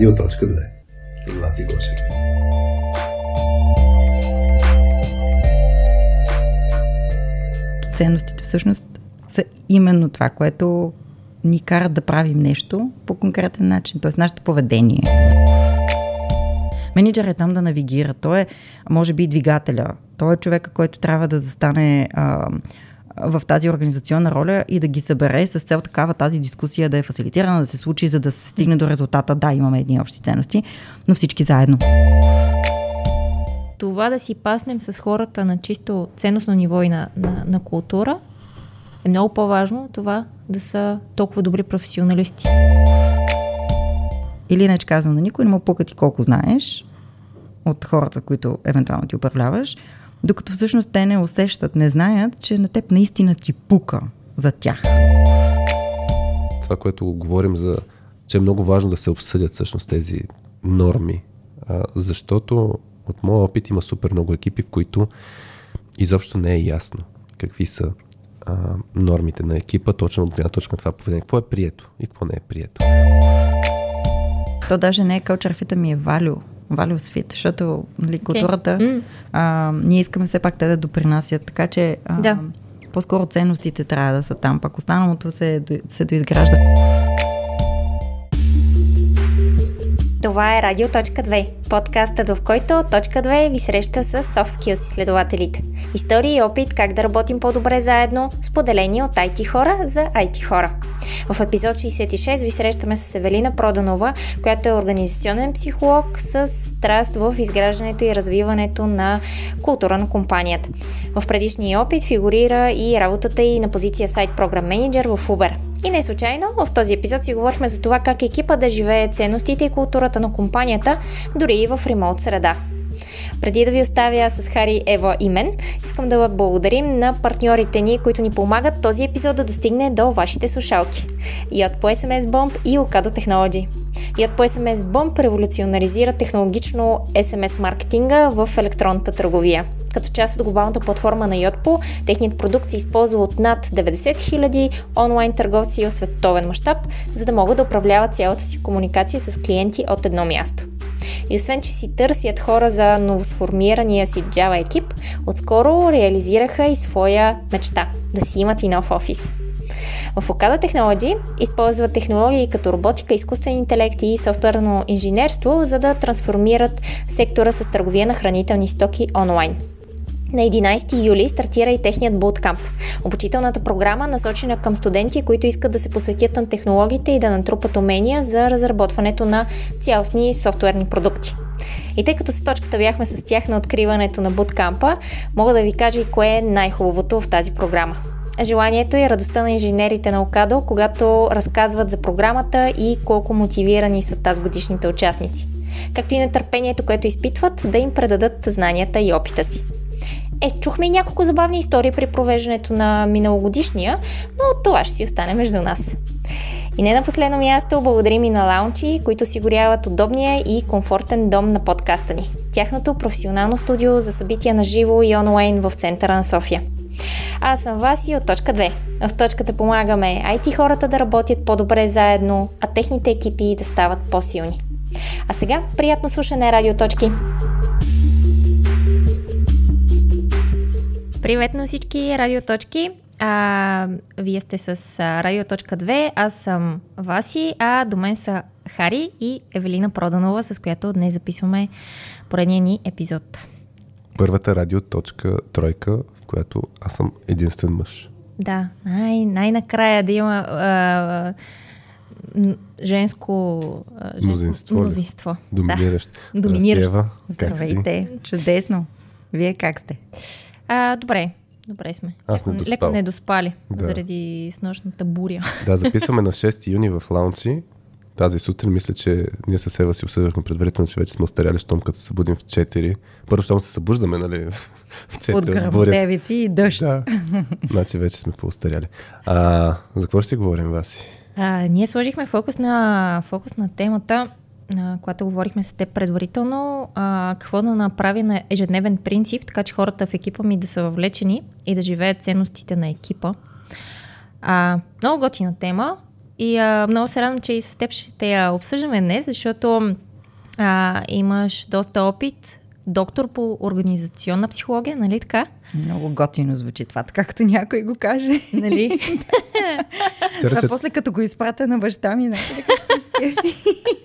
Радио.2 с Васи Гошев. Ценностите всъщност са именно това, което ни карат да правим нещо по конкретен начин, т.е. нашето поведение. Менеджер е там да навигира. Той е, може би, двигателя. Той е човека, който трябва да застане а, в тази организационна роля и да ги събере с цел такава тази дискусия да е фасилитирана, да се случи, за да се стигне до резултата. Да, имаме едни общи ценности, но всички заедно. Това да си паснем с хората на чисто ценностно ниво и на, на, на култура е много по-важно това да са толкова добри професионалисти. Или иначе казвам на никой не му пука ти колко знаеш от хората, които евентуално ти управляваш, докато всъщност те не усещат, не знаят, че на теб наистина ти пука за тях. Това, което говорим за, че е много важно да се обсъдят всъщност тези норми, а, защото от моя опит има супер много екипи, в които изобщо не е ясно какви са а, нормите на екипа, точно от гледна точка на това поведение. Какво е прието и какво не е прието. То даже не е кълчерфита ми е валю. Fit, защото нали, културата, okay. а, ние искаме все пак те да допринасят, така че а, да. по-скоро ценностите трябва да са там, пак останалото се, се доизгражда. Това е Радио.2, подкастът в който Точка 2 ви среща с soft skills изследователите. Истории и опит как да работим по-добре заедно, споделени от IT хора за IT хора. В епизод 66 ви срещаме с Евелина Проданова, която е организационен психолог с страст в изграждането и развиването на култура на компанията. В предишния опит фигурира и работата и на позиция сайт програм менеджер в Uber. И не случайно, в този епизод си говорихме за това как екипа да живее ценностите и културата на компанията, дори и в ремонт среда. Преди да ви оставя с Хари, Ева и мен, искам да благодарим на партньорите ни, които ни помагат този епизод да достигне до вашите слушалки. Яд по SMS Bomb и Okado Technology. Яд по SMS Bomb революционаризира технологично SMS маркетинга в електронната търговия. Като част от глобалната платформа на Yotpo, техният продукт се използва от над 90 000 онлайн търговци в световен мащаб, за да могат да управляват цялата си комуникация с клиенти от едно място. И освен, че си търсят хора за новосформирания си Java екип, отскоро реализираха и своя мечта – да си имат и нов офис. В Okada Technology използват технологии като роботика, изкуствен интелект и софтуерно инженерство, за да трансформират сектора с търговия на хранителни стоки онлайн. На 11 юли стартира и техният Bootcamp. Обучителната програма насочена към студенти, които искат да се посветят на технологиите и да натрупат умения за разработването на цялостни софтуерни продукти. И тъй като с точката бяхме с тях на откриването на буткампа, мога да ви кажа и кое е най-хубавото в тази програма. Желанието и радостта на инженерите на Окадо, когато разказват за програмата и колко мотивирани са тази годишните участници. Както и нетърпението, което изпитват да им предадат знанията и опита си. Е, чухме и няколко забавни истории при провеждането на миналогодишния, но това ще си остане между нас. И не на последно място, благодарим и на лаунчи, които осигуряват удобния и комфортен дом на подкаста ни. Тяхното професионално студио за събития на живо и онлайн в центъра на София. Аз съм Васи от точка 2. В точката помагаме IT хората да работят по-добре заедно, а техните екипи да стават по-силни. А сега приятно слушане радиоточки! Привет на всички радиоточки! А, вие сте с Радиоточка 2, аз съм Васи, а до мен са Хари и Евелина Проданова, с която днес записваме поредния ни епизод. Първата радиоточка тройка, в която аз съм единствен мъж. Да, най- най-накрая да има а, женско, женско мнозинство. мнозинство. Доминиращо. Да. Доминиращо. Здравейте, чудесно. Вие как сте? А, добре, добре сме. Аз не леко, доспал. леко не доспали, Да. заради снощната буря. Да, записваме на 6 юни в лаунчи. Тази сутрин мисля, че ние с Ева си обсъждахме предварително, че вече сме остаряли, щом като се събудим в 4. Първо, щом се събуждаме, нали? В 4 От буря. гръбодевици и дъжд. Да. Значи вече сме поостаряли. А, за какво ще си говорим, Васи? А, ние сложихме фокус на, фокус на темата, а, когато говорихме с теб предварително, а, какво да направи на ежедневен принцип, така че хората в екипа ми да са въвлечени и да живеят ценностите на екипа. А, много готина тема и а, много се радвам, че и с теб ще я обсъждаме днес, защото а, имаш доста опит доктор по организационна психология, нали така? Много готино звучи това, така като някой го каже. Нали? а после като го изпратя на баща ми, нали ще се скефи.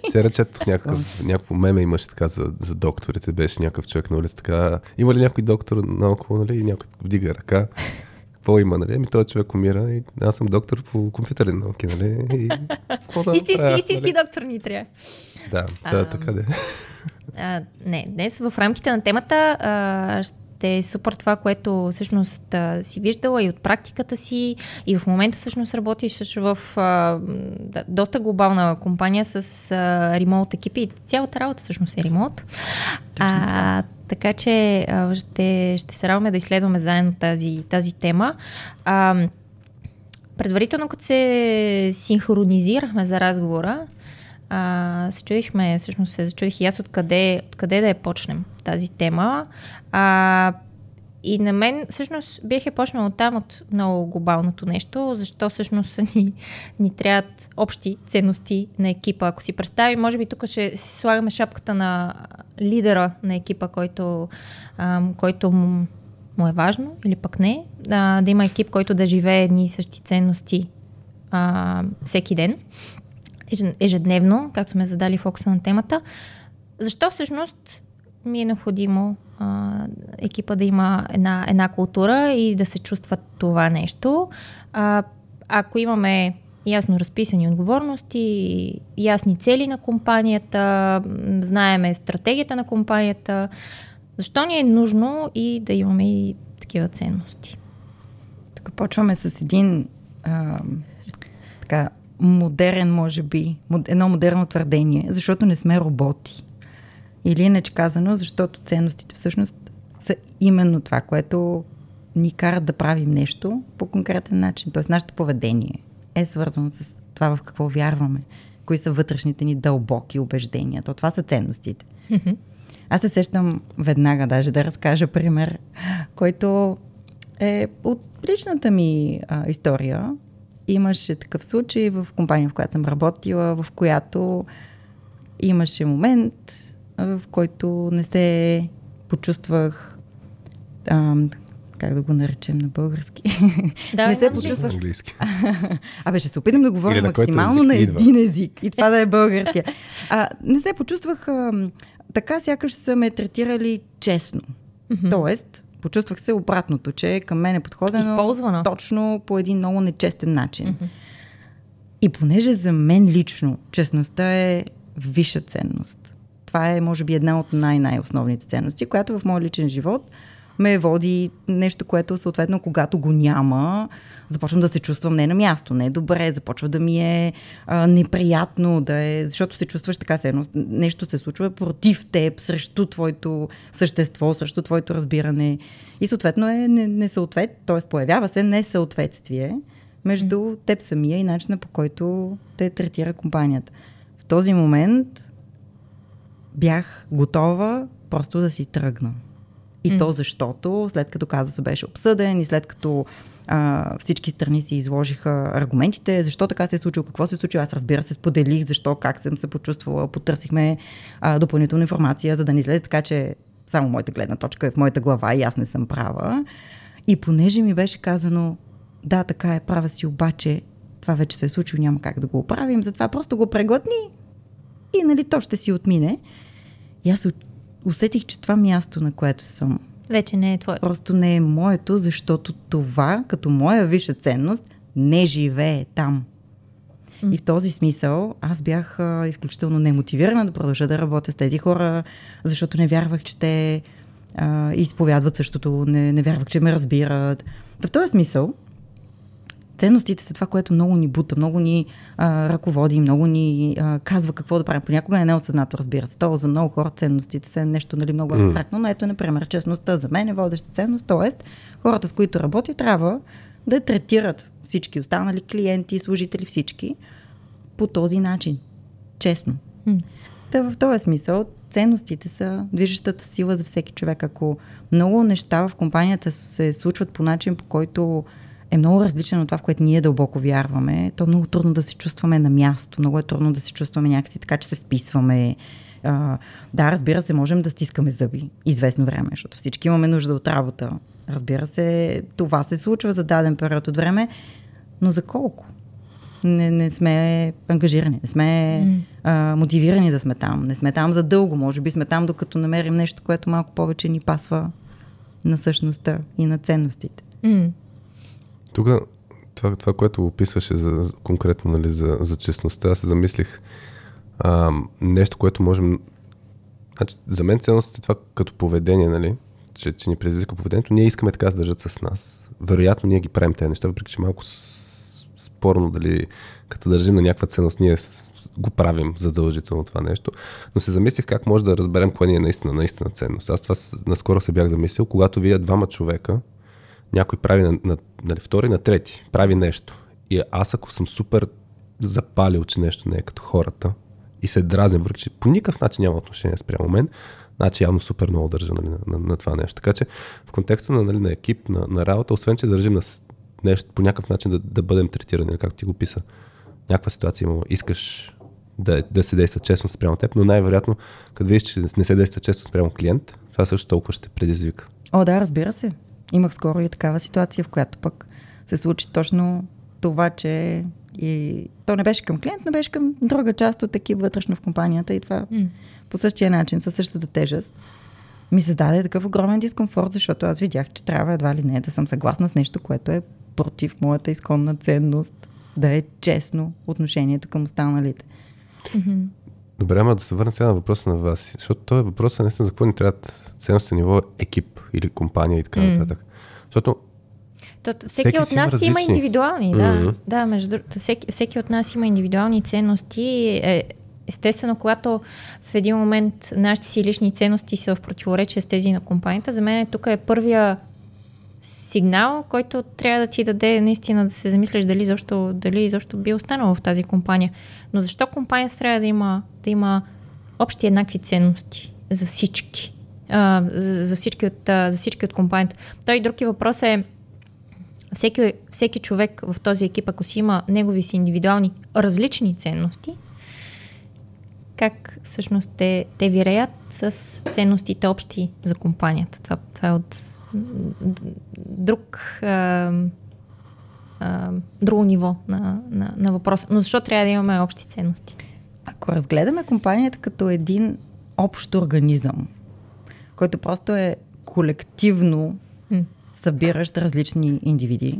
Вчера четох някакъв, някакво меме имаше така за, за докторите, беше някакъв човек на улица така. Има ли някой доктор наоколо, нали? И някой вдига ръка. Какво има, нали? Ами този човек умира и аз съм доктор по компютърни науки, нали? И, да истински, истински нали? доктор ни трябва. Да, да, така да. А, не, днес в рамките на темата а, ще е супер това, което всъщност а, си виждала и от практиката си и в момента всъщност работиш в а, да, доста глобална компания с а, ремонт екипи и цялата работа всъщност е ремонт. А, така че а, ще, ще се радваме да изследваме заедно тази, тази тема. А, предварително, като се синхронизирахме за разговора, а, се чудихме, всъщност се зачудих и аз откъде, откъде да я почнем тази тема. А, и на мен всъщност бях е почнала там от много глобалното нещо, защо всъщност ни, ни трябват общи ценности на екипа. Ако си представим, може би тук ще си слагаме шапката на лидера на екипа, който, а, който му, му е важно или пък не, а, да има екип, който да живее едни и същи ценности а, всеки ден ежедневно, както сме задали фокуса на темата. Защо всъщност ми е необходимо а, екипа да има една, една култура и да се чувства това нещо. А, ако имаме ясно разписани отговорности, ясни цели на компанията, знаеме стратегията на компанията, защо ни е нужно и да имаме и такива ценности? Тук почваме с един а, така, модерен, може би, едно модерно твърдение, защото не сме роботи. Или иначе казано, защото ценностите всъщност са именно това, което ни карат да правим нещо по конкретен начин. Тоест, нашето поведение е свързано с това в какво вярваме, кои са вътрешните ни дълбоки убеждения. То това са ценностите. Аз се сещам веднага даже да разкажа пример, който е от личната ми а, история имаше такъв случай в компания, в която съм работила, в която имаше момент, в който не се почувствах а, как да го наречем на български? Да, не се почувствах. Английски. Абе, ще се опитам да говоря максимално на един език. И това да е българския. А, не се почувствах а, така, сякаш са ме третирали честно. Mm-hmm. Тоест, Почувствах се обратното, че към мен е подходено Използвано. точно по един много нечестен начин. Mm-hmm. И понеже за мен лично честността е висша ценност. Това е, може би, една от най-най-основните ценности, която в моят личен живот – ме води нещо, което съответно, когато го няма, започвам да се чувствам не на място, не е добре, започва да ми е а, неприятно, да е, защото се чувстваш така, се едно, нещо се случва против теб, срещу твоето същество, срещу твоето разбиране. И съответно е несъответ, т.е. появява се несъответствие между теб самия и начина по който те третира компанията. В този момент бях готова просто да си тръгна. И mm. то защото, след като казуса беше обсъден и след като а, всички страни си изложиха аргументите, защо така се е случило, какво се е случило, аз разбира се споделих защо, как съм се почувствала, потърсихме а, допълнителна информация, за да не излезе така, че само моята гледна точка е в моята глава и аз не съм права. И понеже ми беше казано, да, така е, права си, обаче това вече се е случило, няма как да го оправим, затова просто го преглътни и нали, то ще си отмине. И аз усетих, че това място, на което съм, вече не е твое. Просто не е моето, защото това, като моя висша ценност, не живее там. И в този смисъл аз бях а, изключително немотивирана да продължа да работя с тези хора, защото не вярвах, че те а, изповядват същото, не, не вярвах, че ме разбират. в този смисъл, ценностите са това, което много ни бута, много ни а, ръководи, много ни а, казва какво да правим. Понякога е неосъзнато, разбира се. То за много хора ценностите са нещо нали, много абстрактно, но ето, например, честността за мен е водеща ценност, т.е. хората, с които работя, трябва да третират всички останали клиенти, служители, всички по този начин. Честно. Mm. Та в този смисъл ценностите са движещата сила за всеки човек. Ако много неща в компанията се случват по начин, по който е много различен от това, в което ние дълбоко вярваме, то е много трудно да се чувстваме на място, много е трудно да се чувстваме някакси така, че се вписваме. А, да, разбира се, можем да стискаме зъби известно време, защото всички имаме нужда от работа. Разбира се, това се случва за даден период от време, но за колко? Не, не сме ангажирани, не сме mm. а, мотивирани да сме там, не сме там за дълго, може би сме там докато намерим нещо, което малко повече ни пасва на същността и на ценностите. Mm. Тук това, това, което описваше за, конкретно нали, за, за честността, аз се замислих а, нещо, което можем... Значи, за мен ценностите това като поведение, нали, че, че ни предизвика поведението, ние искаме така да държат с нас. Вероятно ние ги правим тези неща, въпреки че малко спорно дали като държим на някаква ценност, ние го правим задължително това нещо. Но се замислих как може да разберем кое ни е наистина, наистина ценност. Аз това наскоро се бях замислил, когато вие двама човека, някой прави на, на, на втори, на трети, прави нещо. И аз ако съм супер запалил, че нещо не е като хората и се дразням, въпреки че по никакъв начин няма отношение спрямо мен, значи явно супер много държа нали, на, на, на, това нещо. Така че в контекста на, нали, на екип, на, на работа, освен че държим на нещо, по някакъв начин да, да бъдем третирани, нали, както ти го писа. Някаква ситуация има, искаш да, да се действа честно спрямо теб, но най-вероятно, като видиш, че не се действа често спрямо клиент, това също толкова ще предизвика. О, да, разбира се. Имах скоро и такава ситуация, в която пък се случи точно това, че и то не беше към клиент, но беше към друга част от екип вътрешно в компанията и това mm. по същия начин, със същата тежест ми създаде такъв огромен дискомфорт, защото аз видях, че трябва едва ли не да съм съгласна с нещо, което е против моята изконна ценност, да е честно отношението към останалите. Mm-hmm. Добре, ама да се върна сега на въпроса на вас, защото този въпрос е наистина за какво ни трябва ценността ниво екип или компания и така mm. нататък. Защото то, всеки, всеки от нас има, има индивидуални, да. Mm-hmm. Да, между другото, всеки, всеки от нас има индивидуални ценности. Е, естествено, когато в един момент нашите си лични ценности са в противоречие с тези на компанията, за мен тук е първия сигнал, който трябва да ти даде наистина да се замислиш дали защо, дали защо би останало в тази компания. Но защо компанията трябва да има, да има общи еднакви ценности за всички? А, за, всички от, за всички от компанията. Той други въпрос е всеки, всеки човек в този екип, ако си има негови си индивидуални различни ценности, как всъщност те, те виреят с ценностите общи за компанията. Това, това е от друг а, а, друго ниво на, на, на въпроса. Но защо трябва да имаме общи ценности? Ако разгледаме компанията като един общ организъм, който просто е колективно събиращ различни индивиди,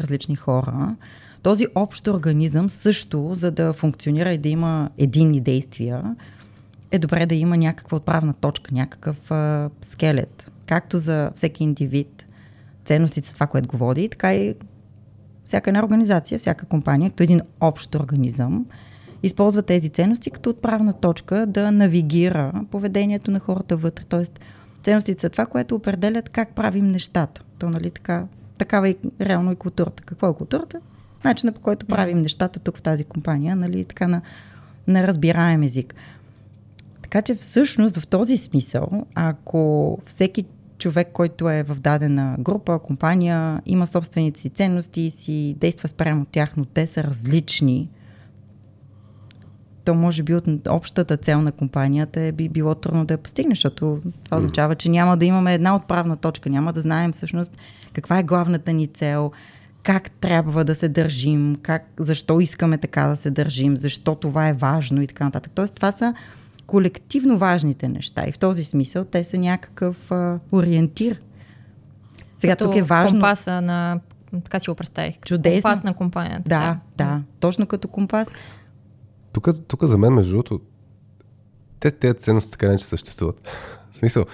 различни хора, този общ организъм също, за да функционира и да има единни действия, е добре да има някаква отправна точка, някакъв а, скелет. Както за всеки индивид, ценностите са това, което го води, така и всяка една организация, всяка компания, като един общ организъм, използва тези ценности като отправна точка да навигира поведението на хората вътре. Тоест, ценностите са това, което определят как правим нещата. То, нали, така, такава и реално и културата. Какво е културата? начина по който правим нещата тук в тази компания, нали, така на, на разбираем език. Така че всъщност в този смисъл, ако всеки човек, който е в дадена група, компания, има собствените си ценности и си действа спрямо тях, но те са различни, то може би от общата цел на компанията е би било трудно да я постигне, защото това означава, че няма да имаме една отправна точка, няма да знаем всъщност каква е главната ни цел, как трябва да се държим, как, защо искаме така да се държим, защо това е важно и така нататък. Тоест, това са колективно важните неща и в този смисъл те са някакъв а, ориентир. Сега Като тук е важно. Компаса на. Така си го представих. Чудесно. Компас на компанията. Да, да, да. Точно като компас. Тук, тук за мен, между другото, те, тези ценности така не че съществуват. В смисъл,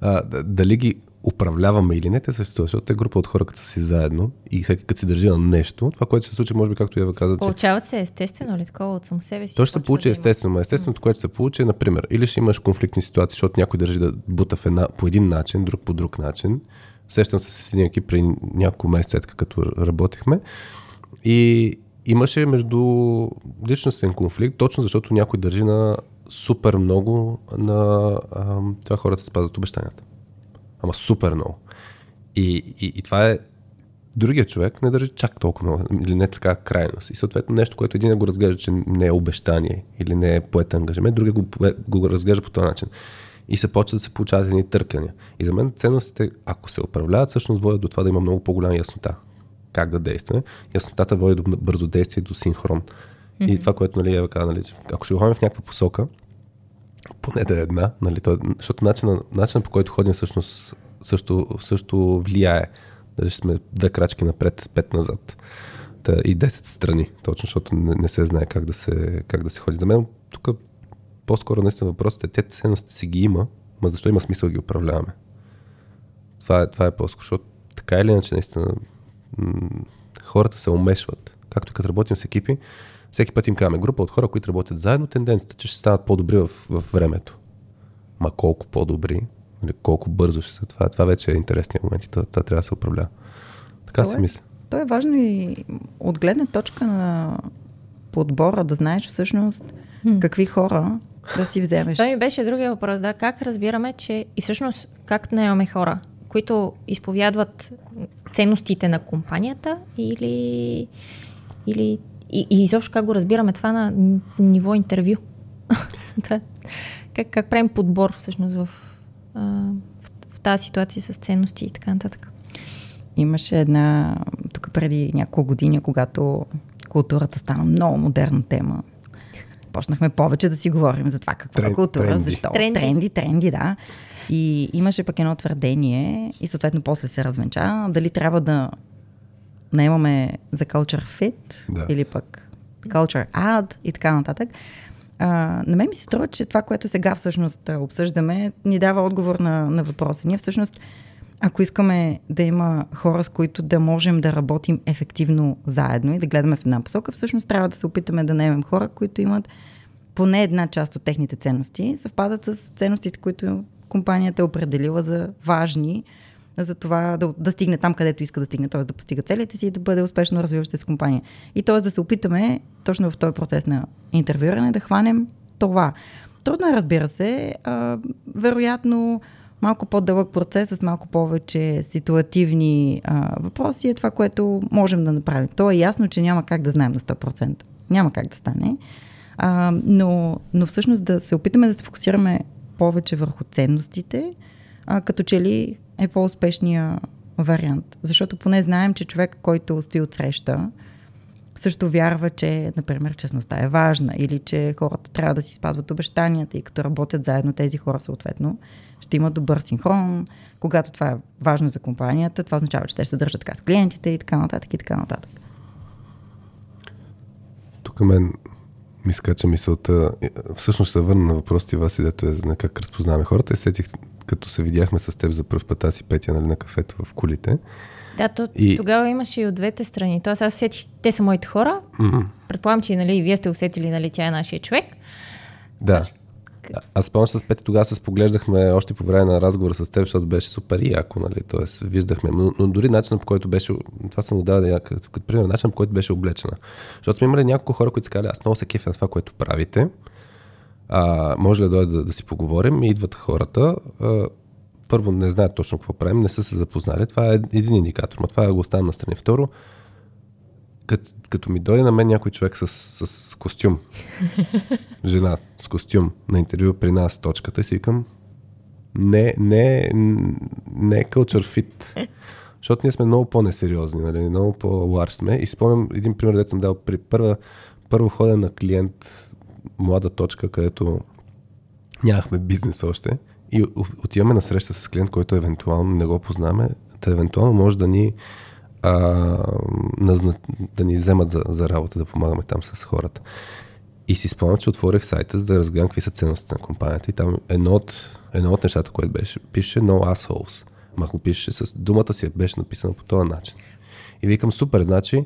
а, дали ги управляваме или не, те съществуват, защото те група от хора, като са си заедно и всеки като си държи на нещо, това, което се случи, може би, както Ева каза, Получават се естествено ли такова от само себе си? То ще се получи да естествено, но естественото, което се получи е, например, или ще имаш конфликтни ситуации, защото някой държи да бута в една, по един начин, друг по друг начин. Сещам се с един екип преди няколко месеца, като работихме. И имаше между личностен конфликт, точно защото някой държи на супер много на а, това хората спазват обещанията ама супер много. И, и, и това е другия човек не държи чак толкова много, или не така крайност. И съответно нещо, което един го разглежда, че не е обещание или не е поет ангажимент, другия го, го разглежда по този начин. И се почва да се получават едни търкания. И за мен ценностите, ако се управляват, всъщност водят до това да има много по-голяма яснота. Как да действаме. Яснотата води до бързо действие, до синхрон. Mm-hmm. И това, което нали, каза, нали, ако ще ходим в някаква посока, поне да е една, нали, то, защото начинът, начина по който ходим всъщност също, също влияе. Дали ще сме две крачки напред, пет назад. Та, и 10 страни, точно защото не, не се знае как да се, как да се ходи. За мен тук по-скоро наистина въпросът е, те ценности си ги има, ма защо има смисъл да ги управляваме? Това е, това е по-скоро, защото така или иначе наистина м- хората се умешват. Както и като работим с екипи, всеки път им казваме група от хора, които работят заедно, тенденцията, че ще станат по-добри в, в времето. Ма колко по-добри, нали, колко бързо ще са. Това, това вече е интересният момент и това, това трябва да се управлява. Така то си е, мисля. То е важно и от гледна точка на подбора да знаеш всъщност hmm. какви хора да си вземеш. Той ми беше другия въпрос, да, как разбираме, че и всъщност как наемаме хора, които изповядват ценностите на компанията или, или и, и изобщо как го разбираме това на ниво интервю. да. как, как правим подбор всъщност в, а, в, в тази ситуация с ценности и така нататък. Имаше една, тук преди няколко години, когато културата стана много модерна тема. Почнахме повече да си говорим за това какво Трен, е култура, тренди. защо. Тренди. тренди, тренди, да. И имаше пък едно твърдение и съответно после се развенча, дали трябва да наемаме за culture fit да. или пък culture ad и така нататък. А, на мен ми се струва, че това, което сега всъщност обсъждаме, ни дава отговор на, на въпроса. Ние всъщност, ако искаме да има хора, с които да можем да работим ефективно заедно и да гледаме в една посока, всъщност трябва да се опитаме да наемем хора, които имат поне една част от техните ценности, съвпадат с ценностите, които компанията е определила за важни за това да, да стигне там, където иска да стигне, т.е. да постига целите си и да бъде успешно развиваща се компания. И т.е. да се опитаме точно в този процес на интервюиране да хванем това. Трудно е, разбира се. А, вероятно, малко по-дълъг процес с малко повече ситуативни а, въпроси е това, което можем да направим. То е ясно, че няма как да знаем на 100%. Няма как да стане. А, но, но всъщност да се опитаме да се фокусираме повече върху ценностите, а, като че ли е по-успешния вариант. Защото поне знаем, че човек, който стои от среща, също вярва, че, например, честността е важна или че хората трябва да си спазват обещанията и като работят заедно тези хора съответно, ще имат добър синхрон. Когато това е важно за компанията, това означава, че те ще се държат така с клиентите и така нататък и така нататък. Тук мен ми скача мисълта. Всъщност се върна на въпросите вас и дето е на как разпознаваме хората. И сетих, като се видяхме с теб за първ път, аз и Петя нали, на кафето в колите. Да, то, и... тогава имаше и от двете страни. Тоест аз усетих, те са моите хора. Mm-hmm. Предполагам, че нали, вие сте усетили, нали, тя е нашия човек. Да. Аз спомням с Пети, тогава се споглеждахме още по време на разговора с теб, защото беше супер яко, нали? Тоест, виждахме. Но, но дори начинът по който беше, това съм го дал като, като пример, начинът по който беше облечена. Защото сме имали няколко хора, които са казали, аз много се кефя на това, което правите. А, може ли да дойде да, да си поговорим? И идват хората. А, първо, не знаят точно какво правим, не са се запознали. Това е един индикатор, но това е го оставям на страни. Второ, като, като ми дойде на мен някой човек с, с костюм, жена с костюм на интервю при нас, точката, си викам, не, не, не е culture fit. Защото ние сме много по-несериозни, нали? много по-ларж сме. И спомням един пример, дето съм дал при първа, първо ходен на клиент, млада точка, където нямахме бизнес още. И отиваме на среща с клиент, който евентуално не го познаваме, да евентуално може да ни а, назна, да ни вземат за, за работа, да помагаме там с хората. И си спомням, че отворих сайта, за да разгледам какви са ценностите на компанията. И там едно от, едно от нещата, което беше, пише No Assholes. Мако пише с думата си, беше написано по този начин. И викам, супер, значи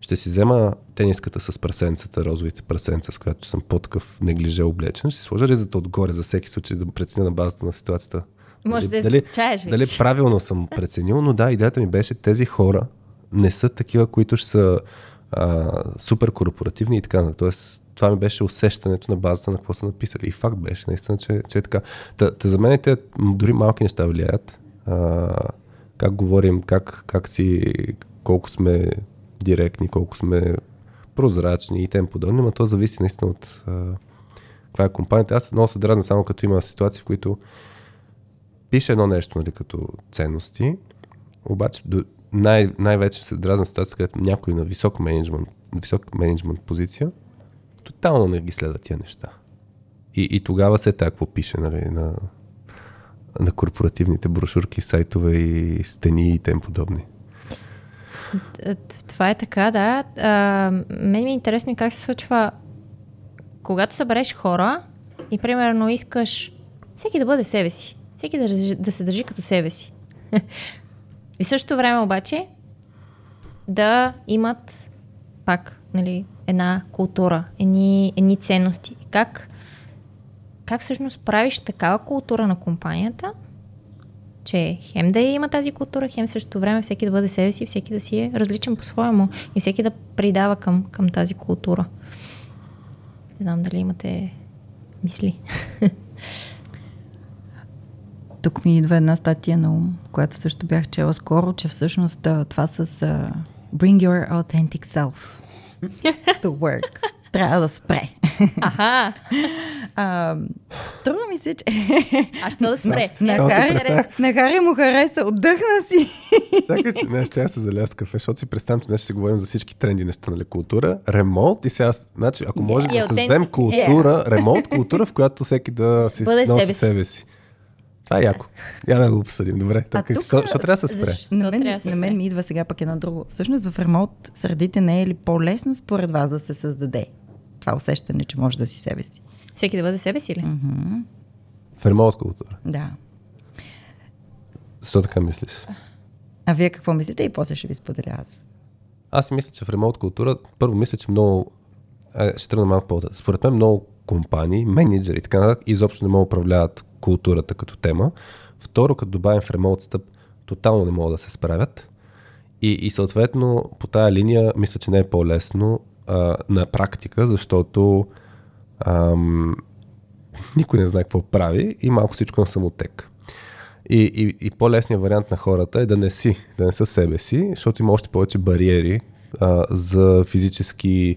ще си взема тениската с прасенцата, розовите прасенца, с която съм по-такъв неглиже облечен. Ще си сложа ризата отгоре за всеки случай да преценя на базата на ситуацията може дали, да чаеш Дали правилно съм преценил, но да, идеята ми беше тези хора не са такива, които ще са а, супер корпоративни и така. Тоест, това ми беше усещането на базата на какво са написали. И факт беше, наистина, че, че е така. Та, та за мен те дори малки неща влияят. А, как говорим, как, как си колко сме директни, колко сме прозрачни и тем подобни, но то зависи наистина от а, каква е компанията. Аз много се дразна само като има ситуации, в които пише едно нещо, нали, като ценности, обаче най- най-вече се дразна ситуация, където някой на висок менеджмент, висок менеджмент позиция, тотално не ги следва тия неща. И, и тогава се какво пише нали, на, на корпоративните брошурки, сайтове и стени и тем подобни. Това е така, да. А, мен ми е интересно как се случва, когато събереш хора и примерно искаш всеки да бъде себе си, всеки да, да се държи като себе си. и в същото време обаче да имат пак нали, една култура, едни, едни ценности. Как, как всъщност правиш такава култура на компанията, че хем да има тази култура, хем същото време всеки да бъде себе си, всеки да си е различен по-своему и всеки да придава към, към тази култура. Не знам дали имате мисли. Тук ми идва една статия на ум, която също бях чела скоро, че всъщност това с uh, Bring your authentic self to work трябва да спре. Аха. А, трудно ми се, че... А що да спре? На, на, Хари, на Хари му хареса, отдъхна си. Чакай, че не, ще я се заля с кафе, защото си представям, че днес ще говорим за всички тренди неща, нали, култура, ремонт и сега, значи, ако може да създадем култура, ремонт култура, в която всеки да си Бъде носи себе си. себе си. Това е яко. Я да го обсъдим. Добре. А Така, тук- що, що трябва да се спре? Защо На мен, на мен ми идва сега пък едно друго. Всъщност в ремонт средите не е ли по-лесно според вас да се създаде това усещане, че може да си себе си? Всеки да бъде себе си ли? В ремонт култура. Да. Защо така мислиш? А вие какво мислите? И после ще ви споделя аз. Аз си мисля, че в ремонт култура, първо мисля, че много, е, ще тръгна малко по Според мен много компании, менеджери и така нататък, изобщо не могат да управляват културата като тема. Второ, като добавим в ремонт стъп, тотално не могат да се справят. И, и съответно по тая линия мисля, че не е по-лесно а, на практика, защото ам, никой не знае какво прави и малко всичко на самотек. И, и, и по-лесният вариант на хората е да не си, да не са себе си, защото има още повече бариери а, за физически,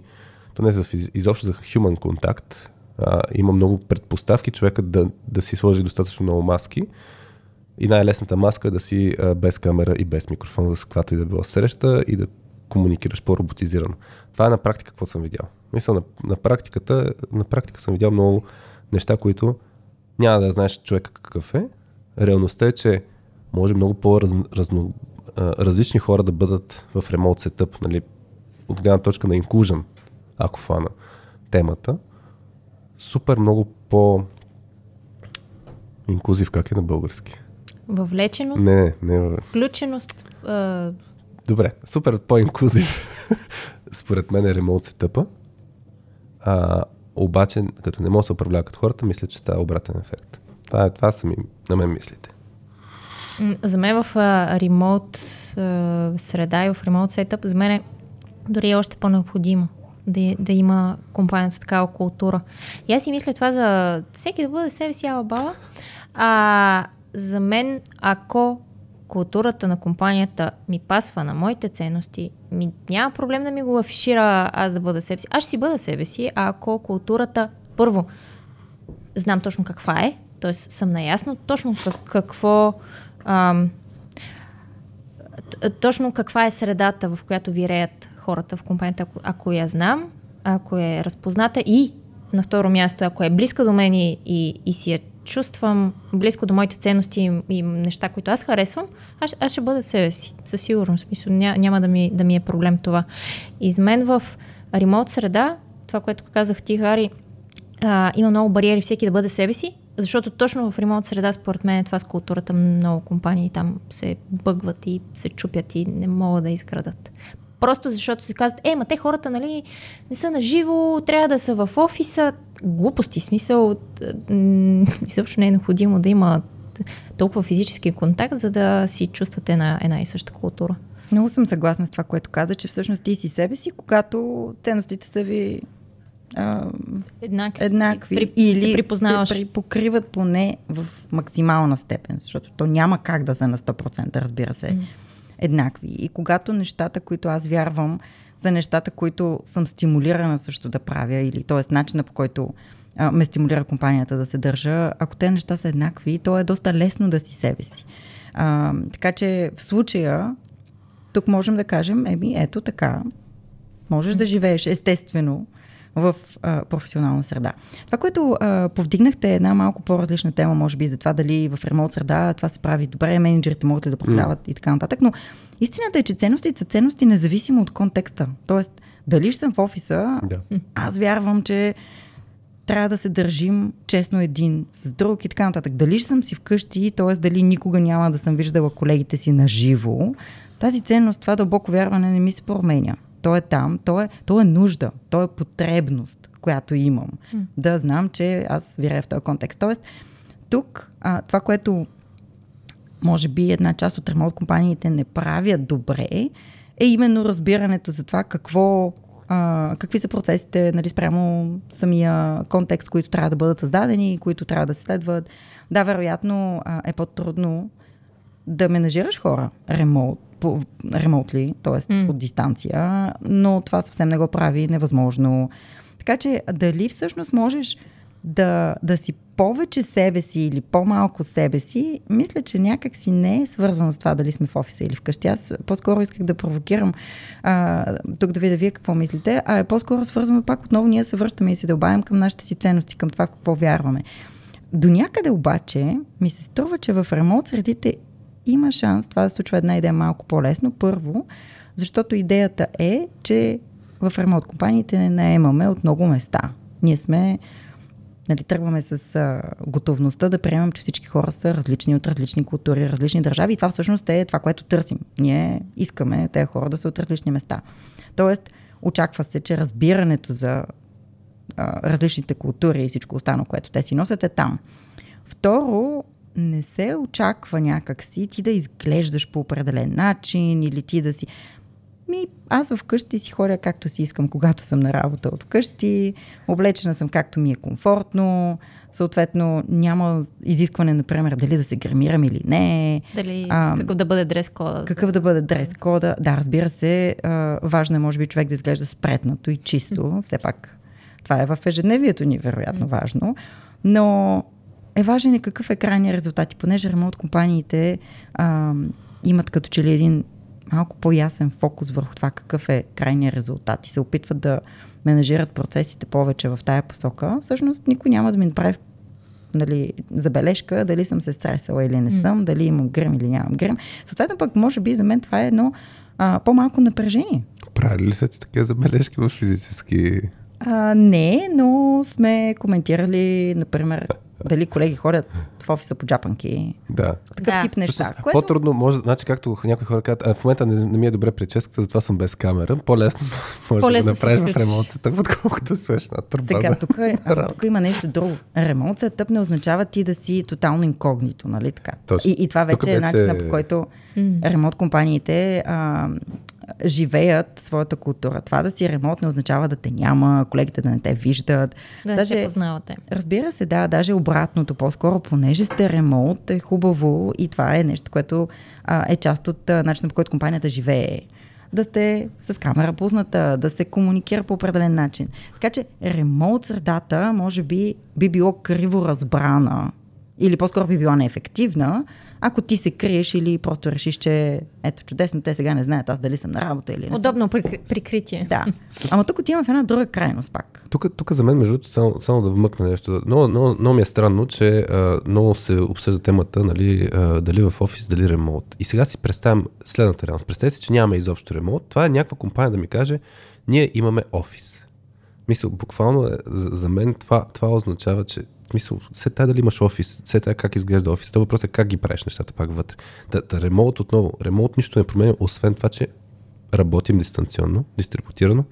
то не за физи, изобщо за human контакт. А, има много предпоставки човекът да, да си сложи достатъчно много маски. И най-лесната маска е да си а, без камера и без микрофон, за каквато и да било среща и да комуникираш по-роботизирано. Това е на практика какво съм видял. Мисля, на, на, практиката, на практика съм видял много неща, които няма да знаеш човека какъв е. Реалността е, че може много по-различни хора да бъдат в ремонт сетъп, нали, от гледна точка на inclusion, ако фана темата. Супер много по инклюзив, как е на български? Въвлеченост, Не, не, не. включеност, а, Добре, супер по-инклюзив. Според мен е ремонт сетъпа. А, обаче, като не може да се управлява като хората, мисля, че става обратен ефект. Това, е, това са ми, на мен мислите. За мен в а, ремонт а, среда и в ремонт сетъп, за мен е дори още по-необходимо да, да има компанията такава култура. И аз си мисля това за всеки да бъде себе си ала баба. А за мен, ако културата на компанията ми пасва на моите ценности, ми, няма проблем да ми го афишира аз да бъда себе си. Аз ще си бъда себе си, а ако културата, първо, знам точно каква е, т.е. съм наясно точно как, какво ам, точно каква е средата, в която виреят хората в компанията, ако, ако я знам, ако е разпозната и на второ място, ако е близка до мен и, и, и си я чувствам близко до моите ценности и, и неща, които аз харесвам, аз, аз ще бъда себе си, със сигурност. Мисля, ня, няма да ми, да ми е проблем това. И мен в ремонт среда, това, което казах ти, Хари, а, има много бариери всеки да бъде себе си, защото точно в ремонт среда, според мен, това с културата много компании там се бъгват и се чупят и не могат да изградат. Просто защото си казват, е, ма те хората, нали, не са на живо, трябва да са в офиса. Глупости, смисъл, м, изобщо не е необходимо да има толкова физически контакт, за да си чувствате на една и съща култура. Много съм съгласна с това, което каза, че всъщност ти си себе си, когато ценностите са ви а, Еднакви. еднакви При, или се припознаваш. се припокриват поне в максимална степен, защото то няма как да са на 100%, разбира се, еднакви. И когато нещата, които аз вярвам, са нещата, които съм стимулирана също да правя, или т.е. начина по който а, ме стимулира компанията да се държа, ако те неща са еднакви, то е доста лесно да си себе си. А, така че в случая, тук можем да кажем, еми ето така, можеш да живееш естествено в а, професионална среда. Това, което а, повдигнахте е една малко по-различна тема, може би за това дали в ремонт среда това се прави добре, менеджерите могат ли да управляват mm. и така нататък, но истината е, че ценностите са ценности независимо от контекста. Тоест, дали ще съм в офиса, да. аз вярвам, че трябва да се държим честно един с друг и така нататък. Дали ще съм си вкъщи, т.е. дали никога няма да съм виждала колегите си на живо, тази ценност, това дълбоко вярване не ми се променя. То е там, то е, то е нужда, то е потребност, която имам. Mm. Да знам, че аз виря в този контекст. Тоест, тук а, това, което може би една част от ремонт компаниите не правят добре, е именно разбирането за това какво а, какви са процесите нали, спрямо самия контекст, които трябва да бъдат създадени, които трябва да се следват. Да, вероятно а, е по-трудно да менажираш хора ремонт, по, ремонтли, т.е. Mm. от дистанция, но това съвсем не го прави невъзможно. Така че дали всъщност можеш да, да си повече себе си или по-малко себе си, мисля, че някак си не е свързано с това дали сме в офиса или вкъщи. Аз по-скоро исках да провокирам а, тук да видя вие какво мислите, а е по-скоро свързано пак отново ние се връщаме и се дълбаем към нашите си ценности, към това какво вярваме. До някъде обаче ми се струва, че в ремонт средите има шанс това да случва една идея малко по-лесно. Първо, защото идеята е, че в ремонт компаниите не наемаме от много места. Ние сме нали, тръгваме с а, готовността да приемам, че всички хора са различни от различни култури, различни държави и това всъщност е това, което търсим. Ние искаме тези хора да са от различни места. Тоест, очаква се, че разбирането за а, различните култури и всичко останало, което те си носят е там. Второ, не се очаква някакси ти да изглеждаш по определен начин или ти да си... Ми, аз вкъщи си ходя както си искам, когато съм на работа от вкъщи, облечена съм както ми е комфортно, съответно няма изискване, например, дали да се грамирам или не. Дали, а, какъв да бъде дрес кода. Какъв да бъде дрес кода. Да, разбира се, а, важно е, може би, човек да изглежда спретнато и чисто. Все пак това е в ежедневието ни, вероятно, важно. Но е важен и какъв е крайният резултат. И понеже ремонт компаниите а, имат като че ли един малко по-ясен фокус върху това какъв е крайният резултат и се опитват да менажират процесите повече в тая посока, всъщност никой няма да ми направи нали, забележка дали съм се стресала или не съм, mm. дали имам гръм или нямам гръм. Съответно пък може би за мен това е едно а, по-малко напрежение. Прави ли са ти такива забележки в физически а, не, но сме коментирали, например, дали колеги ходят в офиса по джапанки. Да. Такъв да. тип неща. Също, което... По-трудно може, значи както някои хора казват, а в момента не, не ми е добре прическата, затова съм без камера. По-лесно може По-лесно да направиш в ремонтата, отколкото свеш на търба. Сега, тук, е, тук има нещо друго. Ремонт тъп не означава ти да си тотално инкогнито, нали така? Точно. И, и това вече, вече е начинът по който ремонт компаниите а, живеят своята култура. Това да си ремонт не означава да те няма, колегите да не те виждат. Да даже, се познавате. Разбира се, да, даже обратното. По-скоро, понеже сте ремонт, е хубаво и това е нещо, което а, е част от а, начина по който компанията живее да сте с камера пусната, да се комуникира по определен начин. Така че ремонт средата може би би било криво разбрана или по-скоро би била неефективна, ако ти се криеш или просто решиш, че ето чудесно, те сега не знаят аз дали съм на работа или не Удобно съм. прикритие. Да. Ама тук отивам в една друга крайност пак. Тук, тук за мен, между другото, само, само да вмъкна нещо. Много, много, много ми е странно, че а, много се обсъжда темата, нали, а, дали в офис, дали ремонт. И сега си представям следната реалност. Представете си, че нямаме изобщо ремонт. Това е някаква компания да ми каже, ние имаме офис. Мисля, буквално е, за, за мен това, това означава, че смисъл, все тая дали имаш офис, все тая как изглежда офис. Това въпрос е как ги правиш нещата пак вътре. Да, да ремонт отново. Ремонт нищо не променя, освен това, че работим дистанционно, дистрибутирано.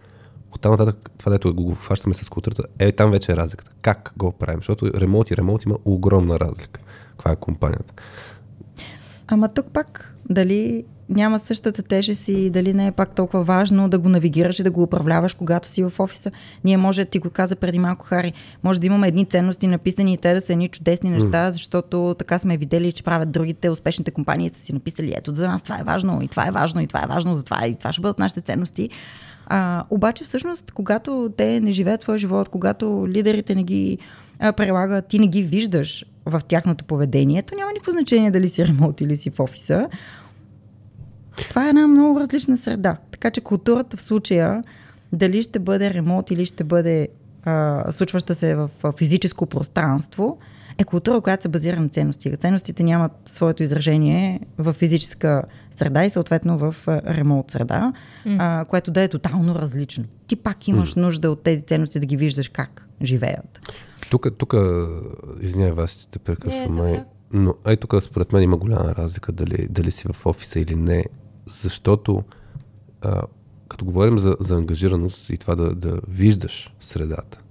Оттам нататък това, дето го хващаме с културата, е там вече е разликата. Как го правим? Защото ремонт и ремонт има огромна разлика. Каква е компанията? Ама тук пак, дали няма същата тежест и дали не е пак толкова важно да го навигираш и да го управляваш, когато си в офиса. Ние може, ти го каза преди малко, Хари, може да имаме едни ценности написани и те да са едни чудесни неща, защото така сме видели, че правят другите успешните компании са си написали, ето за нас това е важно и това е важно и това е важно, за това и това ще бъдат нашите ценности. А, обаче всъщност, когато те не живеят своя живот, когато лидерите не ги а, прилагат, ти не ги виждаш в тяхното поведение, то няма никакво значение дали си ремонт или си в офиса. Това е една много различна среда. Така че културата в случая, дали ще бъде ремонт или ще бъде а, случваща се в, в физическо пространство, е култура, която се базира на ценности. Ценностите нямат своето изражение в физическа среда и съответно в ремонт среда, mm. а, което да е тотално различно. Ти пак имаш mm. нужда от тези ценности да ги виждаш как живеят. Тук, тук извинявай вас, че те прекъсвам, май, но ай тук според мен има голяма разлика дали, дали си в офиса или не, защото а, като говорим за, за ангажираност и това да, да виждаш средата,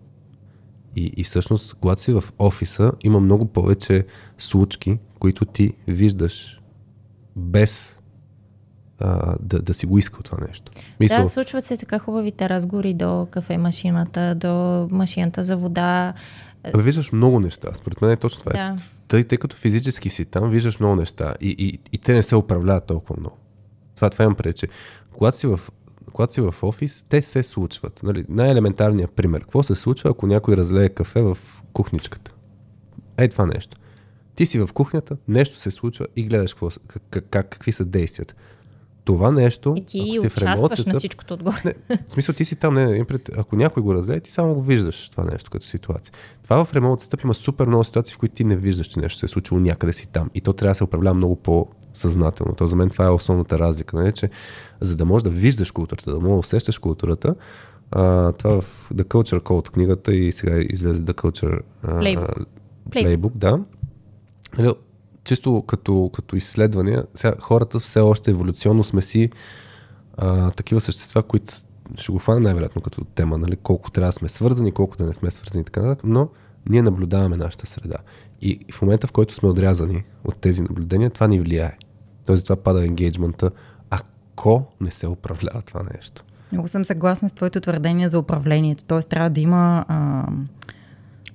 и, и всъщност, когато си в офиса, има много повече случки, които ти виждаш без а, да, да си го иска това нещо. Мисъл... Да, случват се така хубавите разговори до кафе машината, до машината за вода. Абе, виждаш много неща. Според мен е точно това. Да. Тъй, тъй като физически си там, виждаш много неща и, и, и те не се управляват толкова много. Това, това имам прече. Когато си в когато си в офис, те се случват. Нали, най-елементарният пример. Какво се случва, ако някой разлее кафе в кухничката? Ей това нещо. Ти си в кухнята, нещо се случва и гледаш какво, как, как, какви са действията. Това нещо. И ти ако си участваш на всичкото отгоре. Не, в смисъл, ти си там, не, ако някой го разлее, ти само го виждаш това нещо като ситуация. Това в ремонт стъп има супер много ситуации, в които ти не виждаш, че нещо се е случило някъде си там. И то трябва да се управлява много по съзнателно. То за мен това е основната разлика. Нали? Че, за да можеш да виждаш културата, да можеш да усещаш културата, а, това в The Culture Code книгата и сега излезе The Culture а, Playbook. Playbook, да. Чисто като, като изследвания, сега хората все още еволюционно сме си а, такива същества, които ще го хванем най-вероятно като тема, нали, колко трябва да сме свързани, колко да не сме свързани и така нататък, но ние наблюдаваме нашата среда. И в момента, в който сме отрязани от тези наблюдения, това ни влияе. Тоест това пада енгейджмента, ако не се управлява това нещо. Много съм съгласна с твоето твърдение за управлението. Тоест трябва да има а,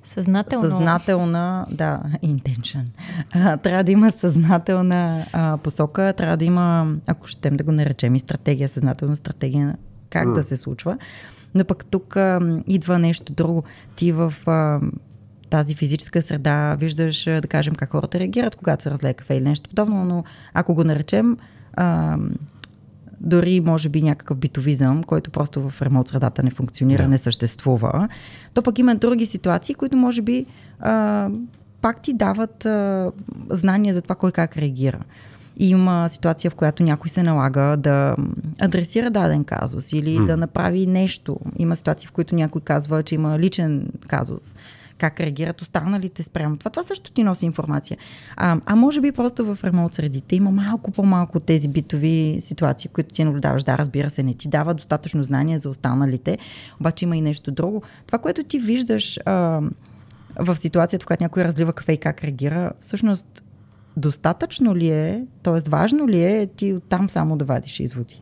Съзнателно. съзнателна, да, intention. А, трябва да има съзнателна а, посока, трябва да има, ако щем да го наречем и стратегия, съзнателна стратегия как mm. да се случва. Но пък тук а, идва нещо друго. Ти в а, тази физическа среда виждаш, да кажем, как хората реагират, когато се разлее кафе или нещо подобно, но ако го наречем а, дори може би някакъв битовизъм, който просто в ремонт средата не функционира, да. не съществува, то пък има други ситуации, които може би а, пак ти дават а, знания за това кой как реагира. Има ситуация, в която някой се налага да адресира даден казус или mm. да направи нещо. Има ситуации, в които някой казва, че има личен казус как реагират останалите спрямо това. Това също ти носи информация. А, а може би просто в ремонт средите има малко по-малко тези битови ситуации, които ти наблюдаваш. Да, разбира се, не ти дава достатъчно знания за останалите, обаче има и нещо друго. Това, което ти виждаш а, в ситуацията, в която някой разлива кафе и как реагира, всъщност достатъчно ли е, т.е. важно ли е ти оттам само да вадиш изводи?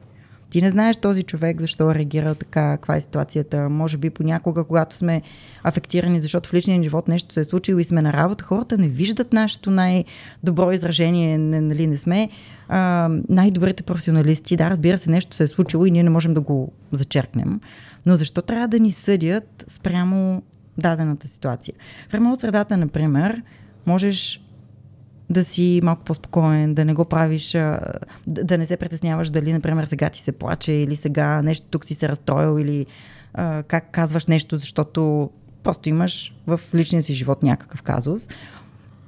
Ти не знаеш този човек защо реагира така, каква е ситуацията. Може би понякога, когато сме афектирани, защото в личния живот нещо се е случило и сме на работа, хората не виждат нашето най-добро изражение. Не, нали, не сме а, най-добрите професионалисти. Да, разбира се, нещо се е случило и ние не можем да го зачеркнем. Но защо трябва да ни съдят спрямо дадената ситуация? В ремонт средата, например, можеш да си малко по-спокоен, да не го правиш, да, не се притесняваш дали, например, сега ти се плаче или сега нещо тук си се разстроил или а, как казваш нещо, защото просто имаш в личния си живот някакъв казус.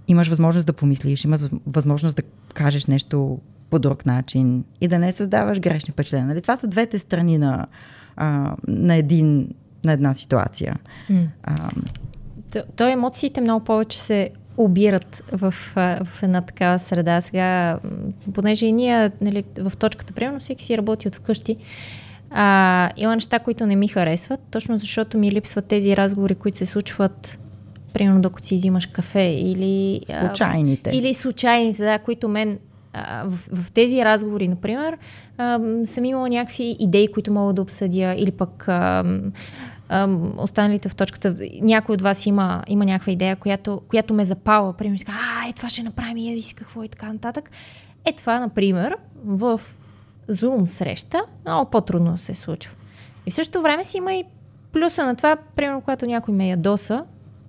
Имаш възможност да помислиш, имаш възможност да кажеш нещо по друг начин и да не създаваш грешни впечатления. Нали? Това са двете страни на, а, на, един, на една ситуация. Mm. А, то, то емоциите много повече се обират в, в една такава среда. Сега, понеже и ние нали, в точката, примерно всеки си работи от вкъщи, а, има неща, които не ми харесват, точно защото ми липсват тези разговори, които се случват примерно докато си взимаш кафе или... Случайните. А, или случайните, да, които мен а, в, в тези разговори, например, а, съм имала някакви идеи, които мога да обсъдя, или пък а, останалите в точката. Някой от вас има, има някаква идея, която, която ме запала. Примерно, а, е, това ще направим, и си какво и така нататък. Е, това, например, в Zoom среща много по-трудно се случва. И в същото време си има и плюса на това, примерно, когато някой ме ядоса,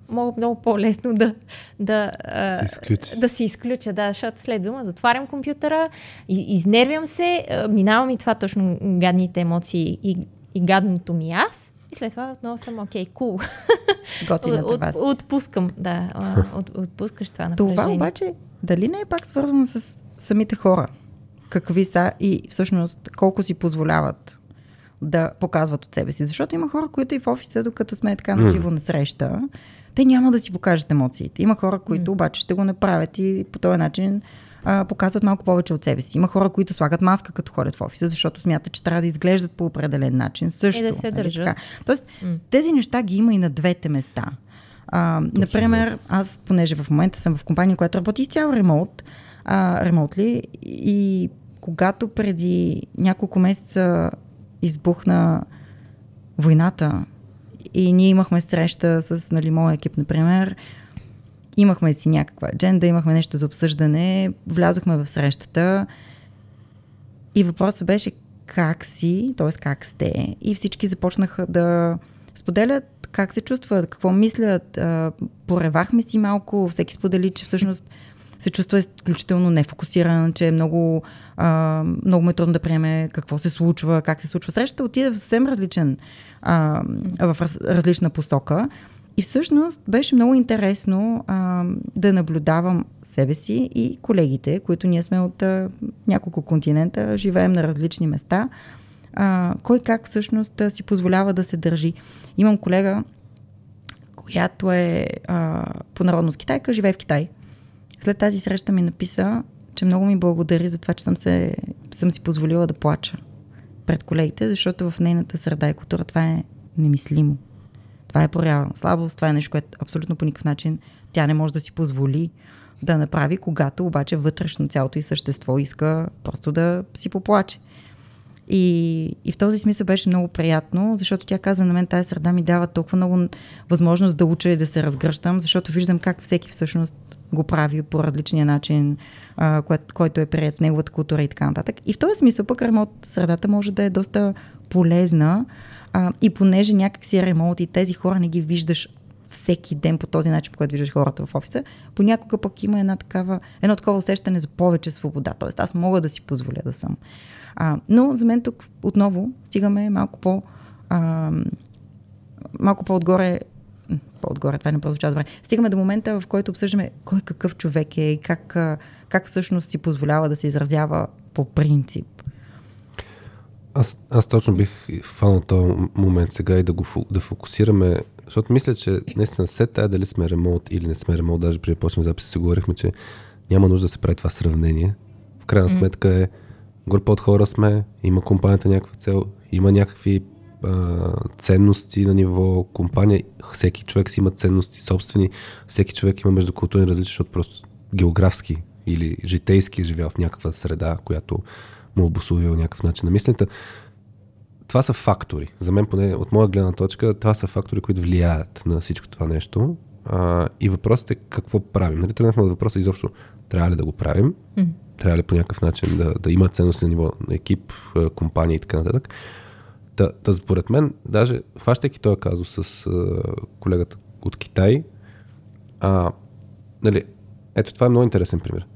мога много по-лесно да, да, се изключи. да си изключа, да, защото след зума затварям компютъра, изнервям се, минавам и това точно гадните емоции и, и гадното ми аз. И след това отново съм окей, okay, кул. Cool. от, вас. Отпускам, да, от, отпускаш това напрежение. Това обаче, дали не е пак свързано с самите хора? Какви са и всъщност колко си позволяват да показват от себе си. Защото има хора, които и в офиса, докато сме така на живо на среща, те няма да си покажат емоциите. Има хора, които обаче ще го направят и по този начин а, показват малко повече от себе си. Има хора, които слагат маска като ходят в офиса, защото смятат, че трябва да изглеждат по определен начин. Също. И да се нали, държат. Така. Тоест, mm. тези неща ги има и на двете места. А, например, аз, понеже в момента съм в компания, която работи изцяло ремонт, ремонтли и когато преди няколко месеца избухна войната и ние имахме среща с нали, моя екип, например, имахме си някаква адженда, имахме нещо за обсъждане, влязохме в срещата и въпросът беше как си, т.е. как сте и всички започнаха да споделят как се чувстват, какво мислят. Поревахме си малко, всеки сподели, че всъщност се чувства изключително нефокусиран, че е много, а, много ме трудно да приеме какво се случва, как се случва. Срещата отиде в съвсем различен, а, в раз, различна посока. И всъщност беше много интересно а, да наблюдавам себе си и колегите, които ние сме от а, няколко континента, живеем на различни места, а, кой как всъщност си позволява да се държи. Имам колега, която е а, по народност китайка, живее в Китай. След тази среща ми написа, че много ми благодари за това, че съм, се, съм си позволила да плача пред колегите, защото в нейната среда и култура това е немислимо. Това е проява слабост, това е нещо, което абсолютно по никакъв начин тя не може да си позволи да направи, когато обаче вътрешно цялото и същество иска просто да си поплаче. И, и в този смисъл беше много приятно, защото тя каза на мен тази среда ми дава толкова много възможност да уча и да се разгръщам, защото виждам как всеки всъщност го прави по различния начин, а, кое, който е прият неговата култура и така нататък. И в този смисъл пък ремонт средата може да е доста полезна а, и понеже някак си е ремонт и тези хора не ги виждаш всеки ден по този начин, по който виждаш хората в офиса, понякога пък има една такава, едно такова усещане за повече свобода. Тоест аз мога да си позволя да съм. А, но за мен тук отново стигаме малко по а, малко по-отгоре по-отгоре, това не прозвучава добре. Стигаме до момента, в който обсъждаме кой какъв човек е и как, как всъщност си позволява да се изразява по принцип. Аз, аз точно бих фанал този момент сега и да го да фокусираме, защото мисля, че наистина след тая дали сме ремонт или не сме ремонт, даже да почнем записи си говорихме, че няма нужда да се прави това сравнение. В крайна mm. сметка е група от хора сме, има компанията някаква цел, има някакви а, ценности на ниво компания. Всеки човек си има ценности собствени, всеки човек има междукултурни различия, защото просто географски или житейски е живял в някаква среда, която му обословил някакъв начин на мисленето. Това са фактори. За мен, поне от моя гледна точка, това са фактори, които влияят на всичко това нещо. А, и въпросът е какво правим. Нали, тръгнахме от въпроса изобщо трябва ли да го правим, mm. трябва ли по някакъв начин да, да има ценност на ниво на екип, компания и така нататък. Та, та според мен, даже фащайки този казус с а, колегата от Китай, а, нали, ето това е много интересен пример.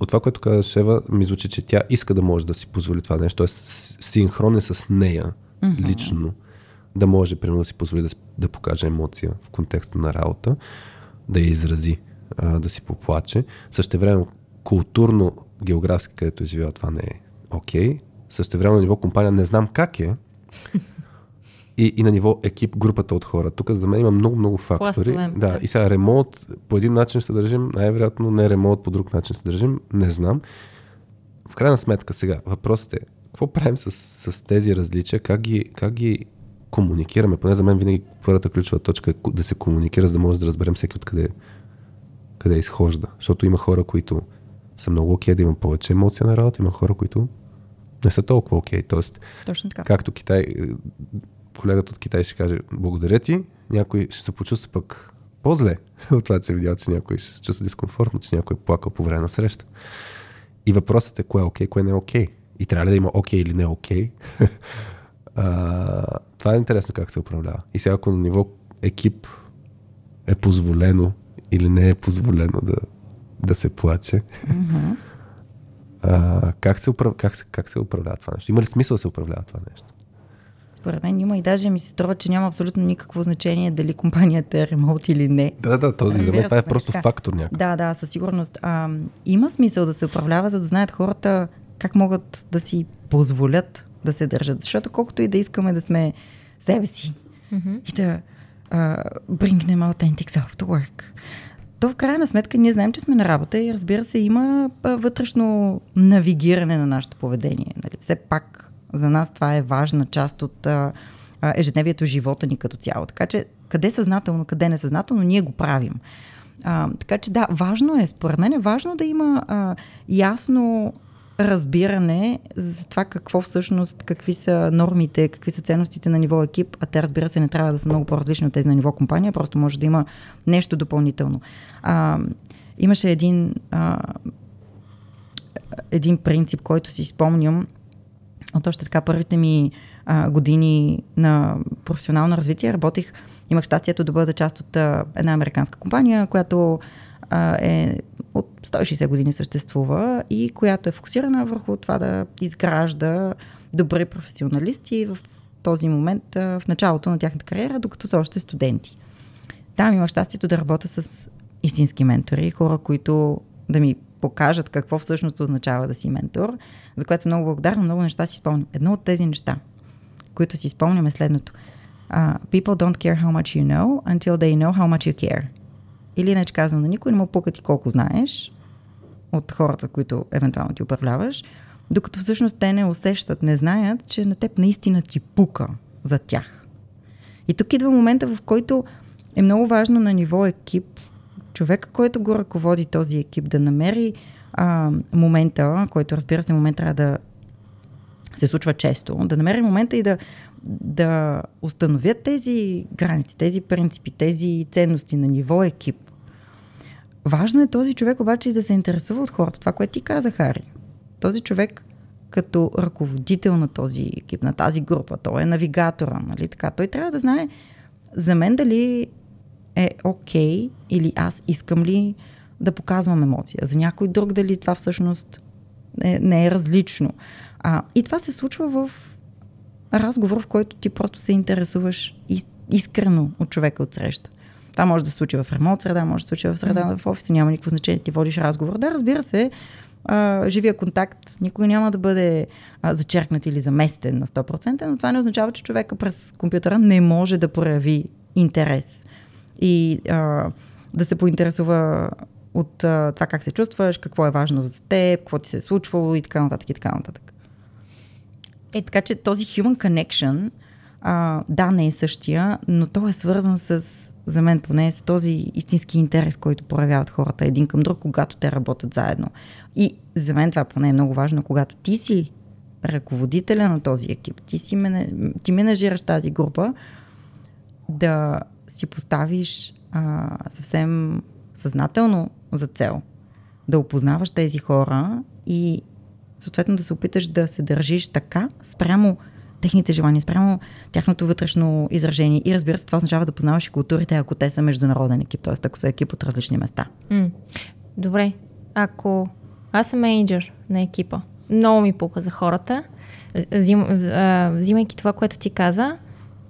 От това, което каза Шева, ми звучи, че тя иска да може да си позволи това нещо, т.е. синхрон е с нея mm-hmm. лично, да може, примерно, да си позволи да, да покаже емоция в контекста на работа, да я изрази, а, да си поплаче. Също време, културно, географски, където е това не е окей. Okay. Също време на ниво компания не знам как е, и, и на ниво екип, групата от хора. Тук за мен има много-много фактори. Пластове. Да, и сега ремонт по един начин ще държим, най-вероятно не ремонт по друг начин ще държим, не знам. В крайна сметка сега, въпросът е, какво правим с, с тези различия, как ги, как ги комуникираме? Поне за мен винаги първата ключова точка е да се комуникира, за да може да разберем всеки откъде къде изхожда. Защото има хора, които са много окей да има повече емоция на работа, има хора, които не са толкова окей. Тоест, Точно така. както Китай, колегата от Китай ще каже благодаря ти, някой ще се почувства пък по-зле от това, че видял, че някой ще се чувства дискомфортно, че някой е плакал по време на среща. И въпросът е кое е окей, кое не е окей. И трябва ли да има окей или не окей? А, това е интересно как се управлява. И сега ако на ниво екип е позволено или не е позволено да, да се плаче, а, как, се управ... как, се, как се управлява това нещо? Има ли смисъл да се управлява това нещо? Според мен има и даже ми се струва, че няма абсолютно никакво значение дали компанията е ремонт или не. Да, да, то, за мен това е просто така. фактор някакъв. Да, да, със сигурност. А, има смисъл да се управлява, за да знаят хората как могат да си позволят да се държат. Защото колкото и да искаме да сме себе си и да а, bring authentic self to work, то в крайна сметка ние знаем, че сме на работа и разбира се има вътрешно навигиране на нашето поведение. Нали? Все пак за нас това е важна част от ежедневието, живота ни като цяло. Така че къде съзнателно, къде несъзнателно, ние го правим. А, така че да, важно е, според мен е важно да има а, ясно разбиране за това какво всъщност, какви са нормите, какви са ценностите на ниво екип, а те разбира се не трябва да са много по-различни от тези на ниво компания, просто може да има нещо допълнително. А, имаше един, а, един принцип, който си спомням от още така първите ми а, години на професионално развитие. Работих, имах щастието да бъда част от а, една американска компания, която а, е от 160 години съществува и която е фокусирана върху това да изгражда добри професионалисти в този момент, а, в началото на тяхната кариера, докато са още студенти. Там имах щастието да работя с истински ментори, хора, които да ми покажат какво всъщност означава да си ментор, за което съм много благодарна, много неща си спомням. Едно от тези неща, които си спомням е следното. Uh, people don't care how much you know until they know how much you care. Или иначе казвам, на никой не му пука ти колко знаеш от хората, които евентуално ти управляваш, докато всъщност те не усещат, не знаят, че на теб наистина ти пука за тях. И тук идва момента, в който е много важно на ниво екип, човека, който го ръководи този екип, да намери а, момента, който разбира се момент трябва да се случва често, да намери момента и да, да установят тези граници, тези принципи, тези ценности на ниво екип. Важно е този човек обаче и да се интересува от хората. Това, което ти каза, Хари. Този човек като ръководител на този екип, на тази група, той е навигатора, нали така. Той трябва да знае за мен дали е окей okay, или аз искам ли да показвам емоция. За някой друг дали това всъщност е, не е различно. А, и това се случва в разговор, в който ти просто се интересуваш искрено от човека от среща. Това може да се случи в ремонт среда, може да се случи в среда mm-hmm. в офиса, няма никакво значение, ти водиш разговор. Да, разбира се, а, живия контакт никога няма да бъде а, зачеркнат или заместен на 100%, но това не означава, че човека през компютъра не може да прояви интерес и а, да се поинтересува от а, това как се чувстваш, какво е важно за теб, какво ти се е случвало и така нататък и така нататък. Е, така че този human connection, а, да, не е същия, но той е свързан с, за мен поне, с този истински интерес, който проявяват хората един към друг, когато те работят заедно. И за мен това поне е много важно, когато ти си ръководителя на този екип, ти, си ти менажираш тази група, да си поставиш а, съвсем съзнателно за цел да опознаваш тези хора и съответно да се опиташ да се държиш така спрямо техните желания, спрямо тяхното вътрешно изражение. И разбира се, това означава да познаваш и културите, ако те са международен екип, т.е. ако са екип от различни места. М- Добре, ако аз съм менеджер на екипа, много ми пука за хората, взим, взимайки това, което ти каза,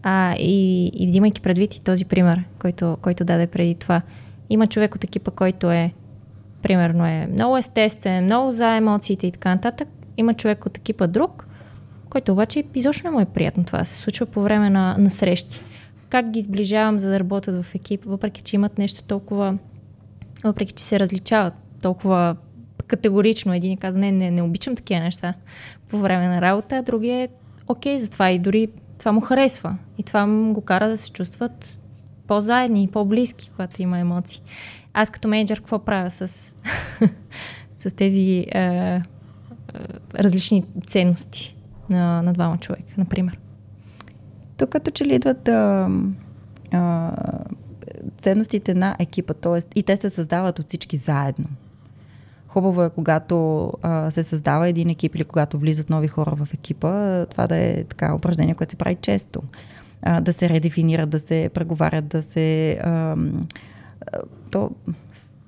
а, и, и взимайки предвид и този пример, който, който даде преди това. Има човек от екипа, който е, примерно е много естествен, много за емоциите и така нататък. Има човек от екипа друг, който обаче изобщо не му е приятно това. се случва по време на, на срещи. Как ги сближавам, за да работят в екип, въпреки че имат нещо толкова, въпреки че се различават толкова категорично. Един каза, не, не, не обичам такива неща по време на работа, а другия е окей за това и дори това му харесва. И това го кара да се чувстват по-заедни и по-близки, когато има емоции. Аз като менеджер какво правя с, с тези е, е, различни ценности на, на двама човека, например? Тук като че ли идват а, а, ценностите на екипа, т.е. и те се създават от всички заедно. Хубаво е, когато а, се създава един екип или когато влизат нови хора в екипа, това да е така упражнение, което се прави често. А, да се редефинират, да се преговарят, да се... А, то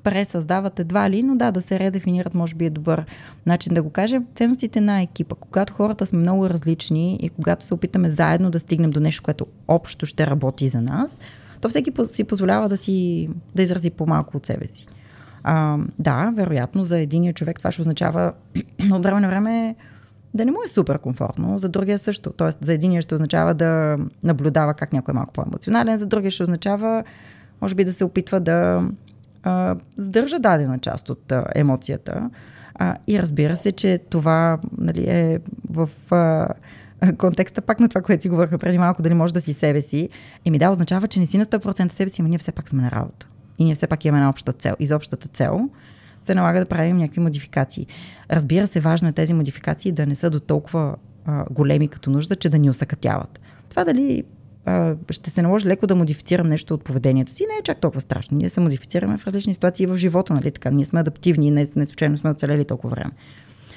пресъздават едва ли, но да, да се редефинират може би е добър начин да го кажем. Ценностите на екипа. Когато хората сме много различни и когато се опитаме заедно да стигнем до нещо, което общо ще работи за нас, то всеки си позволява да, си, да изрази по-малко от себе си. А, да, вероятно за единия човек това ще означава от време на време да не му е супер комфортно, за другия също. Тоест, за единия ще означава да наблюдава как някой е малко по-емоционален, за другия ще означава, може би, да се опитва да а, сдържа дадена част от а, емоцията. А, и разбира се, че това нали, е в а, контекста пак на това, което си говорихме преди малко, дали може да си себе си. И ми да, означава, че не си на 100% себе си, но ние все пак сме на работа. И ние все пак имаме една обща цел. И за общата цел се налага да правим някакви модификации. Разбира се, важно е тези модификации да не са до толкова а, големи като нужда, че да ни осъкатяват. Това дали а, ще се наложи леко да модифицирам нещо от поведението си, не е чак толкова страшно. Ние се модифицираме в различни ситуации в живота, нали така? Ние сме адаптивни не, не случайно сме оцелели толкова време.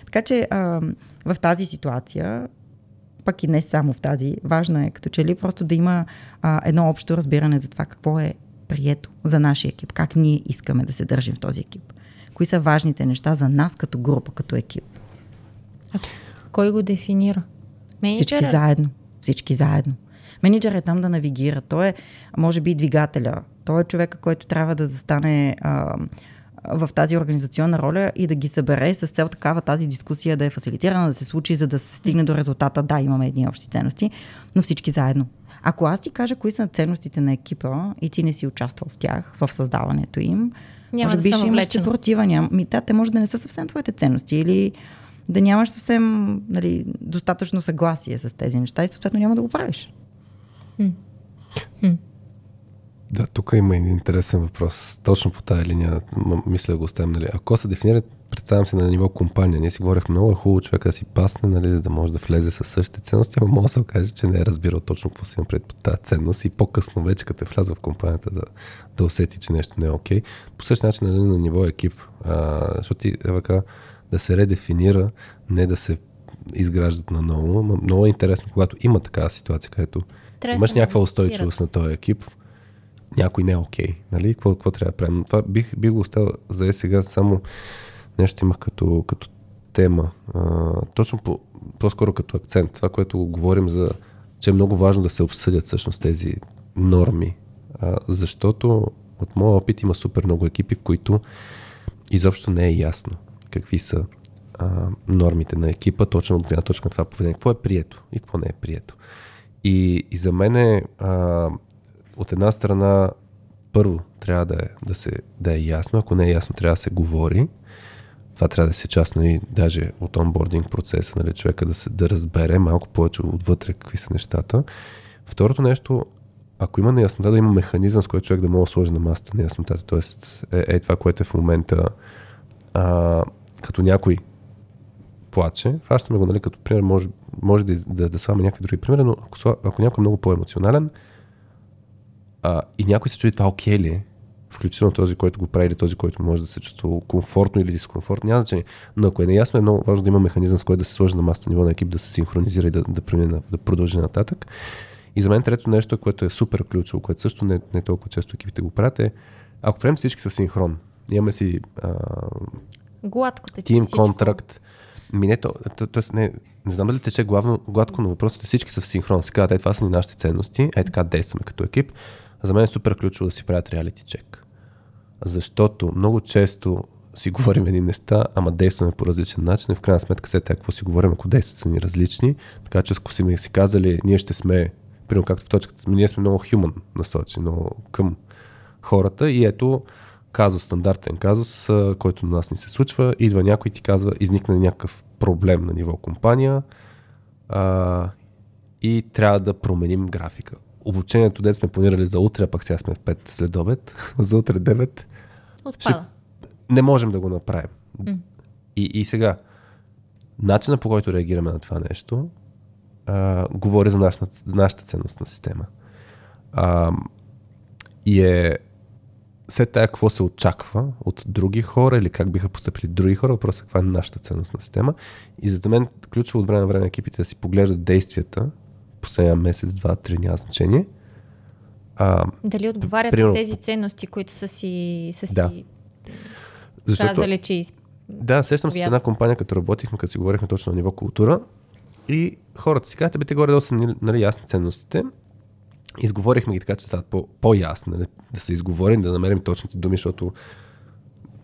Така че а, в тази ситуация, пък и не само в тази, важно е като че ли просто да има а, едно общо разбиране за това какво е прието за нашия екип, как ние искаме да се държим в този екип. Кои са важните неща за нас като група, като екип. А кой го дефинира? Менеджера? Всички заедно. Всички заедно. Менеджер е там да навигира. Той е, може би, двигателя. Той е човека, който трябва да застане а, в тази организационна роля и да ги събере с цел такава тази дискусия да е фасилитирана, да се случи, за да се стигне до резултата. Да, имаме едни общи ценности, но всички заедно. Ако аз ти кажа кои са ценностите на екипа и ти не си участвал в тях, в създаването им, няма може да би ще имаш съпротива. Няма. Ми, да, те може да не са съвсем твоите ценности или да нямаш съвсем нали, достатъчно съгласие с тези неща и съответно няма да го правиш. Да, тук има един интересен въпрос. Точно по тази линия, мисля да го оставим. Нали. Ако се дефинират, представям се на ниво компания, ние си говорихме много е хубаво човека да си пасне, нали, за да може да влезе с същите ценности, ама може да се окаже, че не е разбирал точно какво си има пред тази ценност и по-късно вече, като е вляза в компанията, да, да усети, че нещо не е окей. Okay. По същия начин нали, на ниво екип, а, защото ти, е, да се редефинира, не да се изграждат на ново. Много е интересно, когато има такава ситуация, където трябва имаш някаква устойчивост на този екип, някой не е окей. Okay, нали? Какво, какво трябва да правим? Това бих, бих го оставил за сега само нещо имах като, като тема. А, точно по, по-скоро като акцент. Това, което говорим за, че е много важно да се обсъдят всъщност тези норми. А, защото от моя опит има супер много екипи, в които изобщо не е ясно какви са а, нормите на екипа, точно от гледна точка на това поведение. Какво е прието и какво не е прието. И, и за мен е, а, от една страна, първо трябва да е, да, се, да е ясно, ако не е ясно, трябва да се говори. Това трябва да се част, нали, даже от онбординг процеса, нали, човека да, се, да разбере малко повече отвътре какви са нещата. Второто нещо, ако има неяснота, да има механизъм, с който човек да може да сложи на масата неяснотата. Тоест, е, е това, което е в момента, а, като някой плаче, фащаме го, нали, като пример, може, може да, да, да слагаме някакви други примери, но ако, ако някой е много по-емоционален а, и някой се чуди това окей ли, включително този, който го прави или този, който може да се чувства комфортно или дискомфортно, няма значение. Но ако е неясно, е много важно да има механизъм, с който да се сложи на масата ниво на екип, да се синхронизира и да, да, премине, да продължи нататък. И за мен трето нещо, което е супер ключово, което също не, не толкова често екипите го правят, е ако правим всички с синхрон, имаме си а, Гладко тим контракт, ми не, то, то, то, не, не знам дали тече главно, гладко, но въпросът е всички са в синхрон. Си казват, е, това са ни нашите ценности, е така действаме като екип. За мен е супер ключово да си правят реалити чек. Защото много често си говорим едни неща, ама действаме по различен начин в крайна сметка се какво си говорим, ако действат са ни различни. Така че ако си си казали, ние ще сме, примерно както в точката ние сме много human насочени, много към хората и ето казус, стандартен казус, който на нас ни се случва, идва някой и ти казва, изникне някакъв проблем на ниво компания а, и трябва да променим графика. Обучението, дет сме планирали за утре, а пък сега сме в 5 след обед, за утре 9. Отпада. Ще, не можем да го направим. Mm. И, и сега, начина по който реагираме на това нещо, а, говори за нашата, нашата ценностна система. А, и е след тая какво се очаква от други хора или как биха поступили други хора, въпросът е каква е нашата ценностна система. И за мен ключово от време на време екипите да си поглеждат действията, последния месец, два, три, няма значение. А, Дали отговарят примерно, на тези ценности, които са си, са да. си Защото, казали, че Да, сещам се с една компания, като работихме, като си говорихме точно на ниво култура и хората си казват, бе, те горе са нали, ясни ценностите, изговорихме ги така, че стават по, по-ясни, нали? да се изговорим, да намерим точните думи, защото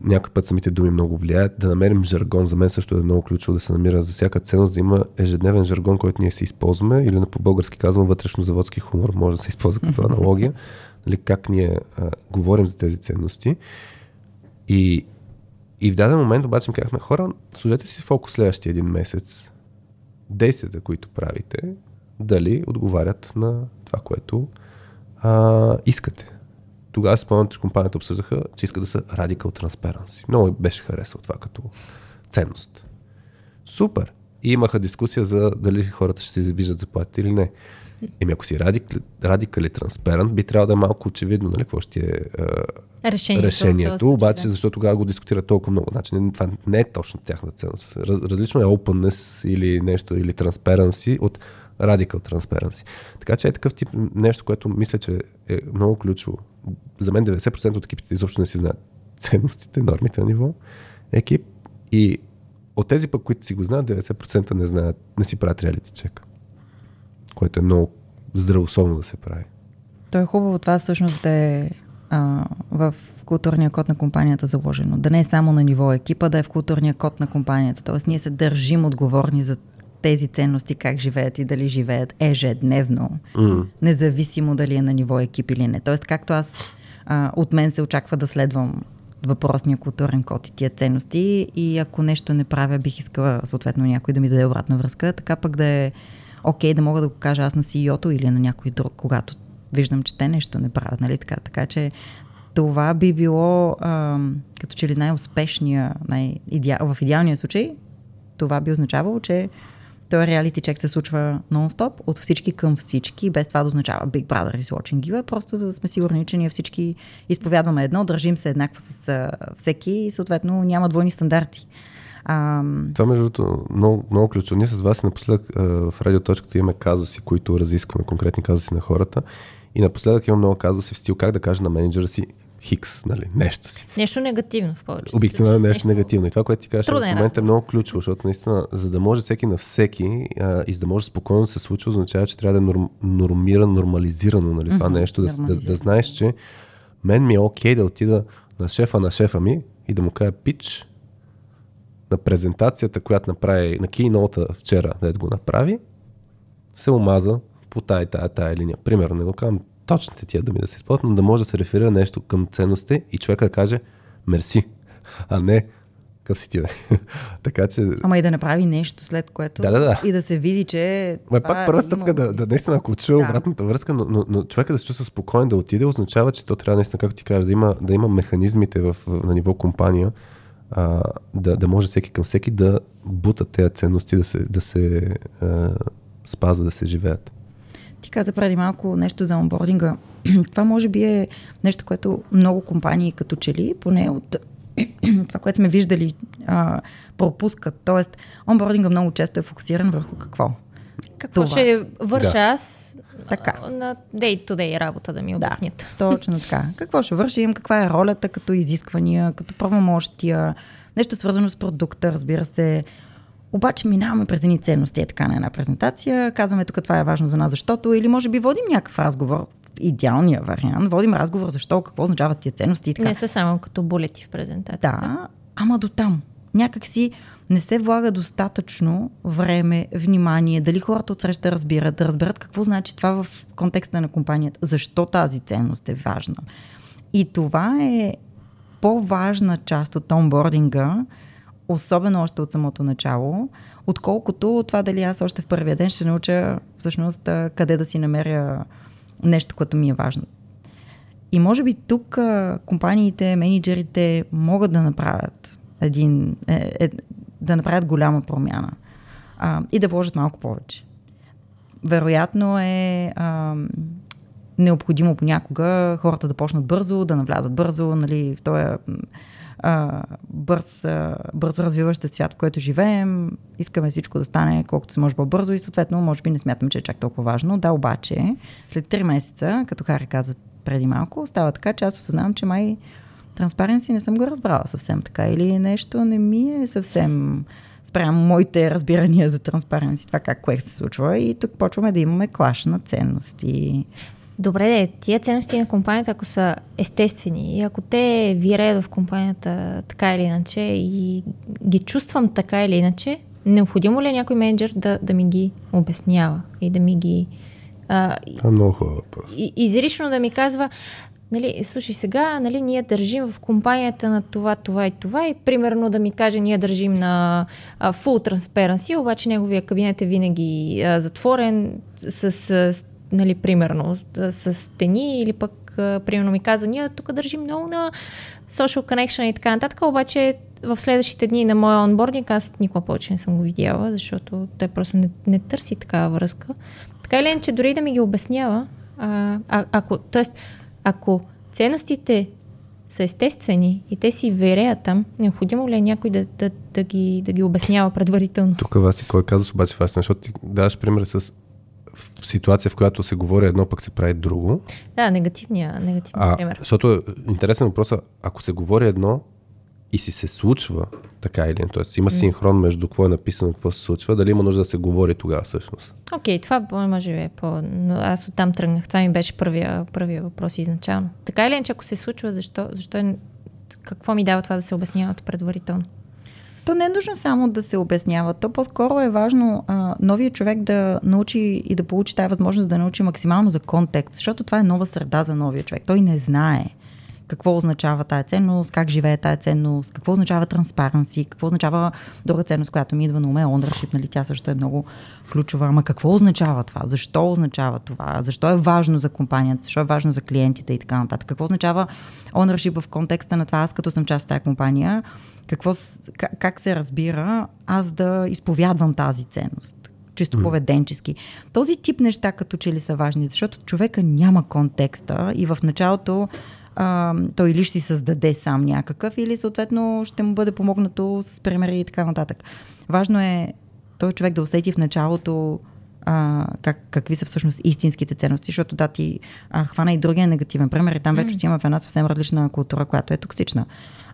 някой път самите думи много влияят, да намерим жаргон. За мен също е много ключово да се намира за всяка ценност, да има ежедневен жаргон, който ние си използваме, или на по-български казвам вътрешно-заводски хумор, може да се използва като аналогия, нали, как ние а, говорим за тези ценности. И, и в даден момент обаче им казахме, хора, служете си фокус следващия един месец. Действията, които правите, дали отговарят на това, което а, искате. Тогава спомням, че компанията обсъждаха, че иска да са Radical Transparency. Много беше харесал това като ценност. Супер! И имаха дискусия за дали хората ще се виждат заплатите или не. Еми, ако си радикали транспарант, би трябвало да е малко очевидно, нали, какво ще е решението. решението обаче, да. защо тогава го дискутира толкова много. Значи, това не е точно тяхна ценност. Раз, различно е openness или нещо, или transparency от radical transparency. Така че е такъв тип нещо, което мисля, че е много ключово. За мен 90% от екипите изобщо не си знаят ценностите, нормите на ниво екип и от тези пък, които си го знаят, 90% не знаят, не си правят реалити чек което е много здравословно да се прави. То е хубаво това всъщност да е а, в културния код на компанията заложено. Да не е само на ниво екипа, да е в културния код на компанията. Тоест ние се държим отговорни за тези ценности, как живеят и дали живеят ежедневно, mm. независимо дали е на ниво екип или не. Тоест, както аз а, от мен се очаква да следвам въпросния културен код и тия ценности и ако нещо не правя, бих искала съответно някой да ми даде обратна връзка, така пък да е окей да мога да го кажа аз на CEO-то или на някой друг, когато виждам, че те нещо не правят, нали така. Така че това би било а, като че ли най-успешния, най в идеалния случай, това би означавало, че този реалити чек се случва нон-стоп, от всички към всички, без това да означава Big Brother is watching you, просто за да сме сигурни, че ние всички изповядваме едно, държим се еднакво с а, всеки и съответно няма двойни стандарти. А... Това, между другото, много, много ключово. Ние с вас напоследък в радиоточката имаме казуси, които разискваме, конкретни казуси на хората. И напоследък имам много казуси в стил как да кажа на менеджера си Хикс, нали, нещо си. Нещо негативно в повечето. Обикновено нещо, нещо негативно. И това, което ти кажеш в момента е много ключово, защото наистина, за да може всеки на всеки а, и за да може спокойно да се случва, означава, че трябва да е норм, нормирано, нормализирано, нали, това mm-hmm, нещо, да, да, да, знаеш, че мен ми е окей okay да отида на шефа на шефа ми и да му кажа, пич, на презентацията, която направи, на кейноута вчера, да го направи, се омаза по тая, тая, тая линия. Примерно, не го казвам точните тия думи да се използват, но да може да се реферира нещо към ценностите и човека да каже мерси, а не какъв си ти бе. така че... Ама и да направи нещо след което да, да, да. и да се види, че... Ма пак първа стъпка да, да наистина, ако чуя да. обратната връзка, но, но, но човека да се чувства спокоен да отиде, означава, че то трябва наистина, както ти кажа, да има, да има механизмите в, на ниво компания, а, да, да може всеки към всеки да бута тези ценности, да се, да се а, спазва, да се живеят. Каза преди малко нещо за онбординга. Това може би е нещо, което много компании като че ли, поне от това, което сме виждали, а, пропускат. Тоест, онбординга много често е фокусиран върху какво? Какво това. ще върша да. аз така. на day-to-day работа да ми обяснят. Да, точно така. Какво ще вършим, каква е ролята като изисквания, като правомощия, нещо свързано с продукта, разбира се. Обаче минаваме през едни ценности, е така на една презентация, казваме тук това е важно за нас, защото, или може би водим някакъв разговор, идеалния вариант, водим разговор защо, какво означават тия ценности и така. Не са само като булети в презентацията. Да, ама до там. Някак си не се влага достатъчно време, внимание, дали хората отсреща разбират, да разберат какво значи това в контекста на компанията, защо тази ценност е важна. И това е по-важна част от онбординга, особено още от самото начало, отколкото това дали аз още в първия ден ще науча всъщност къде да си намеря нещо, което ми е важно. И може би тук компаниите, менеджерите могат да направят един, е, е, да направят голяма промяна а, и да вложат малко повече. Вероятно е а, необходимо понякога хората да почнат бързо, да навлязат бързо, нали, в този а, бърз, а, бързо развиващ свят, в който живеем. Искаме всичко да стане колкото се може по-бързо и съответно, може би не смятам, че е чак толкова важно. Да, обаче, след 3 месеца, като Хари каза преди малко, става така, че аз осъзнавам, че май транспаренси не съм го разбрала съвсем така или нещо не ми е съвсем спрямо моите разбирания за транспаренси, това как кое се случва и тук почваме да имаме клаш на ценности. Добре, де, тия ценности на компанията, ако са естествени и ако те виреят в компанията така или иначе и ги чувствам така или иначе, необходимо ли е някой менеджер да, да ми ги обяснява и да ми ги... А, Това е много хубав въпрос. И, изрично да ми казва, нали, слушай сега, нали, ние държим в компанията на това, това и това и примерно да ми каже, ние държим на а, full transparency, обаче неговия кабинет е винаги а, затворен с, с нали, примерно, с стени или пък, примерно ми казва, ние тук държим много на social connection и така нататък, обаче в следващите дни на моя онбординг аз никога повече не съм го видяла, защото той просто не, не търси такава връзка. Така или иначе, дори да ми ги обяснява, а, а, ако, т.е. ако ценностите са естествени и те си вереят там, необходимо ли е някой да, да, да, ги, да ги обяснява предварително? Тук Васи, кой казва обаче това, защото ти даваш пример с ситуация, в която се говори едно, пък се прави друго. Да, негативния, негативния а, пример. Защото интересен въпрос ако се говори едно и си се случва така или не, т.е. има синхрон между какво е написано и какво се случва, дали има нужда да се говори тогава всъщност? Окей, okay, това може би е по... Но аз оттам тръгнах. Това ми беше първия, първия въпрос изначално. Така или иначе, ако се случва, защо, защо е... Какво ми дава това да се обясняват предварително? То не е нужно само да се обяснява. То по-скоро е важно а, новия човек да научи и да получи тази възможност да научи максимално за контекст, защото това е нова среда за новия човек. Той не знае какво означава тая ценност, как живее тая ценност, какво означава транспаренси, какво означава друга ценност, която ми идва на уме, ownership, нали, тя също е много ключова. Ама какво означава това? Защо означава това? Защо е важно за компанията? Защо е важно за клиентите и така нататък? Какво означава ownership в контекста на това, аз като съм част от тази компания, какво, как, се разбира аз да изповядвам тази ценност? чисто поведенчески. Този тип неща като че ли са важни, защото човека няма контекста и в началото а, той или ще си създаде сам някакъв, или съответно ще му бъде помогнато с примери и така нататък. Важно е той човек да усети в началото а, как, какви са всъщност истинските ценности, защото да, ти а, хвана и другия негативен пример и там вече отиваме в една съвсем различна култура, която е токсична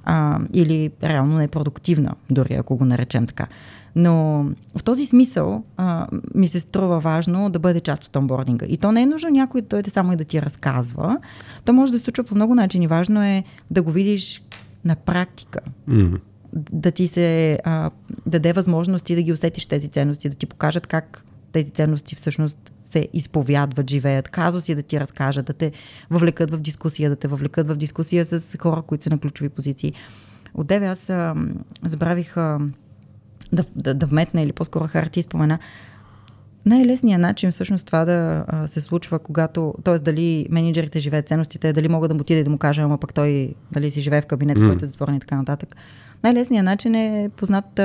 а, или реално непродуктивна, дори ако го наречем така. Но в този смисъл а, ми се струва важно да бъде част от онбординга. И то не е нужно някой да дойде само и да ти разказва. То може да се случва по много начини. Важно е да го видиш на практика. Mm. Да ти се а, даде възможност ти да ги усетиш тези ценности, да ти покажат как тези ценности всъщност се изповядват, живеят, казуси да ти разкажат, да те въвлекат в дискусия, да те въвлекат в дискусия с хора, които са на ключови позиции. От деве аз а, забравих а, да, да, да вметна или по-скоро Харти спомена, най-лесният начин всъщност това да а, се случва, когато, т.е. дали менеджерите живеят ценностите, дали мога да му отида и да му кажа, ама пък той дали си живее в кабинет, mm. който е затворен и така нататък. Най-лесният начин е познат,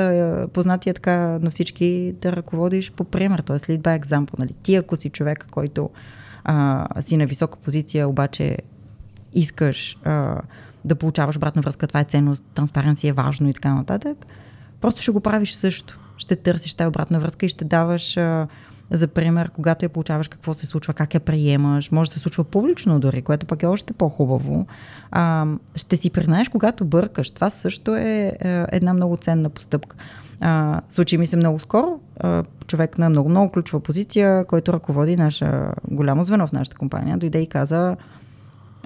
познатия така на всички да ръководиш по пример, т.е. lead by example. Нали? Ти ако си човека, който а, си на висока позиция, обаче искаш а, да получаваш обратна връзка, това е ценност, транспаренция е важно и така нататък, просто ще го правиш също. Ще търсиш тази обратна връзка и ще даваш а, за пример, когато я получаваш, какво се случва, как я приемаш, може да се случва публично дори, което пък е още по-хубаво. А, ще си признаеш, когато бъркаш. Това също е, е една много ценна постъпка. А, случи ми се много скоро. А, човек на много-много ключова позиция, който ръководи наша голямо звено в нашата компания, дойде и каза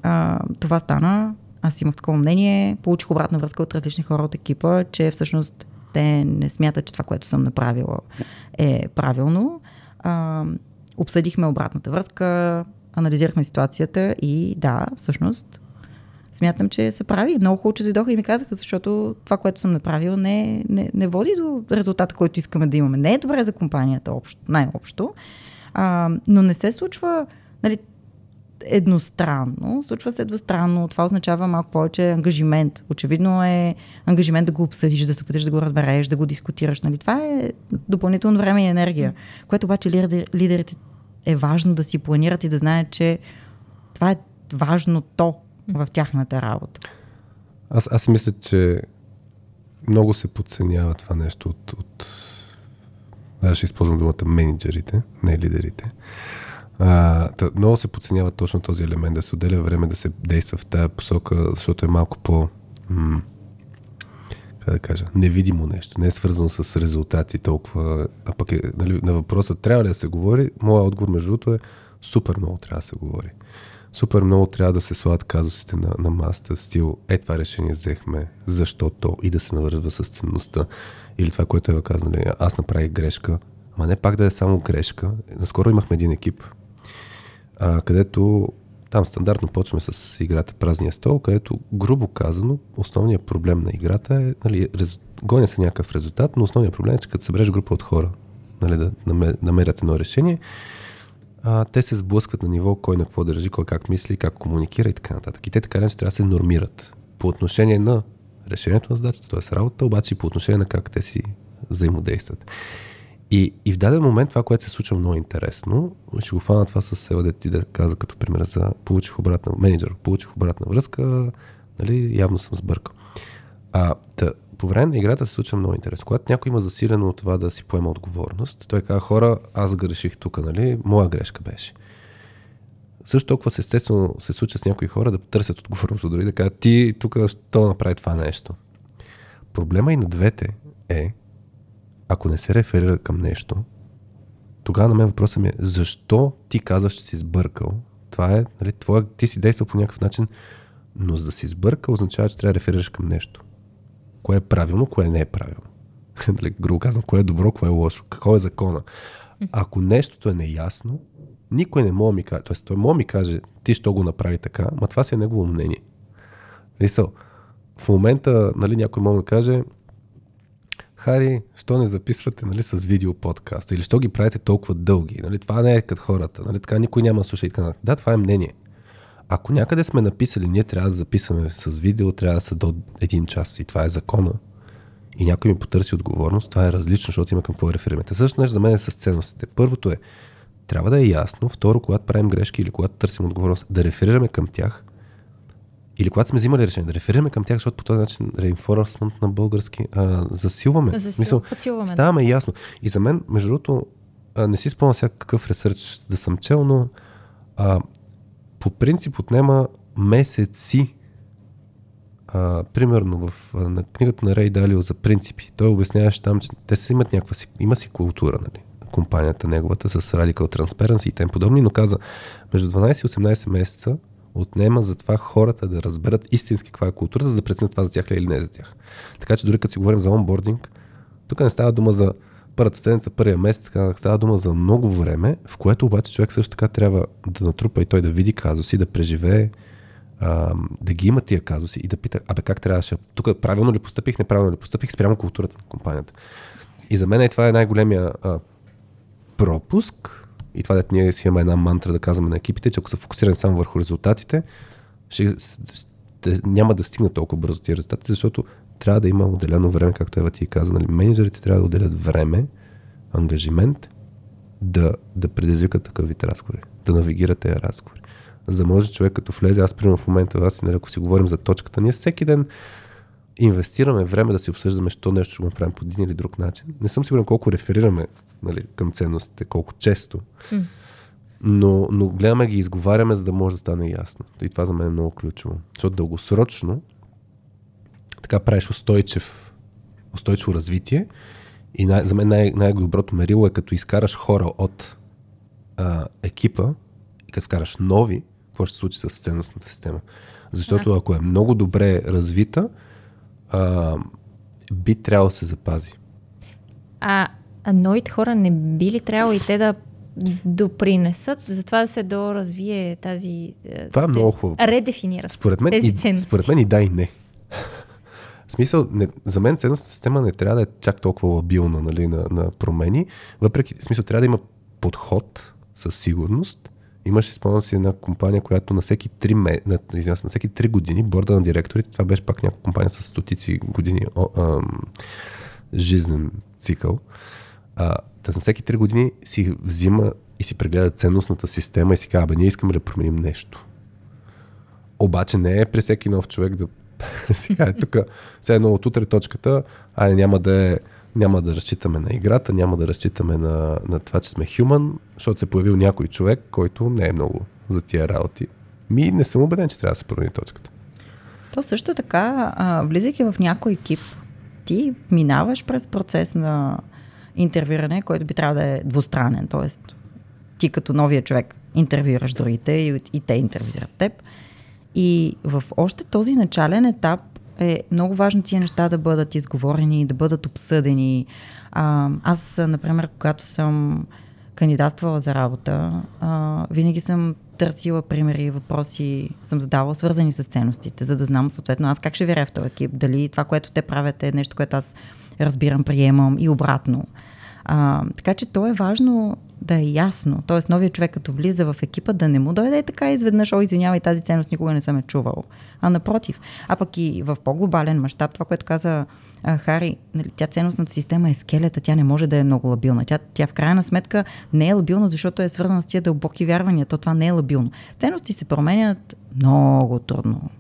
а, това стана, аз имах такова мнение, получих обратна връзка от различни хора от екипа, че всъщност те не смятат, че това, което съм направила е правилно а, обсъдихме обратната връзка, анализирахме ситуацията и да, всъщност смятам, че се прави. Много хубаво, че дойдоха и ми казаха, защото това, което съм направил, не, не, не води до резултата, който искаме да имаме. Не е добре за компанията общо, най-общо, а, но не се случва, нали, едностранно, случва се двустранно. Това означава малко повече ангажимент. Очевидно е ангажимент да го обсъдиш, да се опиташ да го разбереш, да го дискутираш. Нали? Това е допълнително време и енергия, което обаче лидерите е важно да си планират и да знаят, че това е важното в тяхната работа. Аз, аз мисля, че много се подценява това нещо от, от аз ще използвам думата менеджерите, не лидерите. А, много се подценява точно този елемент, да се отделя време да се действа в тая посока, защото е малко по... М- как да кажа, невидимо нещо, не е свързано с резултати толкова, а пък е, нали, на въпроса трябва ли да се говори, моят отговор между другото е супер много трябва да се говори. Супер много трябва да се слагат казусите на, на масата, стил, е това решение взехме, защо то и да се навързва с ценността. Или това, което е казано, нали, аз направих грешка, ама не пак да е само грешка. Наскоро имахме един екип, а, където там стандартно почваме с играта Празния стол, където, грубо казано, основният проблем на играта е, нали, рез... гоня се някакъв резултат, но основният проблем е, че като събереш група от хора, нали, да намерят едно решение, а, те се сблъскват на ниво кой на какво държи, кой как мисли, как комуникира и така нататък. И те така не трябва да се нормират по отношение на решението на задачата, т.е. работа, обаче и по отношение на как те си взаимодействат. И, и в даден момент това, което се случва много интересно, ще го фана това с Ева, да ти да каза като пример за получих обратна, менеджер, получих обратна връзка, нали, явно съм сбъркал. А, та, по време на играта се случва много интересно. Когато някой има засилено от това да си поема отговорност, той казва, хора, аз греших тук, нали, моя грешка беше. Също толкова се естествено се случва с някои хора да търсят отговорност дори да кажат, ти тук що направи това нещо. Проблема и на двете е, ако не се реферира към нещо, тогава на мен въпросът ми е, защо ти казваш, че си сбъркал? Това е, нали, твоя, ти си действал по някакъв начин, но за да си сбъркал означава, че трябва да реферираш към нещо. Кое е правилно, кое не е правилно. нали, грубо казвам, кое е добро, кое е лошо, какво е закона. Ако нещото е неясно, никой не може да ми каже, т.е. той може да ми каже, ти що го направи така, ма това си е негово мнение. Мисъл, в момента, нали, някой може да каже, Хари, що не записвате нали, с видео подкаст? Или що ги правите толкова дълги? Нали, това не е като хората. Нали, така никой няма да слуша и така. Да, това е мнение. Ако някъде сме написали, ние трябва да записваме с видео, трябва да са до един час и това е закона, и някой ми потърси отговорност, това е различно, защото има към какво реферираме. Също нещо за мен е с ценностите. Първото е, трябва да е ясно. Второ, когато правим грешки или когато търсим отговорност, да реферираме към тях. Или когато сме взимали решение, да реферираме към тях, защото по този начин reinforcement на български а, засилваме. Засил, Мисъл, подсилваме. Ставаме да. ясно. И за мен, между другото, а, не си спомня всякакъв ресърч да съм чел, но а, по принцип отнема месеци а, примерно в на книгата на Рей Далио за принципи. Той обясняваше там, че те си имат някаква си, има си култура, нали? компанията неговата с Radical Transparency и тем подобни, но каза, между 12 и 18 месеца отнема за това хората да разберат истински каква е културата, за да преценят това за тях ли е или не е за тях. Така че дори като си говорим за онбординг, тук не става дума за първата седмица, първия месец, така става дума за много време, в което обаче човек също така трябва да натрупа и той да види казуси, да преживее, а, да ги има тия казуси и да пита, абе как трябваше, тук правилно ли постъпих, неправилно ли постъпих спрямо културата на компанията. И за мен е, това е най-големия а, пропуск, и това, дето ние си имаме една мантра да казваме на екипите, че ако са фокусирани само върху резултатите, ще, ще, няма да стигнат толкова бързо тия резултати, защото трябва да има отделено време, както Ева ти каза. Нали, менеджерите трябва да отделят време, ангажимент да, да предизвикат такъв вид разговори, да навигират тези разговори. За да може човек като влезе, аз примерно в момента, аз нали, ако си говорим за точката, ние всеки ден инвестираме време да си обсъждаме, що нещо ще го направим по един или друг начин. Не съм сигурен колко реферираме нали, към ценностите, колко често. Mm. Но, но гледаме ги, изговаряме, за да може да стане ясно. И това за мен е много ключово. Защото дългосрочно така правиш устойчив, устойчиво развитие и най- за мен най- най-доброто мерило е като изкараш хора от а, екипа и като вкараш нови, какво ще се случи с ценностната система. Защото ако е много добре развита, а, би трябвало да се запази. А, а новите хора не би ли трябвало и те да допринесат за това да се доразвие тази... Е, това е много хубаво. Редефинира според мен, тези и, ценности. Според мен и да и не. В смисъл, не, за мен ценностната система не трябва да е чак толкова лабилна нали, на, на промени. Въпреки, в смисъл, трябва да има подход със сигурност Имаше, спомням си, една компания, която на всеки 3, ме, на, извиня, на всеки 3 години борда на директорите, това беше пак някаква компания с стотици години о, ам, жизнен цикъл. А, на всеки 3 години си взима и си прегледа ценностната система и си казва, ние искаме да променим нещо. Обаче не е при всеки нов човек да сега е тук, все едно от утре точката, ай няма да е няма да разчитаме на играта, няма да разчитаме на, на това, че сме хюман, защото се е появил някой човек, който не е много за тия работи. Ми не съм убеден, че трябва да се промени точката. То също така, влизайки в някой екип, ти минаваш през процес на интервюране, който би трябвало да е двустранен. Тоест, ти като новия човек интервюираш другите и, и те интервюират теб. И в още този начален етап е много важно тия неща да бъдат изговорени, да бъдат обсъдени. А, аз, например, когато съм кандидатствала за работа, а, винаги съм търсила примери и въпроси, съм задавала, свързани с ценностите, за да знам съответно аз как ще виря в този екип. Дали това, което те правят е нещо, което аз разбирам, приемам и обратно. А, така че то е важно да е ясно. Тоест, новият човек, като влиза в екипа, да не му дойде така изведнъж, о, извинявай, тази ценност никога не съм е чувал. А напротив. А пък и в по-глобален мащаб, това, което каза а, Хари, нали, тя ценностната система е скелета, тя не може да е много лабилна. Тя, тя в крайна сметка не е лабилна, защото е свързана с тия дълбоки вярвания. То това не е лабилно. Ценности се променят много трудно.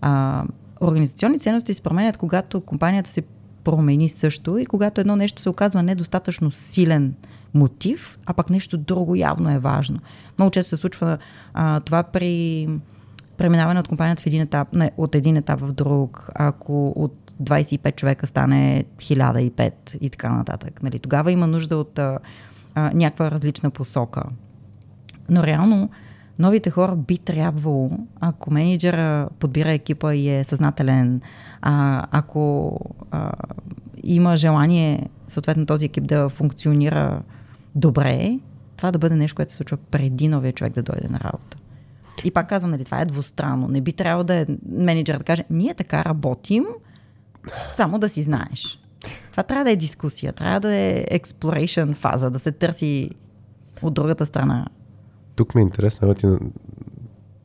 А, организационни ценности се променят, когато компанията се промени също и когато едно нещо се оказва недостатъчно силен мотив, а пък нещо друго явно е важно. Много често се случва а, това при преминаване от компанията в един етап, не, от един етап в друг, ако от 25 човека стане 1005 и така нататък. Нали, тогава има нужда от а, а, някаква различна посока. Но реално, новите хора би трябвало, ако менеджера подбира екипа и е съзнателен, а, ако а, има желание съответно този екип да функционира добре, това да бъде нещо, което се случва преди новия човек да дойде на работа. И пак казвам, нали, това е двустранно. Не би трябвало да е менеджер да каже, ние така работим, само да си знаеш. Това трябва да е дискусия, трябва да е exploration фаза, да се търси от другата страна. Тук ми е интересно, ти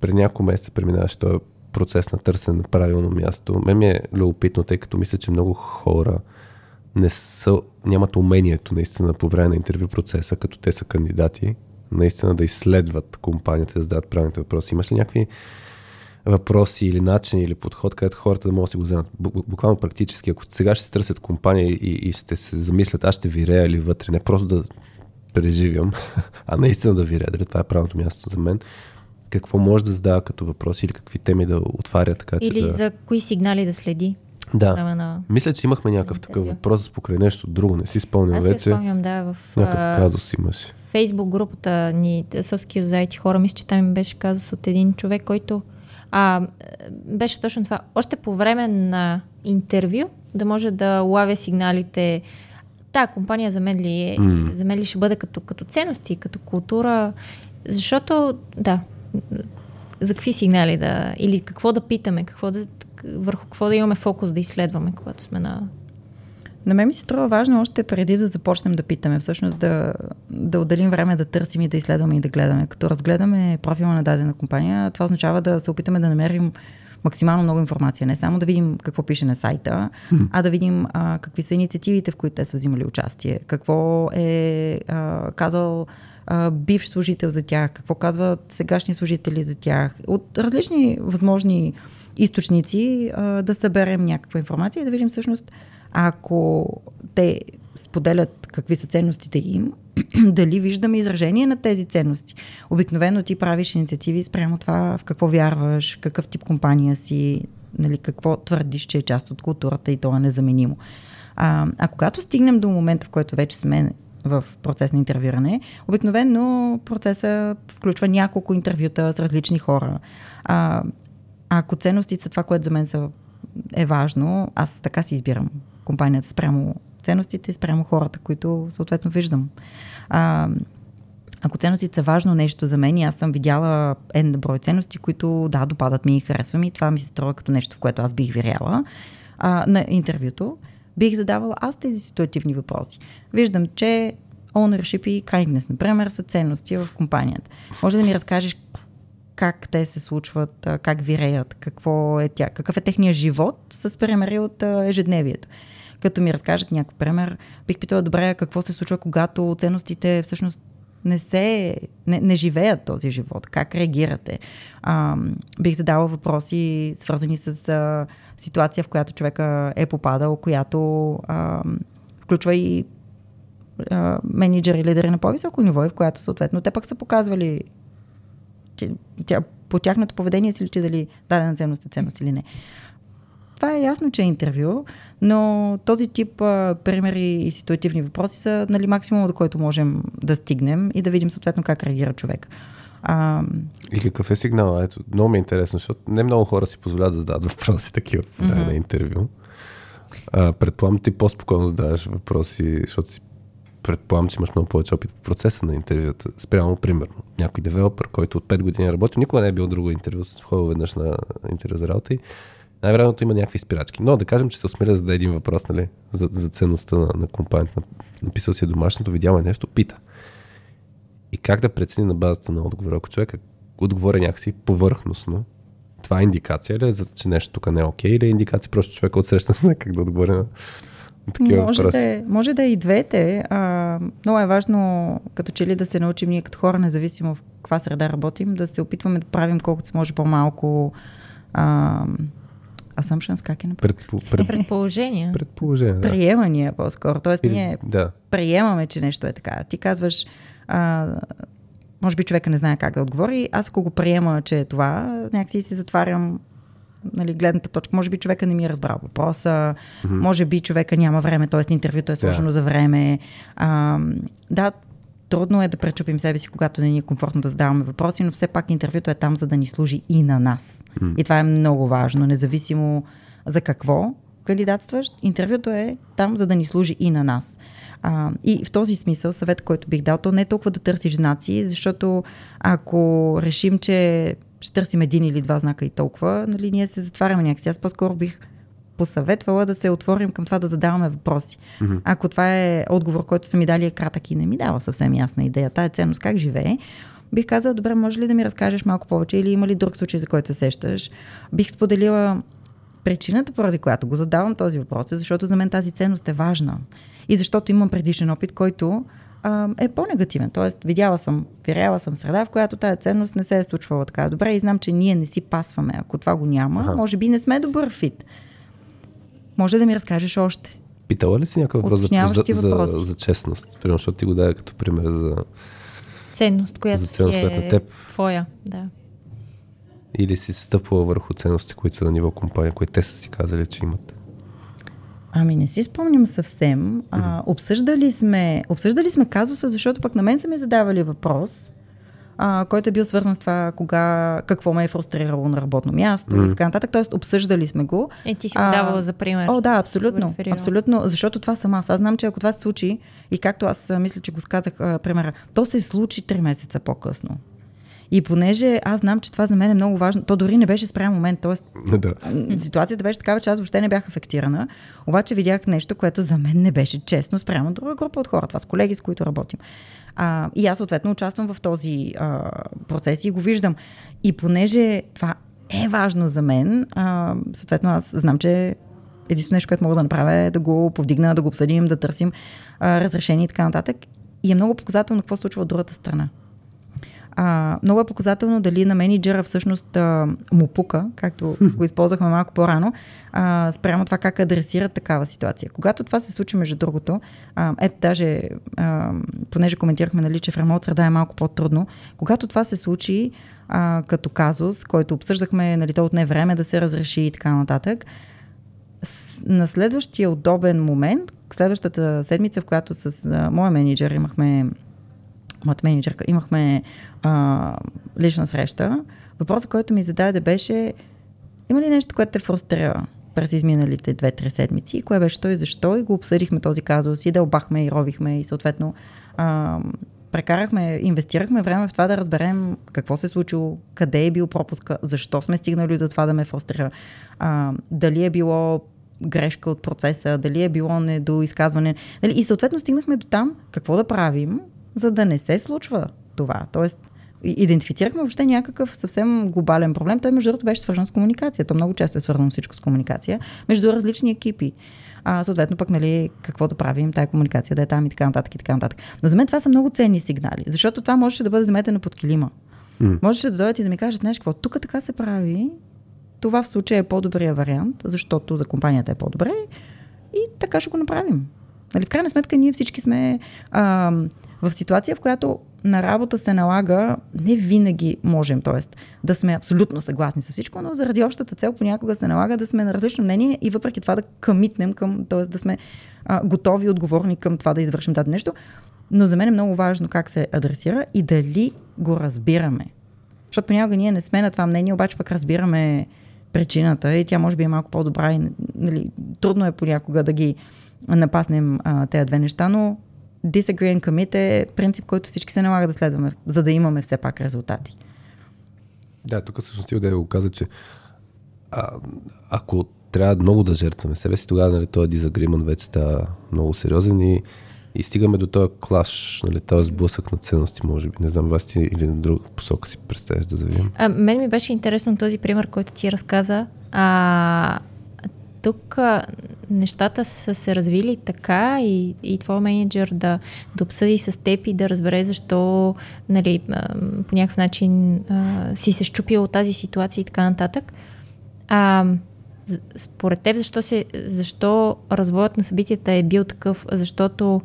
при няколко месеца преминаваш този процес на търсене на правилно място. Ме ми е любопитно, тъй като мисля, че много хора не са, нямат умението наистина по време на интервю процеса, като те са кандидати, наистина да изследват компанията, да зададат правилните въпроси. Имаш ли някакви въпроси или начини или подход, където хората да могат да си го вземат. Буквално практически, ако сега ще се търсят компания и, и ще се замислят, аз ще вирея ли вътре, не просто да преживям, а наистина да вирея, дали това е правилното място за мен, какво може да задава като въпроси или какви теми да отваря така, Или че да... за кои сигнали да следи. Да. На... Мисля, че имахме някакъв такъв въпрос покрай нещо друго. Не си спомням Аз вече. Аз спомням, да. В, някакъв казус имаше. Фейсбук групата ни, Soft Skills хора, мисля, че там им беше казус от един човек, който а, беше точно това. Още по време на интервю да може да лавя сигналите Та компания за мен ли, е, mm. за мен ли ще бъде като, като ценности, като култура, защото, да, за какви сигнали да, или какво да питаме, какво да, върху какво да имаме фокус да изследваме, когато сме на... На мен ми се струва важно още преди да започнем да питаме, всъщност да, да отделим време да търсим и да изследваме и да гледаме. Като разгледаме профила на дадена компания, това означава да се опитаме да намерим максимално много информация. Не само да видим какво пише на сайта, а да видим а, какви са инициативите, в които те са взимали участие, какво е а, казал а, бивш служител за тях, какво казват сегашни служители за тях. От различни възможни източници а, да съберем някаква информация и да видим всъщност, ако те споделят какви са ценностите им, дали виждаме изражение на тези ценности. Обикновено ти правиш инициативи спрямо това в какво вярваш, какъв тип компания си, нали, какво твърдиш, че е част от културата и то е незаменимо. А, а когато стигнем до момента, в който вече сме в процес на интервюране, обикновено процеса включва няколко интервюта с различни хора. А, ако ценностите са това, което за мен са, е важно, аз така си избирам компанията спрямо ценностите, спрямо хората, които съответно виждам. А, ако ценностите са важно нещо за мен и аз съм видяла една брой ценности, които да, допадат ми и харесвам и това ми се струва като нещо, в което аз бих виряла а, на интервюто, бих задавала аз тези ситуативни въпроси. Виждам, че ownership и kindness, например, са ценности в компанията. Може да ми разкажеш как те се случват, как виреят, какво е тя, какъв е техния живот с примери от ежедневието. Като ми разкажат някакъв пример, бих питала, добре, какво се случва, когато ценностите всъщност не се, не, не живеят този живот, как реагирате. А, бих задала въпроси, свързани с а, ситуация, в която човека е попадал, която а, включва и а, менеджери, лидери на по-високо ниво, и в която съответно те пък са показвали че, тя, по тяхното поведение си личи дали дадена ценност е ценност или не. Това е ясно, че е интервю, но този тип а, примери и ситуативни въпроси са нали, максимум, до който можем да стигнем и да видим съответно как реагира човек. А, И какъв е сигнал? Ето, много ми е интересно, защото не много хора си позволяват да зададат въпроси такива mm-hmm. на интервю. А, предполагам, ти по-спокойно задаваш въпроси, защото си предполагам, че имаш много повече опит в процеса на интервюта. Спрямо, примерно, някой девелопър, който от 5 години работи, никога не е бил друго интервю, ходил веднъж на интервю за работа и най-вероятно има някакви спирачки. Но да кажем, че се осмеля да зададе един въпрос нали, за, за ценността на, на компанията. Написал си е домашното, видял е нещо, пита. И как да прецени на базата на отговора, ако човек отговори някакси повърхностно, това е индикация ли, е, за, че нещо тук не е окей, или е индикация просто човек отсреща не знае как да отговори на такива може въпроси? да, е, може да е и двете. А, много е важно, като че ли да се научим ние като хора, независимо в каква среда работим, да се опитваме да правим колкото се може по-малко а, assumptions, как е на Предпо, пред, Предположения. предположение, да. Приемания по-скоро. Тоест Или- ние да. приемаме, че нещо е така. Ти казваш, а, може би човека не знае как да отговори. Аз ако го приема, че е това, някакси си затварям нали, гледната точка. Може би човека не ми е разбрал въпроса, mm-hmm. може би човека няма време, т.е. интервюто е сложено Да. за време. А, да, трудно е да пречупим себе си, когато не ни е комфортно да задаваме въпроси, но все пак интервюто е там, за да ни служи и на нас. Mm. И това е много важно, независимо за какво кандидатстваш. Интервюто е там, за да ни служи и на нас. А, и в този смисъл съвет, който бих дал, то не е толкова да търсиш знаци, защото ако решим, че ще търсим един или два знака и толкова, нали, ние се затваряме някакси. Аз по-скоро бих посъветвала да се отворим към това да задаваме въпроси. Mm-hmm. Ако това е отговор, който са ми дали е кратък и не ми дава съвсем ясна идея, тая ценност как живее, бих казала, добре, може ли да ми разкажеш малко повече или има ли друг случай, за който се сещаш? Бих споделила причината, поради която го задавам този въпрос, е защото за мен тази ценност е важна. И защото имам предишен опит, който а, е по-негативен. Тоест, видяла съм, виряла съм среда, в която тази ценност не се е случвала така добре и знам, че ние не си пасваме. Ако това го няма, Аха. може би не сме добър фит. Може да ми разкажеш още. Питала ли си някакъв въпрос за, за, за, честност? Примерно, защото ти го даде като пример за... Ценност, която За ценност, си която е е теб. твоя. Да. Или си стъпвала върху ценности, които са на ниво компания, които те са си казали, че имат. Ами не си спомням съвсем. А, обсъждали, сме, обсъждали сме казуса, защото пък на мен са ми задавали въпрос, а, който е бил свързан с това кога, какво ме е фрустрирало на работно място mm. и така нататък. Тоест обсъждали сме го. Е, ти си го А, давала за пример. О, да, абсолютно. Абсолютно, защото това съм аз. Аз знам, че ако това се случи, и както аз мисля, че го сказах, а, примера, то се случи 3 месеца по-късно. И понеже аз знам, че това за мен е много важно, то дори не беше спрямо момент, т.е. да. Ситуацията беше такава, че аз въобще не бях афектирана, обаче видях нещо, което за мен не беше честно спрямо друга група от хора. Това са колеги, с които работим. А, и аз съответно участвам в този а, процес и го виждам. И понеже това е важно за мен, а, съответно аз знам, че единственото нещо, което мога да направя е да го повдигна, да го обсъдим, да търсим а, разрешение и така нататък. И е много показателно какво се случва от другата страна. А, много е показателно дали на менеджера всъщност а, му пука, както го използвахме малко по-рано, а, спрямо това как адресират такава ситуация. Когато това се случи, между другото, а, ето даже, а, понеже коментирахме, нали, че в ремонт среда е малко по-трудно, когато това се случи а, като казус, който обсъждахме, нали, то отне време да се разреши и така нататък, на следващия удобен момент, следващата седмица, в която с а, моя менеджер имахме моят менеджерка, имахме а, лична среща. Въпросът, който ми зададе беше има ли нещо, което те фрустрира през изминалите две-три седмици? Кое беше той и защо? И го обсъдихме този казус и дълбахме и ровихме и съответно а, прекарахме, инвестирахме време в това да разберем какво се е случило, къде е бил пропуска, защо сме стигнали до това да ме фрустрира, а, дали е било грешка от процеса, дали е било недоизказване. Дали... И съответно стигнахме до там какво да правим, за да не се случва това. Тоест, идентифицирахме въобще някакъв съвсем глобален проблем. Той, между другото, беше свързан с комуникация. То много често е свързано всичко с комуникация между различни екипи. А, съответно, пък, нали, какво да правим, тая комуникация да е там и така нататък и така нататък. Но за мен това са много ценни сигнали, защото това можеше да бъде заметено под килима. Mm. Можеше да дойдат и да ми кажат, знаеш какво, тук така се прави, това в случая е по-добрия вариант, защото за компанията е по-добре и така ще го направим. Нали, в крайна сметка ние всички сме а, в ситуация, в която на работа се налага, не винаги можем, т.е. да сме абсолютно съгласни с всичко, но заради общата цел понякога се налага да сме на различно мнение и въпреки това да къмитнем към, т.е. да сме а, готови и отговорни към това да извършим тази нещо. Но за мен е много важно как се адресира и дали го разбираме. Защото понякога ние не сме на това мнение, обаче пък разбираме причината и тя може би е малко по-добра и нали, трудно е понякога да ги напаснем а, тези две неща, но disagree and commit е принцип, който всички се налага да следваме, за да имаме все пак резултати. Да, тук всъщност да го каза, че а, ако трябва много да жертваме себе си, тогава нали, този disagreement вече става много сериозен и, и стигаме до този клаш, нали, този сблъсък на ценности, може би. Не знам, вас ти или на друга посока си представяш да завием. А, мен ми беше интересно този пример, който ти разказа. А, тук нещата са се развили така и, и твой менеджер да, да обсъди с теб и да разбере защо нали, по някакъв начин а, си се щупил от тази ситуация и така нататък. А, според теб, защо, се, защо развоят на събитията е бил такъв? Защото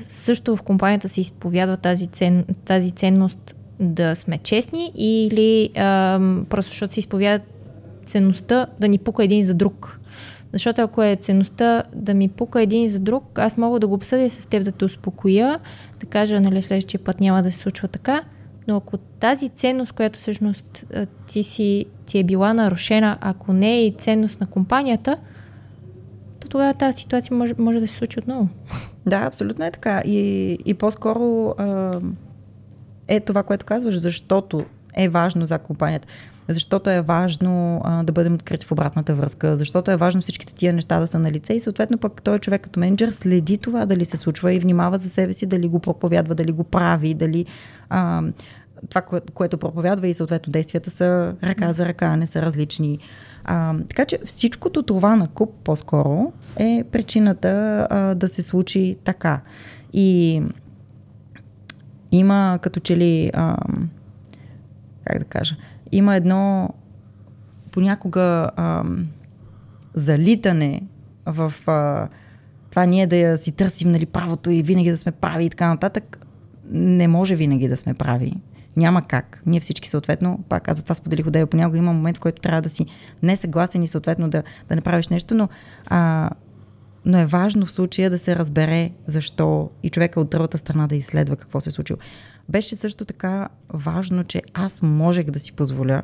също в компанията се изповядва тази, цен, тази ценност да сме честни или а, просто защото се изповядат ценността да ни пука един за друг. Защото ако е ценността да ми пука един за друг, аз мога да го обсъдя с теб, да те успокоя, да кажа, нали, следващия път няма да се случва така, но ако тази ценност, която всъщност ти, си, ти е била нарушена, ако не е и ценност на компанията, то тогава тази ситуация може, може да се случи отново. Да, абсолютно е така. И, и по-скоро е това, което казваш, защото е важно за компанията защото е важно а, да бъдем открити в обратната връзка, защото е важно всичките тия неща да са на лице и съответно пък той човек като менеджер следи това дали се случва и внимава за себе си, дали го проповядва, дали го прави, дали а, това, кое, което проповядва и съответно действията са ръка за ръка, не са различни. А, така че всичкото това на куп по-скоро е причината а, да се случи така. И има като че ли, а, как да кажа, има едно понякога а, залитане в а, това ние да я си търсим нали, правото и винаги да сме прави и така нататък. Не може винаги да сме прави. Няма как. Ние всички съответно, пак аз за това споделих отдел, понякога има момент, в който трябва да си не съгласен и съответно да, да направиш нещо, но, а, но е важно в случая да се разбере защо и човека от другата страна да изследва какво се е случило. Беше също така важно, че аз можех да си позволя,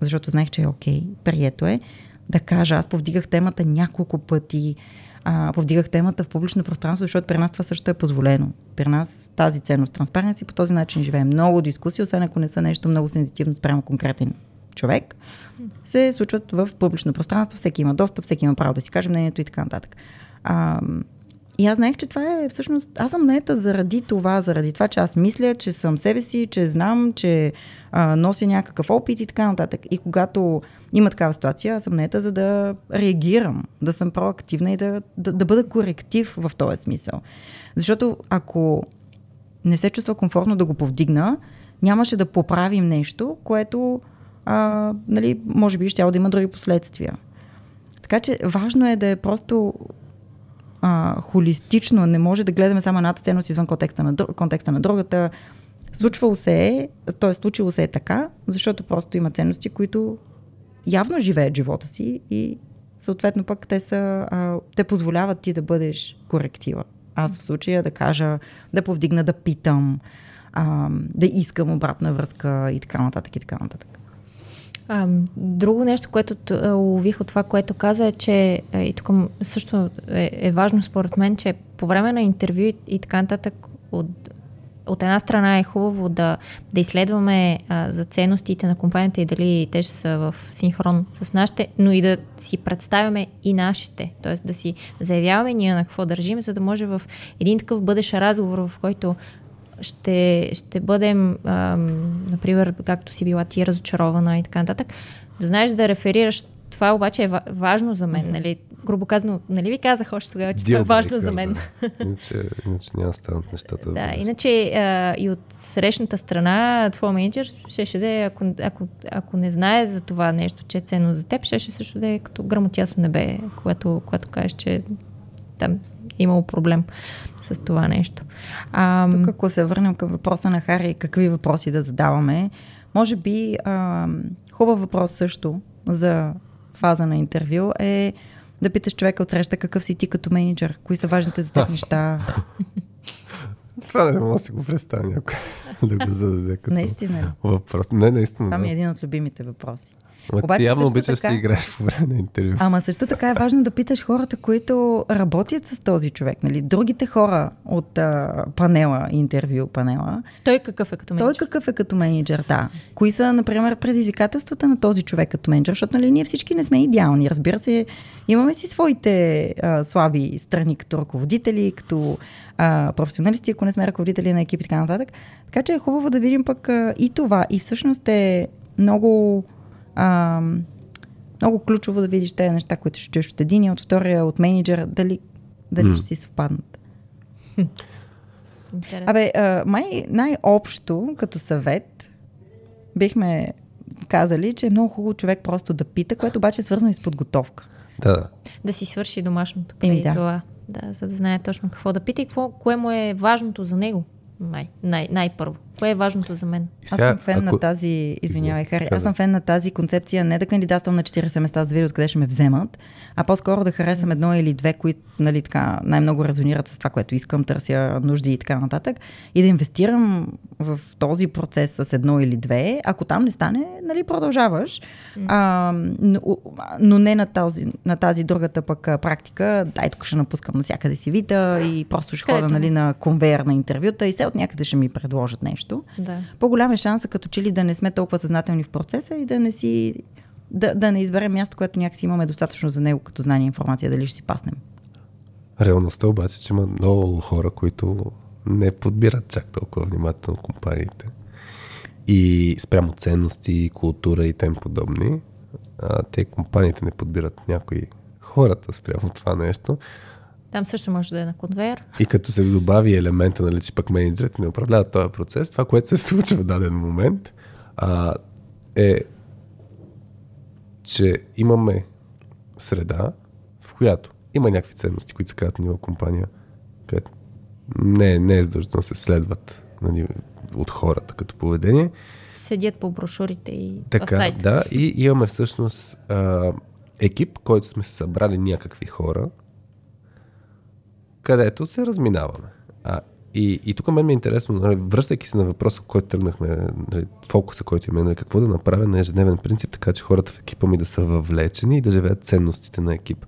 защото знаех, че е окей, прието е, да кажа, аз повдигах темата няколко пъти, а, повдигах темата в публично пространство, защото при нас това също е позволено. При нас тази ценност, транспаренция по този начин живеем. Много дискусии, освен ако не са нещо много сензитивно спрямо конкретен човек, се случват в публично пространство, всеки има достъп, всеки има право да си каже мнението и така нататък. А, и аз знаех, че това е всъщност... Аз съм наета заради това, заради това, че аз мисля, че съм себе си, че знам, че а, нося някакъв опит и така нататък. И когато има такава ситуация, аз съм наета за да реагирам, да съм проактивна и да, да, да бъда коректив в този смисъл. Защото ако не се чувства комфортно да го повдигна, нямаше да поправим нещо, което а, нали, може би ще да има други последствия. Така че важно е да е просто а, холистично, не може да гледаме само едната ценност извън контекста на, контекста на другата. Случвало се е, т.е. случило се е така, защото просто има ценности, които явно живеят живота си и съответно пък те, са, а, те позволяват ти да бъдеш коректива. Аз в случая да кажа, да повдигна, да питам, а, да искам обратна връзка и така нататък и така нататък. А, друго нещо, което лових от това, което каза е, че и тук също е, е важно според мен, че по време на интервю и, така нататък от, от една страна е хубаво да, да изследваме а, за ценностите на компанията и дали те ще са в синхрон с нашите, но и да си представяме и нашите. Тоест да си заявяваме ние на какво държим, за да може в един такъв бъдещ разговор, в който ще, ще бъдем, ам, например, както си била ти разочарована и така нататък, да знаеш да реферираш. Това обаче е важно за мен, нали? грубо казано, нали ви казах още тогава, че това е важно за мен. Да. Иначе, иначе няма станат нещата. Да, иначе а, и от срещната страна, твой менеджер ще, ще да е, ако, ако, ако не знае за това нещо, че е ценно за теб, ще, ще също да е като грамотясно небе, когато, когато кажеш, че там имало проблем с това нещо. А, Тук, ако се върнем към въпроса на Хари, какви въпроси да задаваме, може би а, хубав въпрос също за фаза на интервю е да питаш човека от среща какъв си ти като менеджер, кои са важните за теб неща. Това не мога да си го представя някой да го зададе като наистина. въпрос. Не, наистина. Това ми е един от любимите въпроси. Ама Обаче, явно обичаш така... да си играеш по време на интервю. Ама също така е важно да питаш хората, които работят с този човек. Нали? Другите хора от а, панела, интервю панела. Той какъв е като менеджер? Той какъв е като менеджер, да. Кои са, например, предизвикателствата на този човек като менеджер? Защото нали, ние всички не сме идеални. Разбира се, имаме си своите а, слаби страни като ръководители, като а, професионалисти, ако не сме ръководители на екип и така нататък. Така че е хубаво да видим пък а, и това. И всъщност е много а, много ключово да видиш тези неща, които ще чуеш от един и от втория, от менеджера, дали, дали mm. ще си съвпаднат. Абе, а, май най-общо като съвет бихме казали, че е много хубаво човек просто да пита, което обаче е свързано и с подготовка. Да. Да си свърши домашното преди да. това. Да, за да знае точно какво да пита и какво, кое му е важното за него. Най, най, най-първо. Кое е важното за мен? Сега, аз съм фен ако... на тази, извинявай, Хари, аз съм фен на тази концепция не да кандидатствам на 40 места, за да видя откъде ще ме вземат, а по-скоро да харесам едно или две, които нали, така, най-много резонират с това, което искам, търся нужди и така нататък. И да инвестирам в този процес с едно или две. Ако там не стане, нали, продължаваш. А, но, но не на, тази, на тази другата пък практика. Дай, тук ще напускам навсякъде си вита и просто ще хода нали, на конвейер на интервюта и се от някъде ще ми предложат нещо. Да. По-голям е шанса като че ли да не сме толкова съзнателни в процеса и да не си да, да не изберем място, което някакси имаме достатъчно за него като знание и информация, дали ще си паснем. Реалността обаче, че има много хора, които не подбират чак толкова внимателно компаниите. И спрямо ценности, култура и тем подобни, а, те компаниите не подбират някои хората спрямо това нещо. Там също може да е на конвейер. И като се добави елемента, нали, че пък менеджерите не управляват този процес, това, което се случва в даден момент, а, е, че имаме среда, в която има някакви ценности, които се казват ниво компания, където не, не е задължително се следват нали, от хората като поведение. Седят по брошурите и така, в сайта. Да, и имаме всъщност а, екип, който сме се събрали някакви хора, където се разминаваме. А, и, и тук мен ми е интересно, нали, връщайки се на въпроса, който тръгнахме, нали, фокуса, който имаме, нали, какво да направя на ежедневен принцип, така че хората в екипа ми да са въвлечени и да живеят ценностите на екип.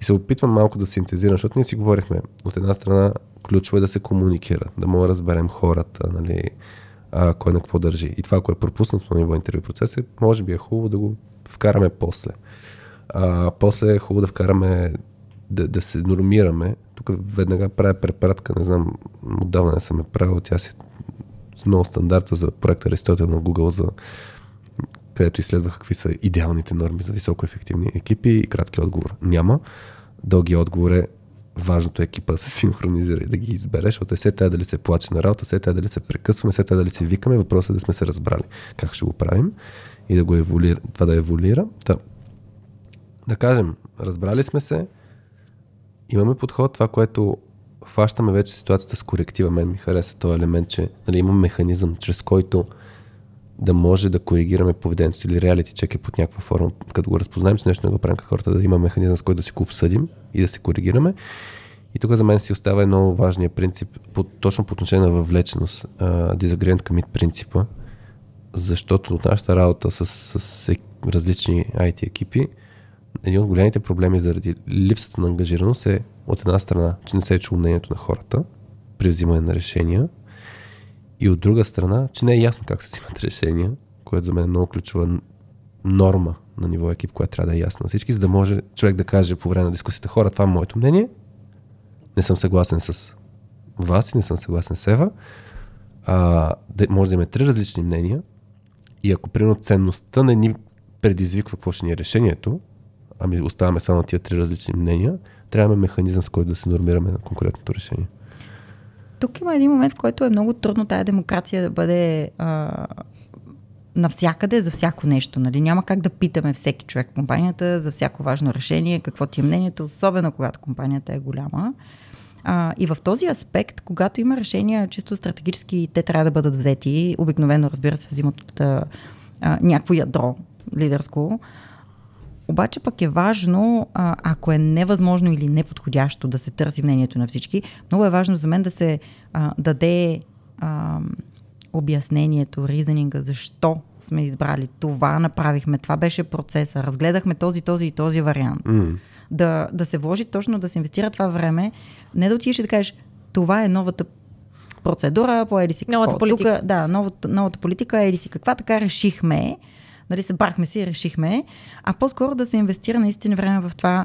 И се опитвам малко да синтезирам, защото ние си говорихме, от една страна ключово е да се комуникира, да мога да разберем хората, нали, а, кой на какво държи. И това, ако е пропуснато на ниво интервю процес, може би е хубаво да го вкараме после. А, после е хубаво да вкараме, да, да се нормираме. Тук веднага правя препратка, не знам, отдавна не съм я правил, тя си много стандарта за проекта Аристотел на Google, за където изследвах какви са идеалните норми за високоефективни екипи и кратки отговор. Няма. Дълги отговор е важното е екипа да се синхронизира и да ги избере, защото е се тая дали се плаче на работа, се тая дали се прекъсваме, се тая дали се викаме, въпросът е да сме се разбрали как ще го правим и да го еволюира, това да еволюира. Та, да кажем, разбрали сме се, имаме подход, това, което хващаме вече ситуацията с коректива. Мен ми хареса този елемент, че нали, има механизъм, чрез който да може да коригираме поведението или реалити чек е под някаква форма. Като го разпознаем с нещо, не го правим като хората, да има механизъм, с който да си го обсъдим и да се коригираме. И тук за мен си остава едно важния принцип, по, точно по отношение на въвлеченост, disagreement commit принципа, защото от нашата работа с, с, с различни IT екипи, един от големите проблеми заради липсата на ангажираност е от една страна, че не се е чул мнението на хората при взимане на решения И от друга страна, че не е ясно как се взимат решения, което за мен е много ключова норма на ниво екип, която трябва да е ясна на всички, за да може човек да каже по време на дискусията, хора, това е моето мнение, не съм съгласен с вас и не съм съгласен с Ева. А, да, може да имаме три различни мнения и ако примерно ценността не ни предизвиква какво ще ни е решението, ами оставаме само тия три различни мнения, трябва механизъм, с който да се нормираме на конкретното решение. Тук има един момент, в който е много трудно тая демокрация да бъде а, навсякъде за всяко нещо. Нали? Няма как да питаме всеки човек в компанията за всяко важно решение, какво ти е мнението, особено когато компанията е голяма. А, и в този аспект, когато има решения чисто стратегически, те трябва да бъдат взети. Обикновено, разбира се, взимат от а, някакво ядро лидерско. Обаче пък е важно, а, ако е невъзможно или неподходящо да се търси мнението на всички, много е важно за мен да се а, даде а, обяснението, ризанинга, защо сме избрали това, направихме, това беше процеса, разгледахме този, този и този вариант. Mm. Да, да се вложи точно, да се инвестира това време, не да отидеш и да кажеш, това е новата процедура по еди си Новата какво. политика. Тук, да, новата, новата политика е еди си каква, така решихме, нали, събрахме си и решихме, а по-скоро да се инвестира наистина време в това,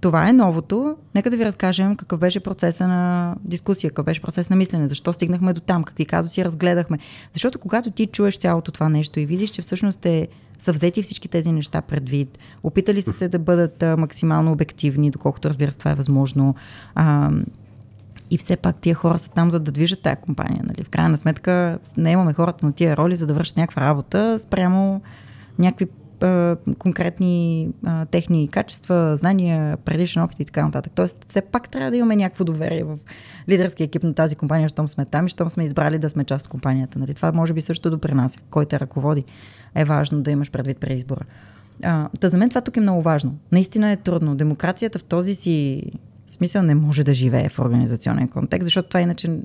това е новото. Нека да ви разкажем какъв беше процеса на дискусия, какъв беше процес на мислене, защо стигнахме до там, какви казуси разгледахме. Защото когато ти чуеш цялото това нещо и видиш, че всъщност е, са взети всички тези неща предвид, опитали са се да бъдат а, максимално обективни, доколкото разбира се това е възможно. А, и все пак тия хора са там, за да движат тая компания. Нали? В крайна сметка не имаме хората на тия роли, за да вършат някаква работа спрямо някакви конкретни а, техни качества, знания, предишен опит и така нататък. Тоест, все пак трябва да имаме някакво доверие в лидерския екип на тази компания, щом сме там и щом сме избрали да сме част от компанията. Нали? Това може би също допринася. Кой те ръководи е важно да имаш предвид при избора. А, та за мен това тук е много важно. Наистина е трудно. Демокрацията в този си смисъл не може да живее в организационен контекст, защото това иначе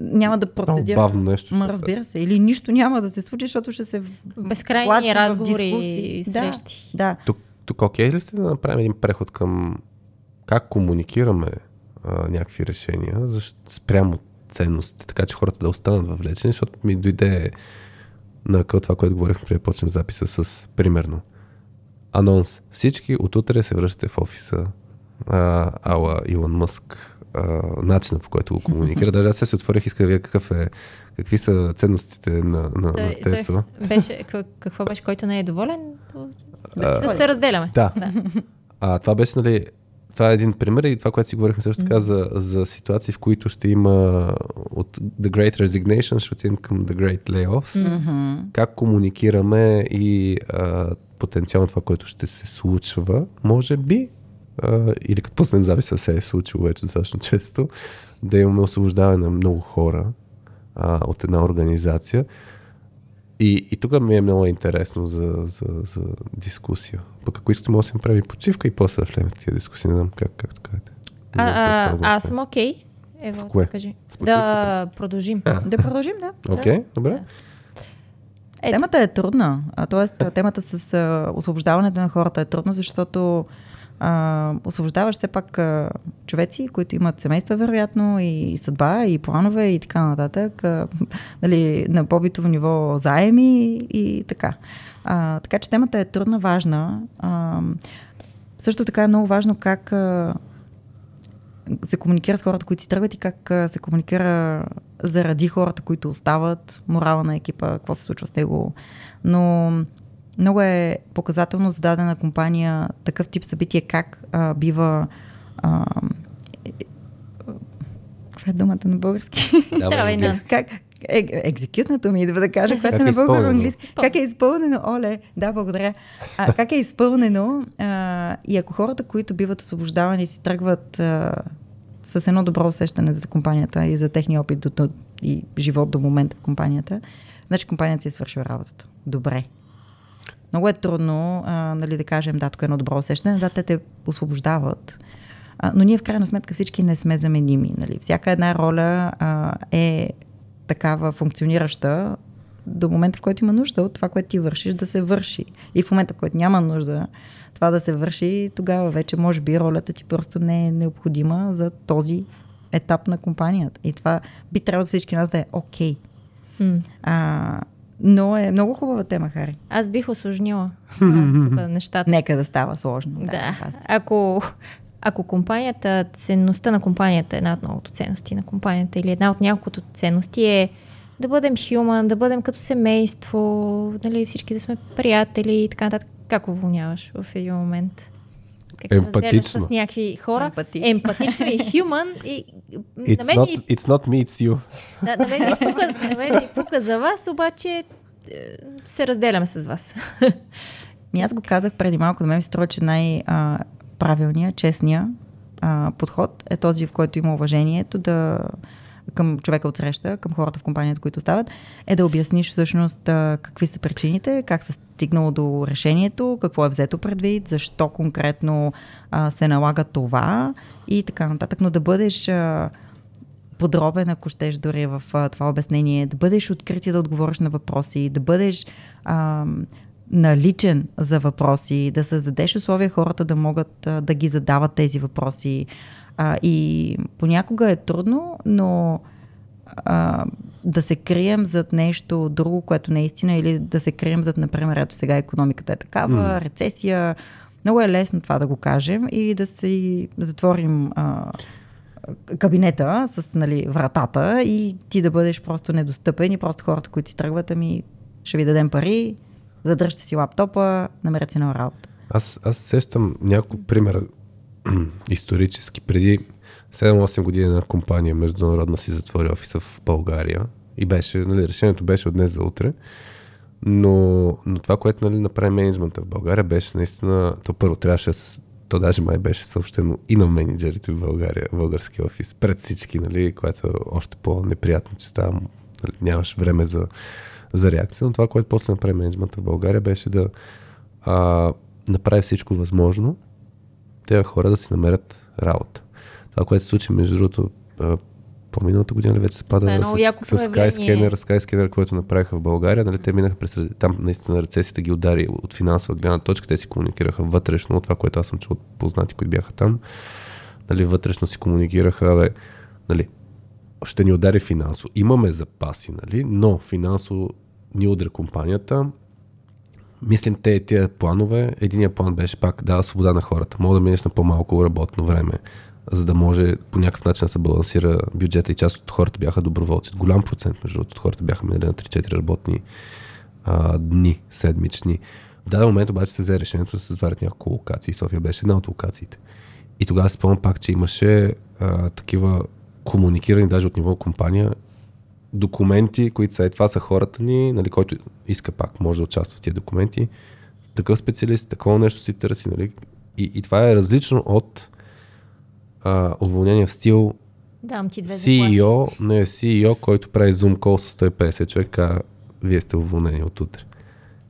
няма да процедира. Много бавно нещо. Ма разбира се. Или нищо няма да се случи, защото ще се Безкрайни разговори и срещи. Да, да. Тук, тук окей ли сте да направим един преход към как комуникираме а, някакви решения защ, спрямо ценностите, така че хората да останат въвлечени, защото ми дойде на къл това, което говорихме преди да почнем записа с примерно анонс. Всички от утре се връщате в офиса а, ала Илон Мъск а, начина по който го комуникира. Даже аз се отворих и исках да видя какъв е, какви са ценностите на, на, на Той- Тесла. той беше, как- какво беше, който не е доволен? А, Да се разделяме. Да. А, това беше, нали, това е един пример и това, което си говорихме също така за, за ситуации, в които ще има от The Great Resignation, ще отидем към The Great Layoffs. Мгм. Как комуникираме и а, потенциално това, което ще се случва, може би, а, или като пуснем записа се е случило вече достатъчно често, да имаме освобождаване на много хора а, от една организация. И, и тук ми е много интересно за, за, за дискусия. Пък ако искате, може да си направим почивка и после да влеем в тия дискусии. Не знам как, както кажете. А, а, аз съм окей. Ево, С кое? кажи. С Да продължим. Да продължим, да. Окей, добре. Ето. Темата е трудна. А, тоест, темата с а, освобождаването на хората е трудна, защото а, освобождаваш все пак а, човеци, които имат семейства, вероятно, и съдба, и планове, и така нататък. А, нали, на по-битово ниво заеми и така. А, така че темата е трудна, важна. А, също така е много важно как а, се комуникира с хората, които си тръгват и как а, се комуникира заради хората, които остават, морала на екипа, какво се случва с него. Но много е показателно за дадена компания такъв тип събитие, как а, бива. А, каква е думата на български? Давай на как, е, екзекютното ми идва да кажа, което е е на българо изпълнено? английски. Как е изпълнено, оле, да, благодаря. А, как е изпълнено а, и ако хората, които биват освобождавани, си тръгват а, с едно добро усещане за компанията и за техния опит до, до, и живот до момента в компанията, значи компанията си е свършила работата. Добре. Много е трудно, а, нали, да кажем, да, тук е едно добро усещане, да, те те освобождават. А, но ние в крайна сметка всички не сме заменими. Нали? Всяка една роля а, е такава функционираща до момента, в който има нужда от това, което ти вършиш, да се върши. И в момента, в който няма нужда това да се върши, тогава вече може би ролята ти просто не е необходима за този етап на компанията. И това би трябвало за всички нас да е окей. М. А, но е много хубава тема, Хари. Аз бих осложнила да, тук нещата. Нека да става сложно. Да. аз- Ако, ако компанията, ценността на компанията, една от многото ценности на компанията или една от няколкото ценности е да бъдем human, да бъдем като семейство, нали, всички да сме приятели и така нататък. Как уволняваш в един момент? Как Емпатично. с някакви хора. Емпатично. Емпатично и human. И, It's на, мен not, ми, it's not me, it's you. да, на, мен ми пука, на мен ми пука за вас, обаче е, се разделяме с вас. Ми аз го казах преди малко, на мен ми се струва, че най-правилният, честния а, подход е този, в който има уважението да към човека от среща, към хората в компанията, които стават, е да обясниш всъщност а, какви са причините, как се стигнало до решението, какво е взето предвид, защо конкретно а, се налага това и така нататък, но да бъдеш а, подробен, ако щеш дори в а, това обяснение, да бъдеш открит и да отговориш на въпроси, да бъдеш а, наличен за въпроси, да създадеш условия хората да могат а, да ги задават тези въпроси. А, и понякога е трудно, но а, да се крием зад нещо друго, което не е истина, или да се крием зад, например, ето сега економиката е такава, mm. рецесия. Много е лесно това да го кажем и да си затворим а, кабинета с нали, вратата и ти да бъдеш просто недостъпен и просто хората, които си тръгват, ами ще ви дадем пари, задръжте си лаптопа, намерете си нова работа. Аз, аз сещам няколко примера исторически. Преди 7-8 години една компания международна си затвори офиса в България и беше, нали, решението беше от днес за утре. Но, но това, което нали, направи менеджмента в България, беше наистина, то първо трябваше, то даже май беше съобщено и на менеджерите в България, български офис, пред всички, нали, което е още по-неприятно, че става, нали, нямаш време за, за реакция. Но това, което после направи менеджмента в България, беше да а, направи всичко възможно тези хора да си намерят работа. Това, което се случи, между другото, по-миналата година ли вече се пада е с, с проявление. Skyscanner, Skyscanner, което направиха в България. Нали, те минаха през там наистина рецесията ги удари от финансова гледна точка. Те си комуникираха вътрешно, това, което аз съм чул от познати, които бяха там. Нали, вътрешно си комуникираха, бе, нали, ще ни удари финансово. Имаме запаси, нали, но финансово ни удря компанията, мислим те тия планове. Единият план беше пак да свобода на хората. Мога да минеш на по-малко работно време, за да може по някакъв начин да се балансира бюджета и част от хората бяха доброволци. Голям процент, между другото, от хората бяха минали на 3-4 работни а, дни, седмични. В даден момент обаче се взе решението да се затварят няколко локации. София беше една от локациите. И тогава спомням пак, че имаше а, такива комуникирани даже от ниво компания документи, които са, е, това са хората ни, нали, който иска пак, може да участва в тия документи. Такъв специалист, такова нещо си търси, нали. И, и това е различно от а, уволнение в стил Дам ти две заплати. CEO, не CEO, който прави Zoom call с 150 човек, казва, вие сте уволнени от утре.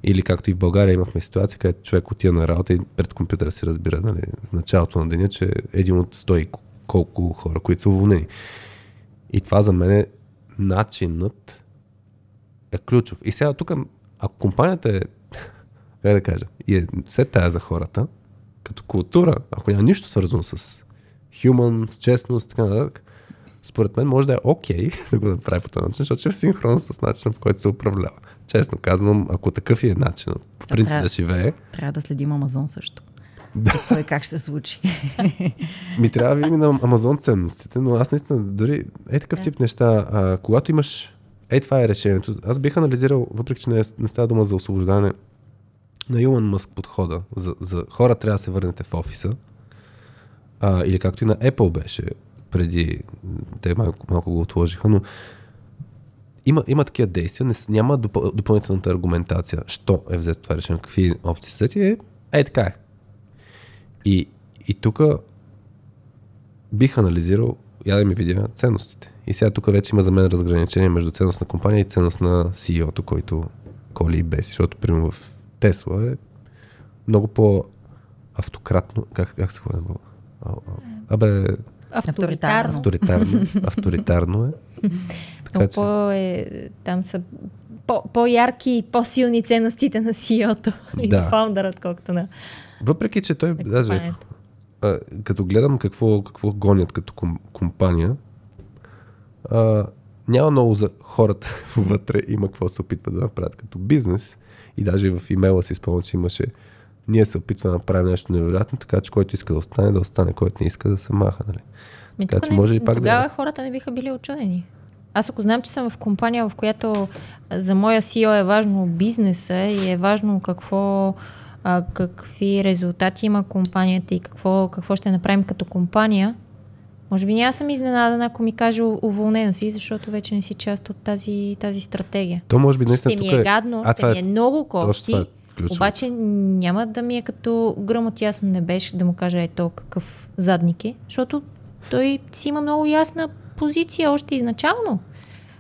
Или както и в България имахме ситуация, където човек отива на работа и пред компютъра си разбира нали, в началото на деня, че е един от 100 и колко хора, които са уволнени. И това за мен е начинът е ключов. И сега тук, ако компанията е, как да кажа, и е все тая за хората, като култура, ако няма нищо свързано с human, с честност, така нататък, според мен може да е окей okay да го направи по този начин, защото ще е в синхрон с начина, по който се управлява. Честно казвам, ако такъв е начинът, по принцип трябва. да живее, Трябва да следим Амазон също. Да. Той как ще се случи. ми трябва да видим на Амазон ценностите, но аз наистина дори е такъв тип неща, а, когато имаш е това е решението. Аз бих анализирал, въпреки че не, не става дума за освобождане на Илон Мъск подхода. За, за хора трябва да се върнете в офиса. А, или както и на Apple беше преди, те малко, малко го отложиха, но има, има такива действия, не, няма допъл, допълнителната аргументация, що е взето това решение, какви опции са взети, е, е така е. И, и тук бих анализирал, я да ми видя ценностите. И сега тук вече има за мен разграничение между ценност на компания и ценност на CEO-то, който коли и беси, защото примерно в Тесла е много по-автократно, как, как се казва? Абе, Авторитарно. авторитарно, авторитарно е. Така че, е, там са по, по-ярки и по-силни ценностите на CEO-то и Да. на фаундъра, отколкото на, въпреки, че той даже а, като гледам какво, какво гонят като ком, компания, а, няма много за хората вътре, има какво се опитват да направят като бизнес. И даже в имейла си спомням, че имаше ние се опитваме да направим нещо невероятно, така че който иска да остане, да остане, който не иска да се маха. Нали? Ми, Така че не, може и пак тогава да... хората не биха били очудени. Аз ако знам, че съм в компания, в която за моя CEO е важно бизнеса и е важно какво, а, какви резултати има компанията и какво, какво ще направим като компания, може би няма съм изненадана, ако ми каже «У- уволнена си, защото вече не си част от тази, тази стратегия. То може би наистина ще ми тук е гадно, А, ще това ми е много кофти, е ключово. обаче няма да ми е като гръм от ясно не беше да му кажа е то какъв задник е, защото той си има много ясна позиция още изначално.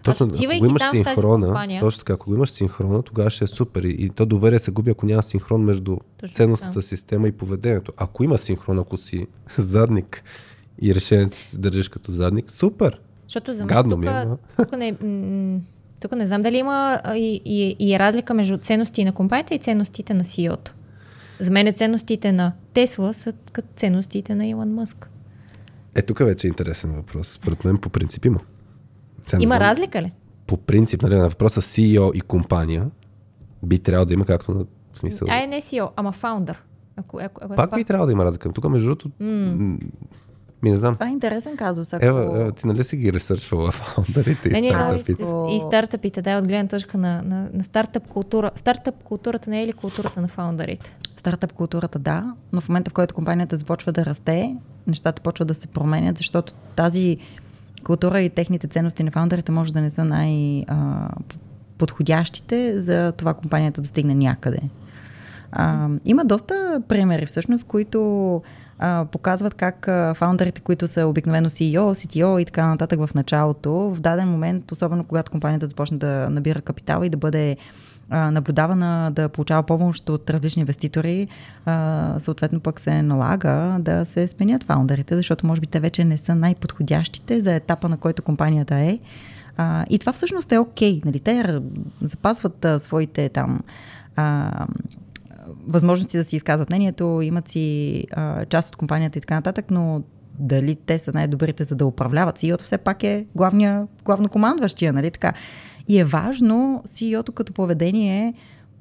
Точно, ако имаш там синхрона, компания- точно така, ако имаш синхрона, тогава ще е супер. И, и то доверие се губи, ако няма синхрон между Точно ценностната така. система и поведението. Ако има синхрон, ако си задник и решението си държиш като задник, супер. Защото за мен Гадно тук, ми е, ама. тук, не, тук не знам дали има а, и, и, и е разлика между ценности на компанията и ценностите на CEO-то. За мен ценностите на Тесла са като ценностите на Илон Мъск. Е, тук вече е интересен въпрос. Според мен по принцип има. Сега Има знам, разлика ли? По принцип, нали, на въпроса CEO и компания би трябвало да има както на смисъл. Ай, не CEO, ама фаундър. Ако, ако, ако, Пак би трябвало да има разлика. Тук, между другото, м- ми не знам. Това е интересен казус. Ако... Ева, ева, ти нали си ги ресърчвала фаундърите Не, и не, стартъпите? и, и стартъпите, да, от гледна точка на, на, на стартъп култура. Стартъп културата не е ли културата на фаундърите? Стартъп културата да, но в момента, в който компанията започва да расте, нещата почват да се променят, защото тази култура и техните ценности на фаундърите може да не са най-подходящите за това компанията да стигне някъде. А, има доста примери всъщност, които а, показват как а, фаундърите, които са обикновено CEO, CTO и така нататък в началото, в даден момент, особено когато компанията започне да набира капитал и да бъде наблюдавана, да получава помощ от различни инвеститори, съответно пък се налага да се сменят фаундърите, защото може би те вече не са най-подходящите за етапа, на който компанията е. И това всъщност е окей. Нали? Те запазват своите там възможности да си изказват мнението, имат си а, част от компанията и така нататък, но дали те са най-добрите за да управляват. CEO-то все пак е главния, главнокомандващия, нали така? И е важно CEO-то като поведение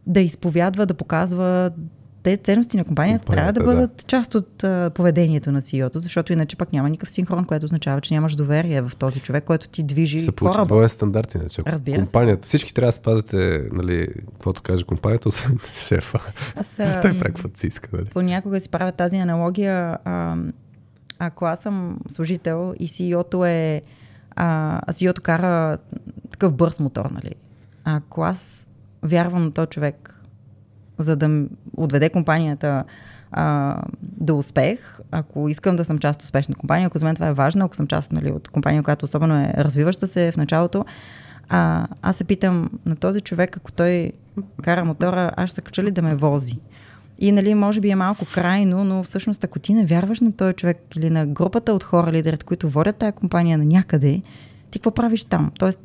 да изповядва, да показва те ценности на компанията, трябва да да. бъдат част от а, поведението на CEO-то, защото иначе пък няма никакъв синхрон, което означава, че нямаш доверие в този човек, който ти движи се получи двоен стандарт, иначе. Разбира се. компанията, всички трябва да спазите, нали, каквото каже компанията, освен шефа. Аз, Той каквото си иска, нали? понякога си правя тази аналогия. А, ако аз съм служител и CEO-то е... А CEO-то кара такъв бърз мотор, нали? Ако аз вярвам на този човек, за да отведе компанията а, до успех, ако искам да съм част от успешна компания, ако за мен това е важно, ако съм част нали, от компания, която особено е развиваща се в началото, а, аз се питам на този човек, ако той кара мотора, аз ще се кача ли да ме вози? И нали, може би е малко крайно, но всъщност ако ти не вярваш на този човек или на групата от хора, лидерите, които водят тая компания на някъде, ти какво правиш там? Тоест,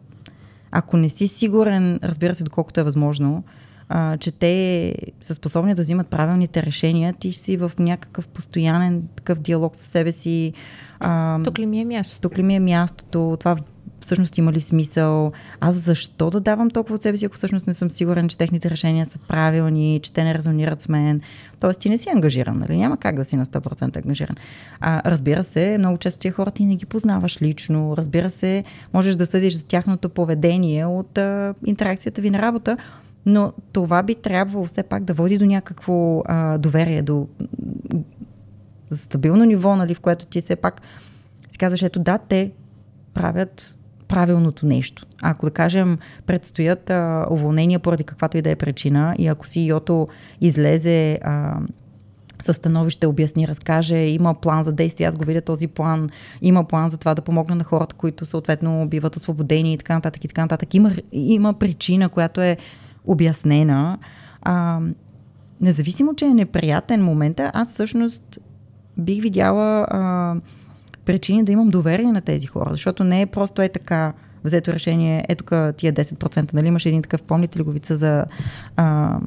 ако не си сигурен, разбира се, доколкото е възможно, а, че те са способни да взимат правилните решения, ти си в някакъв постоянен такъв диалог с себе си. А, Тук ли ми е място? тук ли ми е мястото, това всъщност има ли смисъл, аз защо да давам толкова от себе си, ако всъщност не съм сигурен, че техните решения са правилни, че те не резонират с мен. Тоест ти не си ангажиран, нали? Няма как да си на 100% ангажиран. А, разбира се, много често тия хора ти не ги познаваш лично. Разбира се, можеш да съдиш за тяхното поведение от а, интеракцията ви на работа, но това би трябвало все пак да води до някакво а, доверие, до стабилно ниво, нали, в което ти все пак си казваш, ето да, те правят правилното нещо. Ако да кажем, предстоят а, уволнения поради каквато и да е причина и ако CEO-то излезе а, със становище, обясни, разкаже, има план за действие, аз го видя този план, има план за това да помогна на хората, които съответно биват освободени и така нататък и така нататък. Има, има причина, която е обяснена. А, независимо, че е неприятен момент, аз всъщност бих видяла а, причини да имам доверие на тези хора, защото не е просто е така взето решение, ето тук тия 10%, нали имаше един такъв, помните ли го вица за а,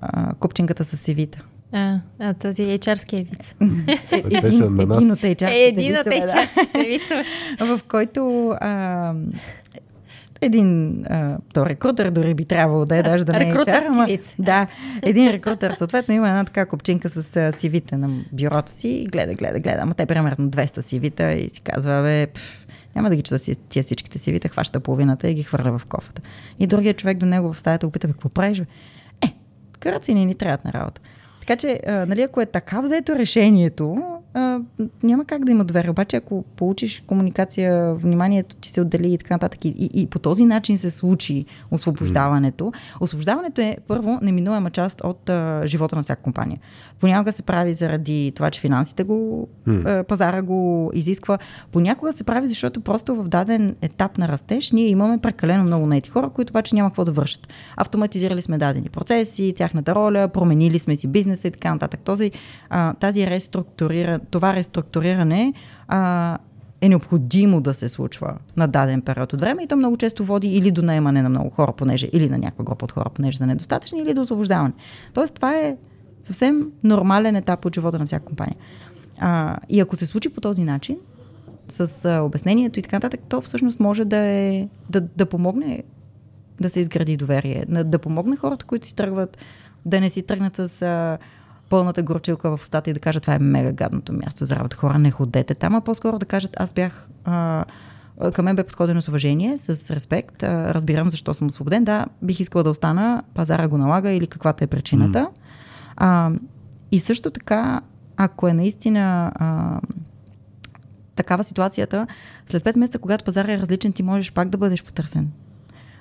а, купчинката с сивита? А, а този HR-ския виц. Е, нас. Един от HR-ските Е, един вицове, в който а, един а, то рекрутер дори би трябвало да е, даже да не е HR, ама. Да, един рекрутер съответно има една така копчинка с CV-та на бюрото си и гледа, гледа, гледа. Ама те примерно 200 CV-та и си казва, бе, пф, няма да ги чета си- тия всичките CV-та, хваща половината и ги хвърля в кофата. И другия човек до него в стаята го пита, бе, какво правиш, бе? Е, караци ни ни трябват на работа. Така че, а, нали, ако е така взето решението, а, няма как да има доверие. Обаче, ако получиш комуникация, вниманието ти се отдели и така нататък, и, и, и по този начин се случи освобождаването. Освобождаването е, първо, неминуема част от а, живота на всяка компания. Понякога се прави заради това, че финансите го, а, пазара го изисква. Понякога се прави, защото просто в даден етап на растеж ние имаме прекалено много наети хора, които обаче няма какво да вършат. Автоматизирали сме дадени процеси, тяхната роля, променили сме си бизнеса и така нататък. Този, а, тази реструктурира, това реструктуриране а, е необходимо да се случва на даден период от време и то много често води или до наемане на много хора, понеже, или на някаква група от хора, понеже са недостатъчни, или до освобождаване. Тоест, това е съвсем нормален етап от живота на всяка компания. А, и ако се случи по този начин, с а, обяснението и така нататък, то всъщност може да, е, да, да помогне да се изгради доверие, да, да помогне хората, които си тръгват, да не си тръгнат с а, пълната горчилка в устата и да кажат, това е мега гадното място за работа. Хора, не ходете там, а по-скоро да кажат, аз бях... А, към мен бе подходено с уважение, с респект. А, разбирам защо съм освободен. Да, бих искала да остана, пазара го налага или каквато е причината. А, и също така, ако е наистина а, такава ситуацията, след 5 месеца, когато пазара е различен, ти можеш пак да бъдеш потърсен.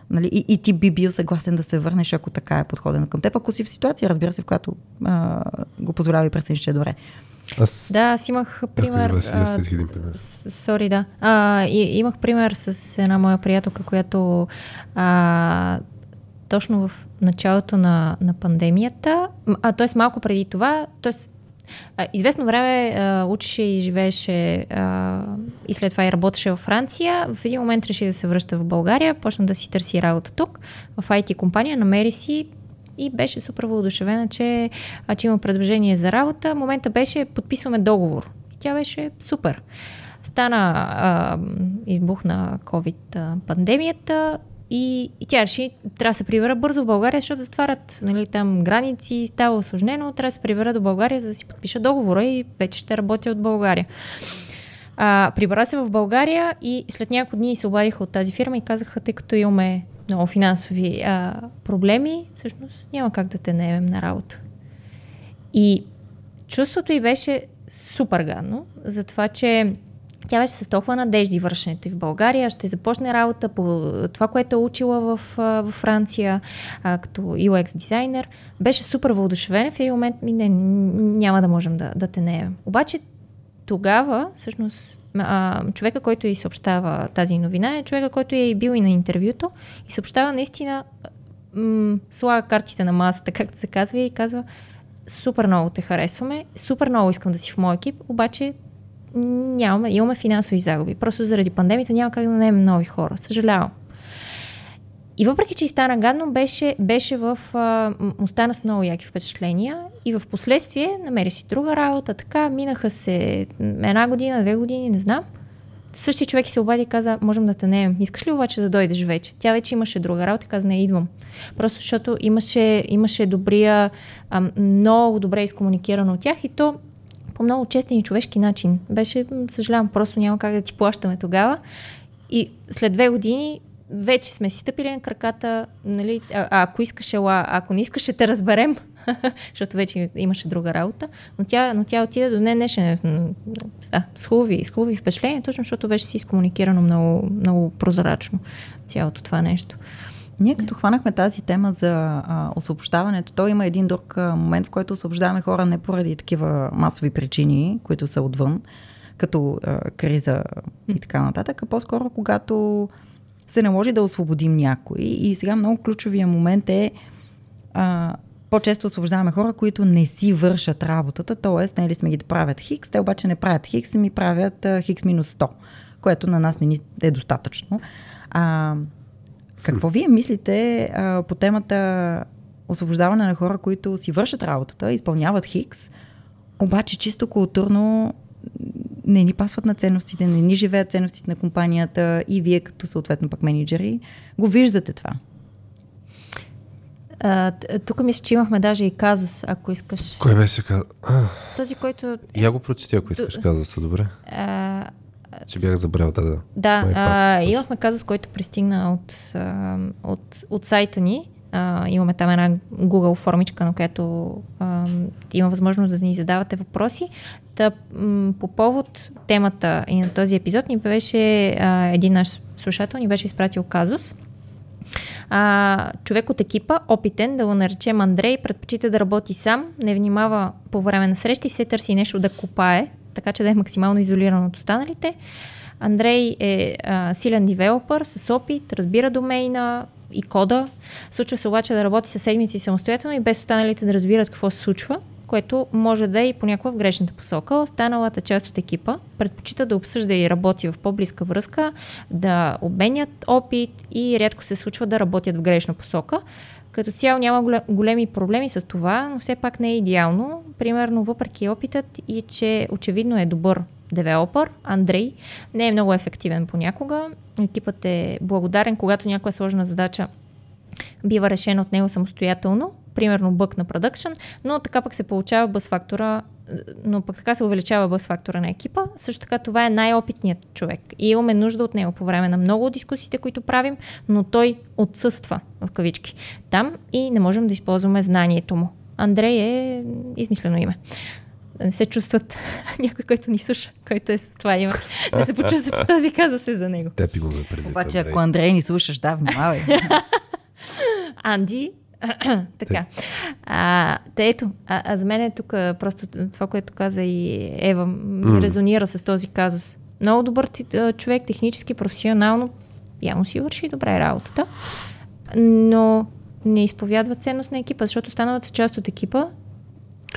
Нали? И, и ти би бил съгласен да се върнеш, ако така е подходено към теб, ако си в ситуация, разбира се, в която а, го позволява и прецениш, че е добре. Аз... Да, аз имах пример. Пример, си, аз един пример. Сори, да. А, и, имах пример с една моя приятелка, която а, точно в началото на, на пандемията, а, т.е. малко преди това, т.е. Известно време а, учеше и живееше а, и след това и работеше във Франция. В един момент реши да се връща в България, почна да си търси работа тук, в IT компания, намери си и беше супер воодушевена, че, а, че има предложение за работа. Момента беше подписваме договор. И тя беше супер. Стана, а, избухна COVID а, пандемията и, и тя реши, трябва да се прибера бързо в България, защото да затварят нали, там граници, става осложнено, трябва да се прибера до България, за да си подпиша договора и вече ще работя от България. А, прибра се в България и след няколко дни се обадиха от тази фирма и казаха, тъй като имаме много финансови а, проблеми, всъщност няма как да те наемем на работа. И чувството й беше супер гадно, за това, че тя беше с толкова надежди вършенето и в България. Ще започне работа по това, което е учила в, в Франция а, като UX дизайнер. Беше супер въодушевена. В един момент ми не, няма да можем да, да те наемем. Обаче тогава, всъщност, а, човека, който и съобщава тази новина, е човека, който е бил и на интервюто и съобщава наистина, м- слага картите на масата, както се казва, и казва, супер много те харесваме, супер много искам да си в мой екип, обаче нямаме, имаме финансови загуби. Просто заради пандемията няма как да наемем нови хора. Съжалявам. И въпреки, че и стана гадно, беше, беше в... А, остана с много яки впечатления и в последствие намери си друга работа. Така, минаха се една година, две години, не знам. Същия човек се обади и каза, можем да те наемем. Искаш ли обаче да дойдеш вече? Тя вече имаше друга работа и каза, не идвам. Просто защото имаше, имаше добрия, а, много добре изкомуникирано от тях и то по много честен и човешки начин. Беше, съжалявам, просто няма как да ти плащаме тогава. И след две години вече сме си стъпили на краката, нали, а, а ако искаш ела, ако не искаш ще те разберем, защото вече имаше друга работа, но тя, но тя отиде до днес днешен да, с хубави, с хубави впечатления, точно защото беше си изкомуникирано много, много прозрачно цялото това нещо. Ние като хванахме тази тема за а, освобождаването, то има един друг а, момент, в който освобождаваме хора не поради такива масови причини, които са отвън, като а, криза и така нататък, а по-скоро когато се наложи да освободим някой. И сега много ключовия момент е а, по-често освобождаваме хора, които не си вършат работата, т.е. не ли сме ги да правят хикс, те обаче не правят хикс, ми правят а, хикс минус 100, което на нас не ни е достатъчно. А, какво вие мислите а, по темата освобождаване на хора, които си вършат работата, изпълняват хикс, обаче чисто културно не ни пасват на ценностите, не ни живеят ценностите на компанията и вие като съответно пък менеджери го виждате това. А, тук мисля, че имахме даже и казус, ако искаш. Кой беше казус? Този, който... Я го прочети, ако искаш казуса, добре? А, че бях забрал, да, да. Да, а, имахме казус, който пристигна от, от, от сайта ни. А, имаме там една Google формичка, на която а, има възможност да ни задавате въпроси. Та, м- по повод темата и на този епизод ни беше а, един наш слушател ни беше изпратил казус. А, човек от екипа, опитен, да го наречем Андрей, предпочита да работи сам, не внимава по време на срещи, все търси нещо да копае, така че да е максимално изолиран от останалите. Андрей е а, силен девелопър с опит, разбира домейна и кода. Случва се обаче да работи със седмици самостоятелно и без останалите да разбират какво се случва, което може да е и понякога в грешната посока. Останалата част от екипа предпочита да обсъжда и работи в по-близка връзка, да обменят опит и рядко се случва да работят в грешна посока. Като цяло няма големи проблеми с това, но все пак не е идеално. Примерно, въпреки опитът и че очевидно е добър девелопър, Андрей, не е много ефективен понякога. Екипът е благодарен, когато някоя сложна задача бива решена от него самостоятелно, примерно бък на продъкшн, но така пък се получава бъс фактора, но пък така се увеличава бъс фактора на екипа. Също така това е най-опитният човек и имаме нужда от него по време на много от дискусиите, които правим, но той отсъства в кавички там и не можем да използваме знанието му. Андрей е измислено име да не се чувстват някой, който ни слуша, който е с това има. Да се почувства, че този каза се за него. Те го преди. Обаче, ако Андрей ни слушаш, да, внимавай. Анди, така. А, те ето, а, а за мен е тук просто това, което каза и Ева, mm. резонира с този казус. Много добър човек, технически, професионално, явно си върши добре работата, но не изповядва ценност на екипа, защото останалата част от екипа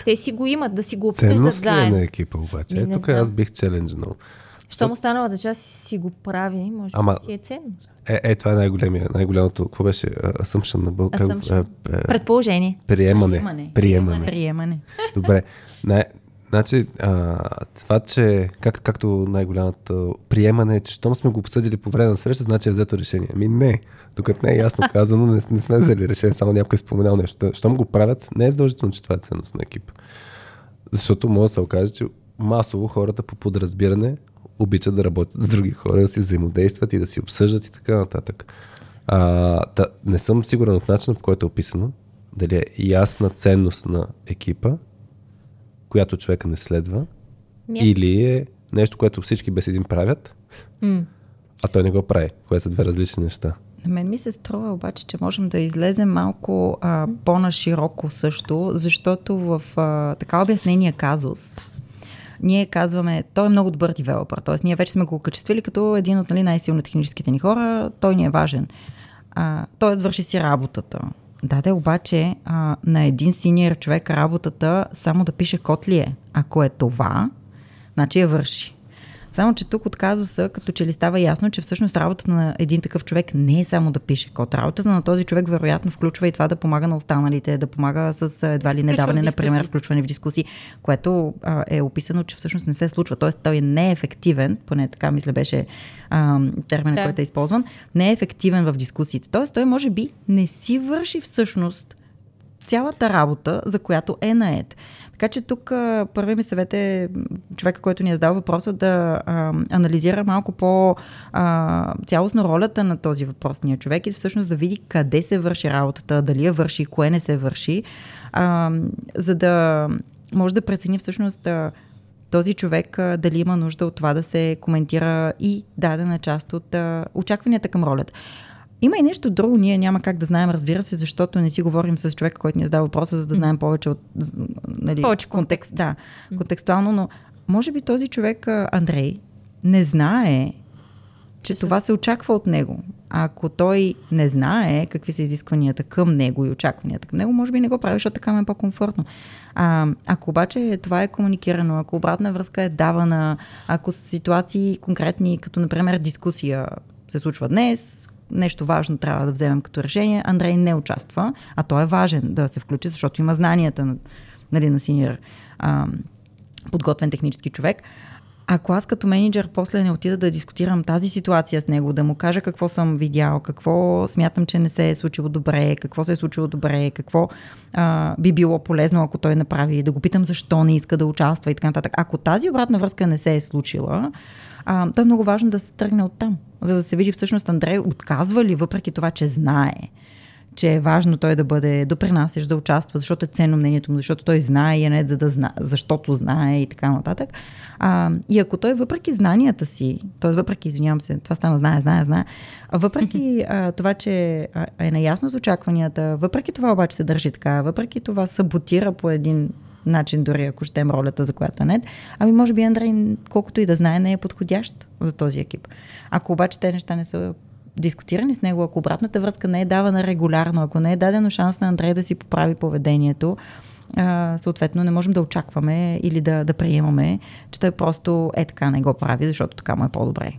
те си го имат, да си го обсъждат Ценност заедно. на екипа обаче? Е, тук аз бих челенджнал. Му останалата част си го прави, може Ама, да си е ценност. Е, е, това е най-големия, най-голямото, какво беше? Assumption на българ. Предположение. Приемане. Приемане. Приемане. Приемане. Добре. Не, Значи, а, това, че как, както най-голямото приемане е, че щом сме го обсъдили по време на среща, значи е взето решение. Ами не, докато не е ясно казано, не, не сме взели решение, само някой е споменал нещо. Щом го правят, не е задължително, че това е ценност на екип. Защото може да се окаже, че масово хората по подразбиране обичат да работят с други хора, да си взаимодействат и да си обсъждат и така нататък. А, та, не съм сигурен от начина, по който е описано, дали е ясна ценност на екипа, която човека не следва, Мя. или е нещо, което всички без един правят, mm. а той не го прави, което са две различни неща. На мен ми се струва обаче, че можем да излезем малко а, по-нашироко също, защото в а, така обяснения казус, ние казваме, той е много добър девелопър, т.е. ние вече сме го окачествили като един от нали, най-силно техническите ни хора, той ни е важен. А, той върши си работата. Да, да, обаче а, на един синьор човек работата само да пише код ли е? Ако е това, значи я върши. Само, че тук от казуса, като че ли става ясно, че всъщност работата на един такъв човек не е само да пише код. Работата на този човек вероятно включва и това да помага на останалите, да помага с едва ли недаване, например, включване в дискусии, което а, е описано, че всъщност не се случва. Тоест той е неефективен, поне така мисля беше а, термина, да. който е използван, не е ефективен в дискусиите. Тоест той може би не си върши всъщност цялата работа, за която е наед. Така че тук първи ми съвет е човека, който ни е задал въпроса да а, анализира малко по а, цялостно ролята на този въпросния човек и всъщност да види къде се върши работата, дали я върши, кое не се върши, а, за да може да прецени всъщност а, този човек а, дали има нужда от това да се коментира и дадена част от а, очакванията към ролята. Има и нещо друго, ние няма как да знаем, разбира се, защото не си говорим с човека, който ни е задава въпроса, за да знаем повече от нали, повече контекст. Да, контекстуално, но може би този човек, Андрей, не знае, че това се очаква от него. А ако той не знае какви са изискванията към него и очакванията към него, може би не го прави, защото така му е по-комфортно. А, ако обаче това е комуникирано, ако обратна връзка е давана, ако ситуации конкретни, като например дискусия се случва днес, нещо важно трябва да вземем като решение. Андрей не участва, а той е важен да се включи, защото има знанията на, нали, на синьор подготвен технически човек. Ако аз като менеджер после не отида да дискутирам тази ситуация с него, да му кажа какво съм видял, какво смятам, че не се е случило добре, какво се е случило добре, какво а, би било полезно, ако той направи, да го питам защо не иска да участва и така нататък. Ако тази обратна връзка не се е случила, а, то е много важно да се тръгне оттам, за да се види всъщност Андрей отказва ли, въпреки това, че знае че е важно той да бъде допринасящ, да участва, защото е ценно мнението му, защото той знае и е не за да знае, защото знае и така нататък. А, и ако той въпреки знанията си, т.е. въпреки, извинявам се, това стана знае, знае, знае, въпреки а, това, че е наясно с очакванията, въпреки това обаче се държи така, въпреки това саботира по един начин, дори ако щем ролята, за която е нет, ами може би Андрей, колкото и да знае, не е подходящ за този екип. Ако обаче те неща не са дискутирани с него, ако обратната връзка не е давана регулярно, ако не е дадено шанс на Андрей да си поправи поведението, съответно не можем да очакваме или да, да приемаме, че той просто е така не го прави, защото така му е по-добре.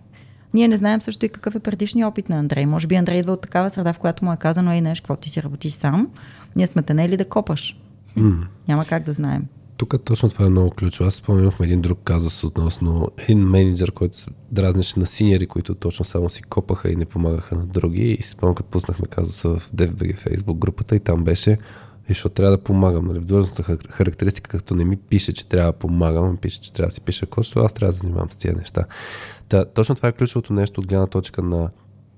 Ние не знаем също и какъв е предишния опит на Андрей. Може би Андрей идва от такава среда, в която му е казано, ей, нещо, какво ти си работиш сам, ние сме те не ли да копаш. Mm. Няма как да знаем. Тук точно това е много ключово. Аз спомнях един друг казус относно един менеджер, който се дразнеше на синьори, които точно само си копаха и не помагаха на други. И спомням, като пуснахме казуса в DFBG Facebook групата и там беше и защото трябва да помагам. Нали? В длъжността характеристика, като не ми пише, че трябва да помагам, пише, че трябва да си пише кошто, аз трябва да занимавам с тези неща. Та, точно това е ключовото нещо от гледна точка на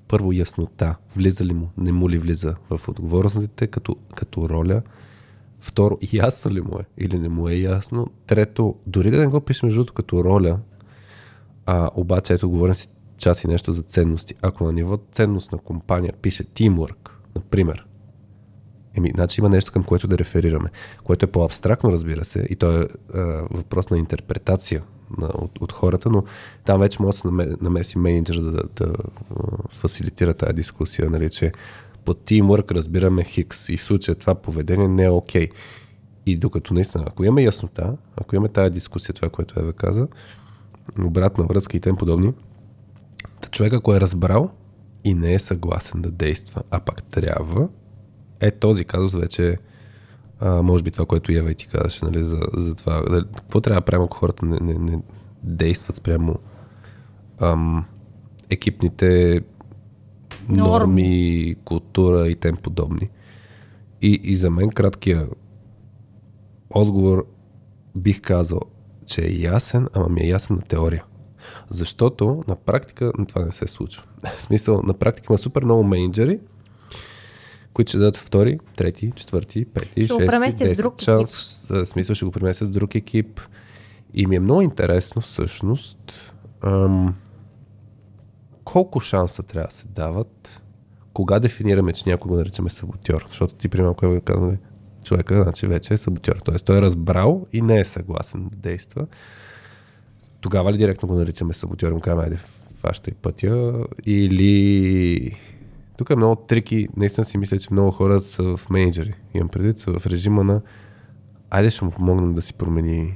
първо яснота. Влиза ли му, не му ли влиза в отговорностите като, като роля. Второ, ясно ли му е или не му е ясно. Трето, дори да не го пише между като роля, а, обаче ето говорим си час и нещо за ценности. Ако на ниво ценност на компания пише teamwork, например, Еми, значи има нещо към което да реферираме, което е по-абстрактно, разбира се, и то е, е въпрос на интерпретация на, от, от хората, но там вече може да се намеси менеджер да, да, да фасилитира тази дискусия, нали, че по тимворк разбираме хикс и в случая това поведение не е окей. Okay. И докато наистина, ако имаме яснота, ако имаме тази дискусия, това, което Ева каза, обратна връзка и тем подобни, човек ако е разбрал и не е съгласен да действа, а пак трябва, е този казус вече а, може би това, което Ева и ти казаше, нали, за, за това. Дали, какво трябва правим, ако хората не, не, не действат спрямо ам, екипните норми, норми, култура и тем подобни. И, и за мен краткия отговор бих казал, че е ясен, ама ми е ясен на теория. Защото на практика това не се случва. В смисъл, на практика има супер много менеджери, които ще дадат втори, трети, четвърти, пети, ще шести, десет шанс. В смисъл ще го преместят в друг екип. И ми е много интересно всъщност ам, колко шанса трябва да се дават, кога дефинираме, че някой го наричаме саботьор. Защото ти, примерно, кой го казваме, човека, значи вече е саботьор. Тоест той е разбрал и не е съгласен да действа. Тогава ли директно го наричаме саботьор? Му казваме, айде, фащай пътя. Или тук е много трики. Наистина си мисля, че много хора са в менеджери. Имам предвид, са в режима на айде ще му помогнем да си промени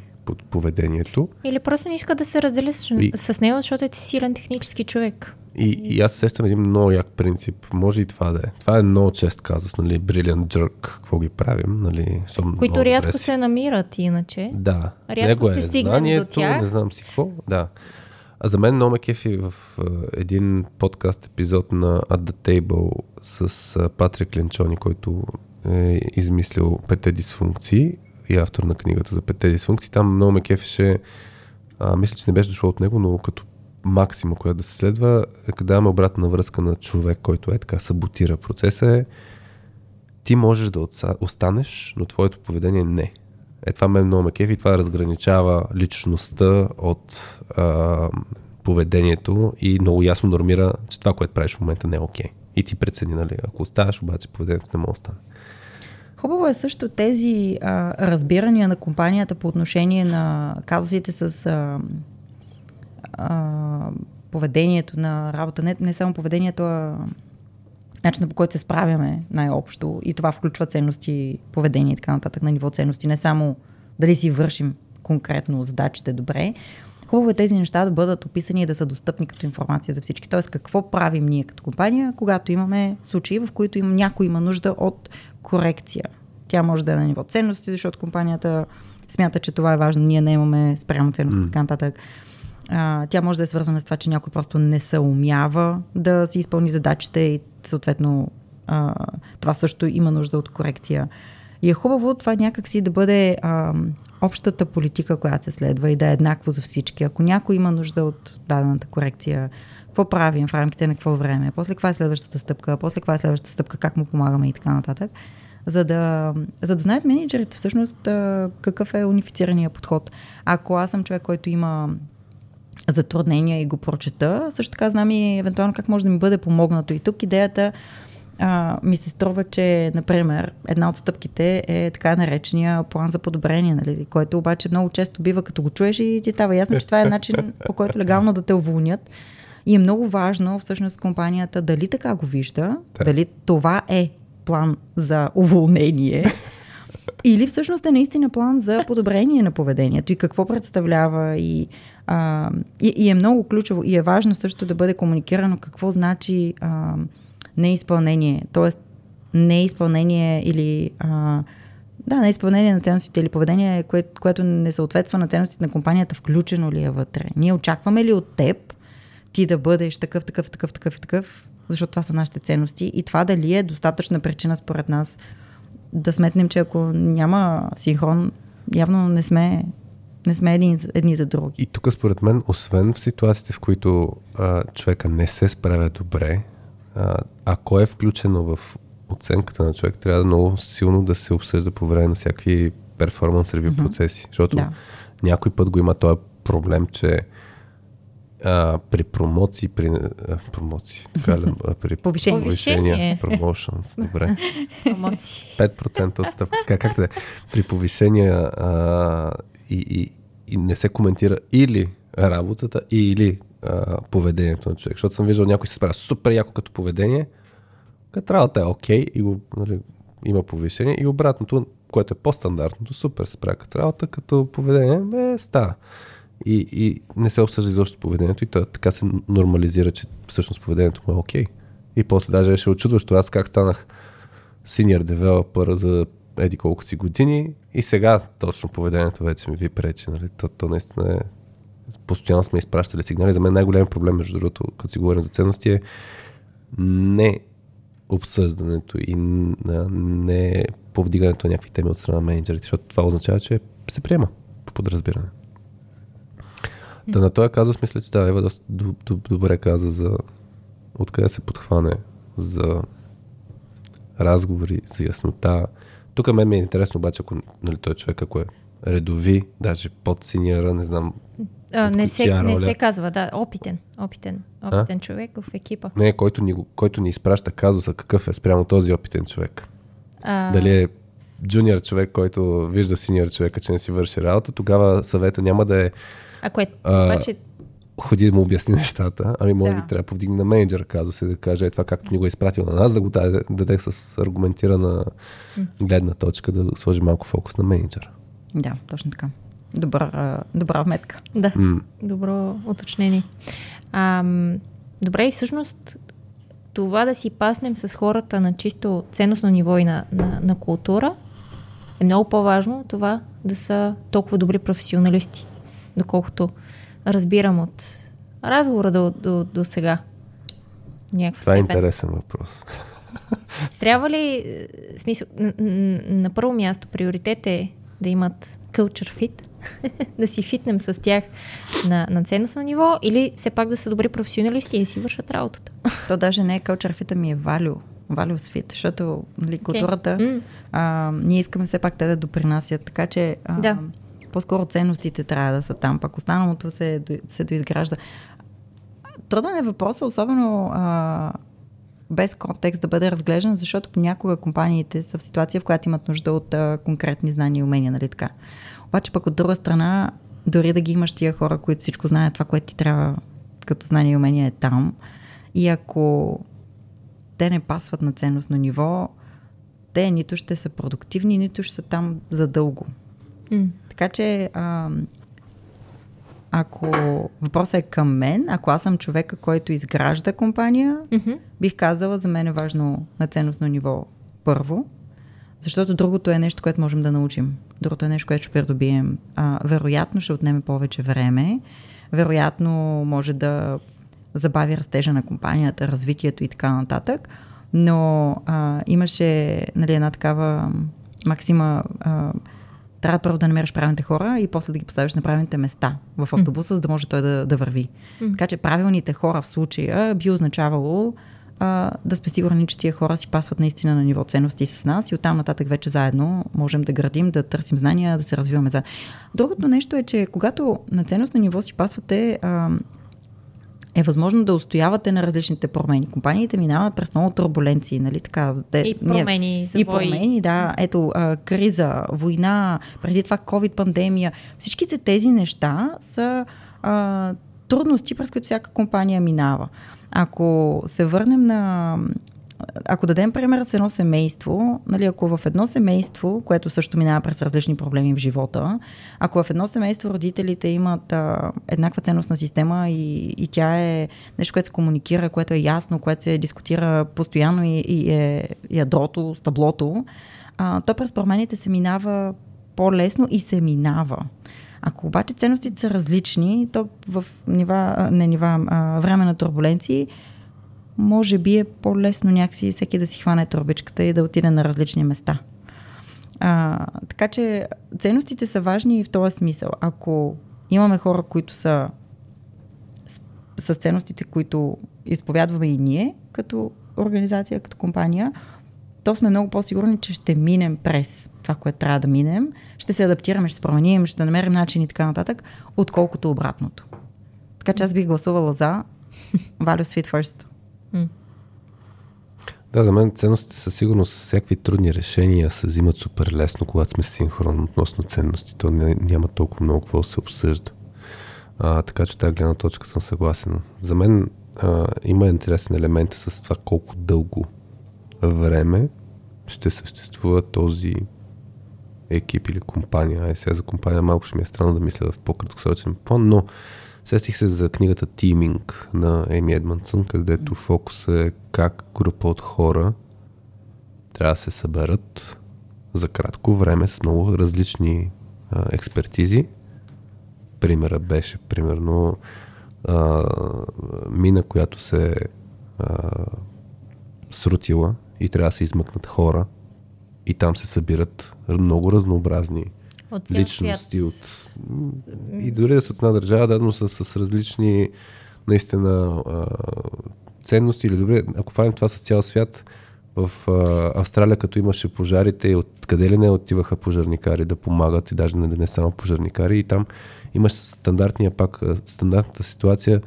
поведението. Или просто не иска да се раздели с, и, с него, защото е силен технически човек. И, и аз сещам един много як принцип. Може и това да е. Това е много чест казус, нали? Brilliant jerk, какво ги правим, нали? Съм Които рядко агресив. се намират иначе. Да. Рядко Него ще е знанието, до тях. не знам си какво. Да. А за мен много кефи в uh, един подкаст епизод на At the Table с uh, Патрик Ленчони, който е измислил пете дисфункции и автор на книгата за пете дисфункции. Там много ме кефеше, а, мисля, че не беше дошло от него, но като максима, която да се следва, е когда имаме обратна връзка на човек, който е така саботира процеса е ти можеш да останеш, но твоето поведение не. Е, това мен много ме кефи и това разграничава личността от а, поведението и много ясно нормира, че това, което правиш в момента не е окей. Okay. И ти прецени, нали, ако оставаш, обаче поведението не може да остане. Хубаво е също тези а, разбирания на компанията по отношение на казусите с а, а, поведението на работа. Не, не само поведението, а начинът по който се справяме най-общо. И това включва ценности, поведение и така нататък на ниво ценности. Не само дали си вършим конкретно задачите добре, Хубаво е тези неща да бъдат описани и да са достъпни като информация за всички. Тоест, какво правим ние като компания, когато имаме случаи, в които им, някой има нужда от корекция. Тя може да е на ниво ценности, защото компанията смята, че това е важно. Ние не имаме спрямо ценности и така нататък. А, тя може да е свързана с това, че някой просто не се умява да си изпълни задачите и съответно а, това също има нужда от корекция. И е хубаво това някакси да бъде а, общата политика, която се следва и да е еднакво за всички. Ако някой има нужда от дадената корекция, какво правим в рамките на какво време, после каква е следващата стъпка, после каква е следващата стъпка, как му помагаме и така нататък, за да, за да знаят менеджерите всъщност какъв е унифицирания подход. Ако аз съм човек, който има затруднения и го прочета, също така знам и евентуално как може да ми бъде помогнато. И тук идеята а, ми се струва, че, например, една от стъпките е така наречения план за подобрение, нали, който обаче много често бива, като го чуеш и ти става ясно, че това е начин по който легално да те уволнят. И е много важно всъщност компанията дали така го вижда, да. дали това е план за уволнение, или всъщност е наистина план за подобрение на поведението и какво представлява и, а, и, и е много ключово и е важно също да бъде комуникирано какво значи а, неизпълнение, т.е. неизпълнение или а, да, неизпълнение на ценностите или поведение, кое, което не съответства на ценностите на компанията, включено ли е вътре. Ние очакваме ли от теб ти да бъдеш такъв, такъв, такъв, такъв, такъв, защото това са нашите ценности и това дали е достатъчна причина според нас да сметнем, че ако няма синхрон, явно не сме, не сме едни, едни за други. И тук според мен, освен в ситуациите, в които а, човека не се справя добре, а, ако е включено в оценката на човек, трябва да много силно да се обсъжда по време на всякакви перформанс ревю mm-hmm. процеси. Защото да. някой път го има този проблем, че а, при промоции, при а, промоции, така ли, при повишение, повишения, промоушенс, добре. 5% отстъпка, как, как да при повишения а, и, и, и не се коментира или работата, или а, поведението на човек. Защото съм виждал някой се справя супер яко като поведение, като работа е окей okay, и го, нали, има повишение и обратното, което е по-стандартното, супер се справя като работа, като поведение, бе, става. И, и не се обсъжда изобщо поведението и така се нормализира, че всъщност поведението му е окей. Okay. И после даже ще очудващо аз как станах senior developer за еди колко си години и сега точно поведението вече ми ви пречи. Нали? То, то наистина е постоянно сме изпращали сигнали. За мен най-голям проблем, между другото, като си говорим за ценности, е не обсъждането и не повдигането на някакви теми от страна на менеджерите, защото това означава, че се приема по подразбиране. Да на този казус мисля, че да, Ева доста добре каза за откъде се подхване за разговори, за яснота. Тук мен ми е интересно обаче, ако нали, той човек, ако е редови, даже под синьора, не знам. А, не, се, не се казва, да, опитен, опитен, опитен а? човек в екипа. Не, който ни, който ни изпраща казуса, какъв е спрямо този опитен човек. А... Дали е джуниор човек, който вижда синьор човека, че не си върши работа, тогава съвета няма да е ако е, обаче... Ходи да му обясни нещата, ами може да. би трябва да повдигне на менеджера казус и да каже е това както ни го е изпратил на нас, да го даде, даде с аргументирана гледна точка, да сложи малко фокус на менеджера. Да, точно така. Добра, добра вметка. Да, mm. добро уточнение. А, добре, и всъщност това да си паснем с хората на чисто ценностно ниво и на, на, на култура е много по-важно това да са толкова добри професионалисти доколкото разбирам от разговора до, до, до сега. Някаква Това е интересен въпрос. Трябва ли, е, смисъл, на, на първо място приоритет е да имат culture fit, да си фитнем с тях на, на ценностно ниво или все пак да са добри професионалисти и си вършат работата? То даже не е culture fit, ами е value. Value fit, защото нали, културата, okay. mm. а, ние искаме все пак те да допринасят, така че а, да по-скоро ценностите трябва да са там, пък останалото се, се доизгражда. Труден е въпросът, особено а, без контекст да бъде разглеждан, защото понякога компаниите са в ситуация, в която имат нужда от а, конкретни знания и умения, нали така. Обаче пък от друга страна, дори да ги имаш тия хора, които всичко знаят, това, което ти трябва като знание и умения е там. И ако те не пасват на ценностно ниво, те нито ще са продуктивни, нито ще са там за дълго. Mm. Така че а, ако въпросът е към мен, ако аз съм човека, който изгражда компания, Мгм. бих казала, за мен е важно на ценностно ниво първо, защото другото е нещо, което можем да научим. Другото е нещо, което ще придобием. А, вероятно ще отнеме повече време, вероятно може да забави растежа на компанията, развитието и така нататък, но а, имаше нали, една такава максима а, трябва първо да намериш правилните хора и после да ги поставиш на правилните места в автобуса, за да може той да, да върви. Така че правилните хора в случая би означавало а, да сме сигурни, че тия хора си пасват наистина на ниво ценности с нас и оттам нататък вече заедно можем да градим, да търсим знания, да се развиваме заедно. Другото нещо е, че когато на ценностно ниво си пасвате, а, е възможно да устоявате на различните промени. Компаниите минават през много турбуленции, нали така? Те, И промени, и завои. промени, да. Ето, а, криза, война, преди това COVID-пандемия. Всичките тези неща са а, трудности, през които всяка компания минава. Ако се върнем на ако дадем пример с едно семейство, нали, ако в едно семейство, което също минава през различни проблеми в живота, ако в едно семейство родителите имат а, еднаква ценностна система и, и тя е нещо, което се комуникира, което е ясно, което се дискутира постоянно и, и е ядрото, стъблото, а, то през промените се минава по-лесно и се минава. Ако обаче ценностите са различни, то в нива, не нива, а, време на турбуленции, може би е по-лесно някакси всеки да си хване турбичката и да отиде на различни места. А, така че ценностите са важни и в този смисъл. Ако имаме хора, които са с, с ценностите, които изповядваме и ние, като организация, като компания, то сме много по-сигурни, че ще минем през това, което трябва да минем, ще се адаптираме, ще се променим, ще намерим начин и така нататък, отколкото обратното. Така че аз бих гласувала за Values Fit First. Да, за мен ценностите със сигурност всякакви трудни решения се взимат супер лесно, когато сме синхронно относно ценностите. То няма толкова много какво се обсъжда. А, така че тази гледна точка съм съгласен. За мен а, има интересен елемент с това колко дълго време ще съществува този екип или компания. Ай, сега за компания малко ще ми е странно да мисля в по-краткосрочен план, но сестих се за книгата Teaming на Еми Едмансън, където фокус е как група от хора трябва да се съберат за кратко време с много различни а, експертизи. Примера беше, примерно, а, мина, която се а, срутила и трябва да се измъкнат хора и там се събират много разнообразни От личности свят. от и дори да са от една държава, да, са с различни наистина ценности или добре, ако фанем това с цял свят, в Австралия, като имаше пожарите, и откъде ли не отиваха пожарникари да помагат и даже не, не само пожарникари и там имаш стандартния пак, стандартната ситуация,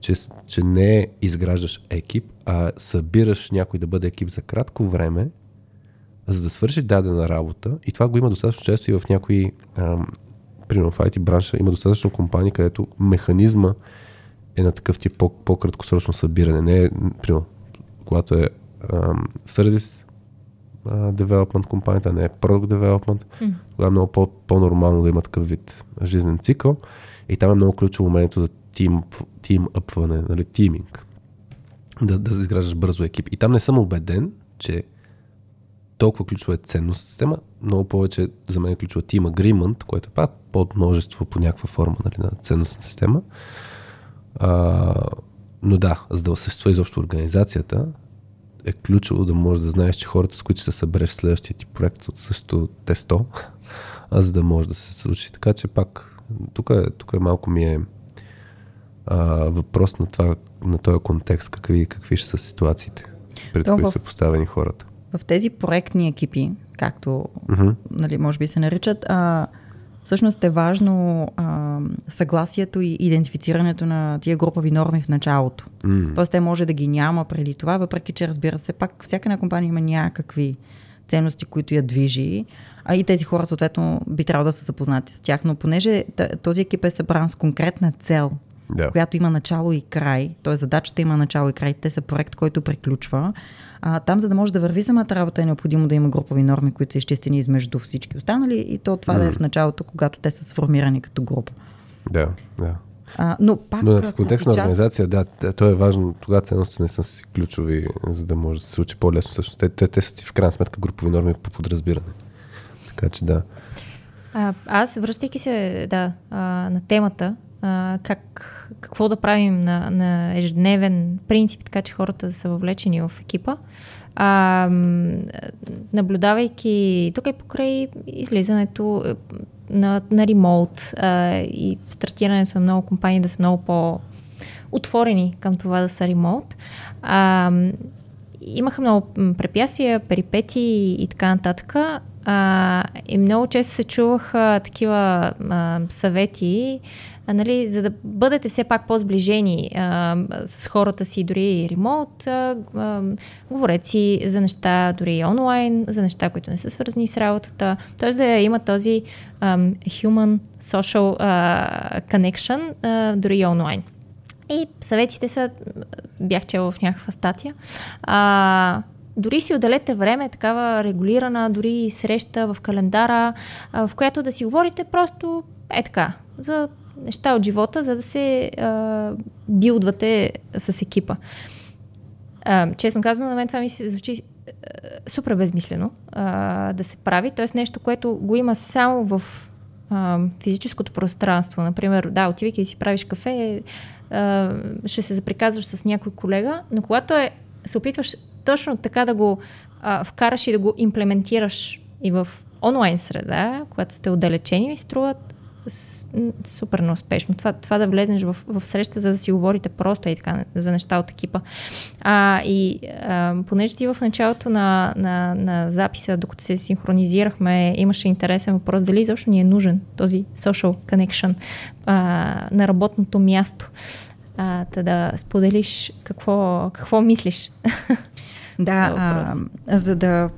че, че не изграждаш екип, а събираш някой да бъде екип за кратко време, за да свърши дадена работа. И това го има достатъчно често и в някои, ам, примерно в IT бранша, има достатъчно компании, където механизма е на такъв тип по- по-краткосрочно събиране. Не е, примерно, когато е ам, service а, development компанията, не е product development, тогава е много по- по-нормално да има такъв вид жизнен цикъл. И там е много ключово умението за тим, тимъпване, нали, тиминг. Да, да изграждаш бързо екип. И там не съм убеден, че толкова ключова е ценност система, много повече за мен е ключова Team Agreement, което е пак под множество по някаква форма нали, на ценностна система. А, но да, за да съществува изобщо организацията, е ключово да можеш да знаеш, че хората, с които се събереш в следващия ти проект, са от същото тесто, а за да може да се случи. Така че пак, тук е, тук е малко ми е а, въпрос на, това, на този контекст, какви, какви ще са ситуациите, пред То които в- са поставени хората. В тези проектни екипи, както Мгм. нали, може би се наричат, а, всъщност е важно а, съгласието и идентифицирането на тия групови норми в началото. М. Тоест те може да ги няма преди това, въпреки че разбира се, пак всяка една компания има някакви ценности, които я движи, а и тези хора съответно би трябвало да са запознати с тях, но понеже този екип е събран с конкретна цел, Да. която има начало и край, т.е. задачата има начало и край, те са проект, който приключва. А, там, за да може да върви самата работа, е необходимо да има групови норми, които са изчистени измежду всички останали и то това да е в началото, когато те са сформирани като група. Да, да. А, но пак, Но в контекст на организация, да, то е важно. Тогава ценностите не са си ключови, за да може да се случи по-лесно. Всъщност, те, те, те са ти в крайна сметка групови норми по подразбиране. Така че да. А, аз, връщайки се да, а, на темата, как, какво да правим на, на ежедневен принцип, така че хората да са въвлечени в екипа, а, наблюдавайки тук и покрай излизането е, на, на ремоут а, и стартирането на много компании да са много по- отворени към това да са ремоут. А, имаха много препятствия, перипети и, и така нататък. А, и много често се чуваха такива а, съвети, а, нали, за да бъдете все пак по-сближени а, с хората си, дори и ремоут, а, а, говорете си за неща дори онлайн, за неща, които не са свързани с работата. Т.е. да има този ам, human social а, connection а, дори онлайн. И съветите са, бях чела в някаква статия, а, дори си отделете време, такава регулирана, дори среща в календара, а, в която да си говорите просто е така, за неща от живота, за да се а, билдвате с екипа. А, честно казвам, на мен това ми се звучи а, супер безмислено а, да се прави. Тоест нещо, което го има само в а, физическото пространство. Например, да, отивайки да си правиш кафе, а, ще се заприказваш с някой колега, но когато е, се опитваш точно така да го а, вкараш и да го имплементираш и в онлайн среда, когато сте отдалечени, ми струват супер неуспешно. Това, това да влезнеш в, в среща, за да си говорите просто и така за неща от екипа. А, и а, понеже ти в началото на, на, на записа, докато се синхронизирахме, имаше интересен въпрос дали изобщо ни е нужен този social connection а, на работното място. А, та да споделиш какво, какво мислиш. Да, е а, за да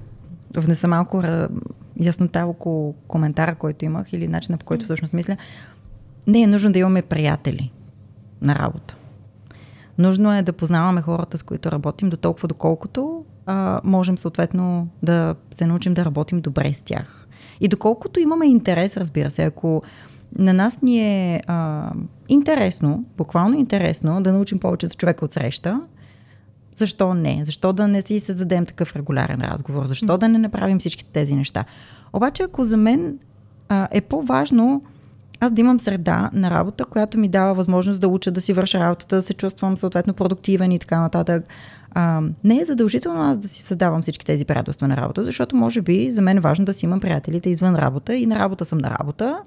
внеса малко яснота около коментара, който имах или начина по който всъщност мисля, не е нужно да имаме приятели на работа. Нужно е да познаваме хората, с които работим, до толкова доколкото а, можем съответно да се научим да работим добре с тях. И доколкото имаме интерес, разбира се, ако на нас ни е а, интересно, буквално интересно, да научим повече за човека от среща, защо не? Защо да не си създадем такъв регулярен разговор? Защо да не направим всички тези неща? Обаче, ако за мен а, е по-важно аз да имам среда на работа, която ми дава възможност да уча, да си върша работата, да се чувствам съответно продуктивен и така нататък. А, не е задължително аз да си създавам всички тези приятелства на работа, защото може би за мен е важно да си имам приятелите извън работа и на работа съм на работа.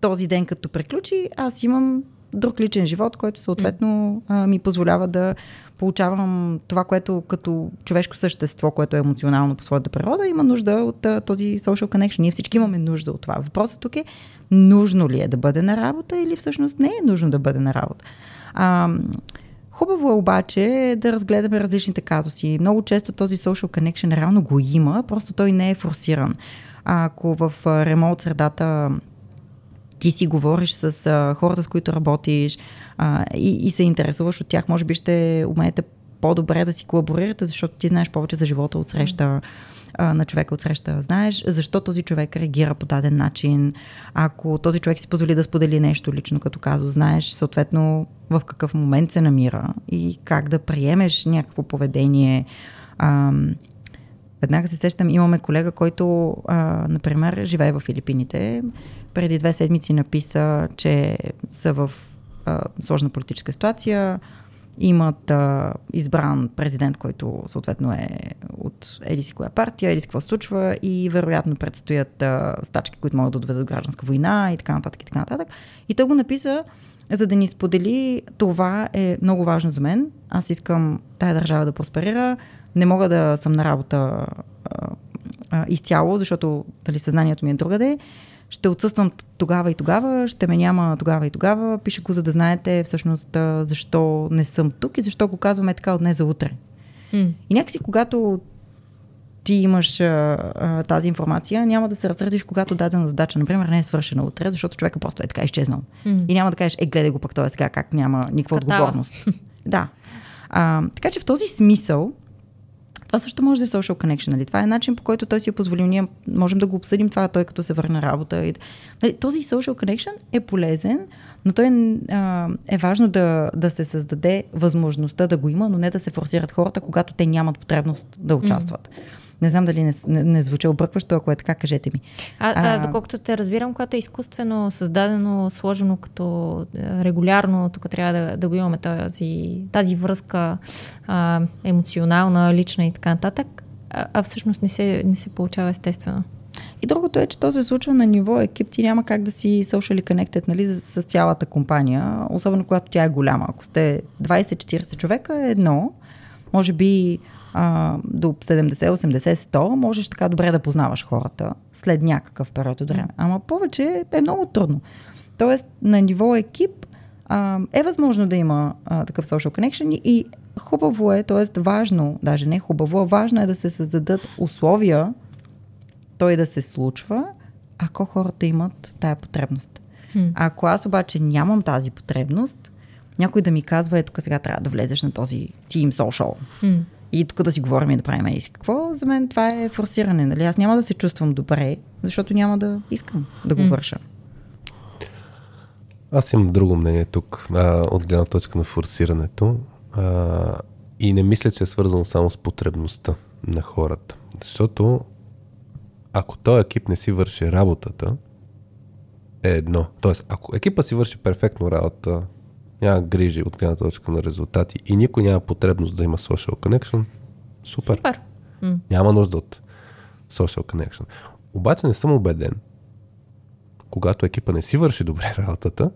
Този ден като приключи, аз имам друг личен живот, който съответно ми позволява да получавам това, което като човешко същество, което е емоционално по своята природа, има нужда от този social connection. Ние всички имаме нужда от това. Въпросът тук е, нужно ли е да бъде на работа или всъщност не е нужно да бъде на работа. А, Хубаво е обаче да разгледаме различните казуси. Много често този social connection реално го има, просто той не е форсиран. Ако в ремонт средата ти си говориш с а, хората, с които работиш а, и, и се интересуваш от тях, може би ще умеете по-добре да си колаборирате, защото ти знаеш повече за живота от среща а, на човека от среща. Знаеш защо този човек реагира по даден начин. Ако този човек си позволи да сподели нещо лично, като казо, знаеш съответно в какъв момент се намира и как да приемеш някакво поведение. А, Веднага се сещам, имаме колега, който, а, например, живее в Филипините. Преди две седмици написа, че са в а, сложна политическа ситуация. Имат а, избран президент, който съответно е от еди си коя партия, еди какво случва и вероятно предстоят а, стачки, които могат да доведат до гражданска война и така нататък и така нататък. И той го написа, за да ни сподели това е много важно за мен. Аз искам тая държава да просперира. Не мога да съм на работа а, а, изцяло, защото дали съзнанието ми е другаде. Ще отсъствам тогава и тогава, ще ме няма тогава и тогава. Пише го, за да знаете всъщност защо не съм тук и защо го казваме така от днес за утре. М. И някакси, когато ти имаш а, а, тази информация, няма да се разсърдиш, когато дадена задача, например, не е свършена утре, защото човека просто е така изчезнал. М. И няма да кажеш, е, гледай го пък той е сега, как няма никаква Скатава. отговорност. да. А, така че в този смисъл, Това също може да е social connection, нали? Това е начин по който той си е позволил. Ние можем да го обсъдим това, той като се върне работа. И... Нали, този social connection е полезен, но той а, е важно да, да се създаде възможността да го има, но не да се форсират хората, когато те нямат потребност да участват. Mm. Не знам дали не, не, не звучи объркващо, ако е така, кажете ми. А, аз, доколкото те разбирам, когато е изкуствено създадено, сложено като е, регулярно, тук трябва да, да го имаме тази, тази връзка а, емоционална, лична и така нататък, а, а всъщност не се, не се получава естествено. И другото е, че то се случва на ниво екип. Ти няма как да си socially connected нали, с цялата компания, особено когато тя е голяма. Ако сте 20-40 човека е едно, може би а, до 70, 80, 100, можеш така добре да познаваш хората след някакъв период от време. Ама повече е много трудно. Тоест, на ниво екип а, е възможно да има а, такъв social connection и хубаво е, т.е. важно, даже не хубаво, важно е да се създадат условия той да се случва, ако хората имат тая потребност. Hmm. Ако аз обаче нямам тази потребност, някой да ми казва, ето сега трябва да влезеш на този Team Social. Hmm и тук да си говорим и да правим и си какво, за мен това е форсиране. Нали? Аз няма да се чувствам добре, защото няма да искам да го върша. Аз имам друго мнение тук, а, от гледна точка на форсирането. А, и не мисля, че е свързано само с потребността на хората. Защото ако този екип не си върши работата, е едно. Тоест, ако екипа си върши перфектно работа, няма грижи от гледна точка на резултати и никой няма потребност да има social connection, супер. Супер. Няма нужда от social connection. Обаче не съм убеден, когато екипа не си върши добре работата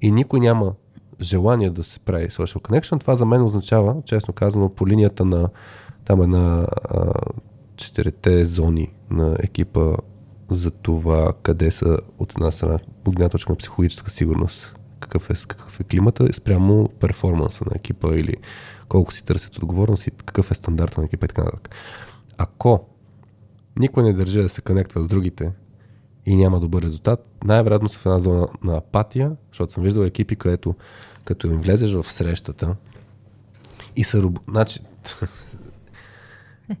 и никой няма желание да се прави social connection, това за мен означава, честно казано, по линията на там е на а, четирите зони на екипа за това къде са от една страна, от гледна точка на психологическа сигурност, какъв е, какъв е климата спрямо перформанса на екипа или колко си търсят отговорност и какъв е стандарта на екипа и така нататък. Ако никой не държи да се конектва с другите и няма добър резултат, най-вероятно са в една зона на апатия, защото съм виждал екипи, където като им влезеш в срещата и са... Значи,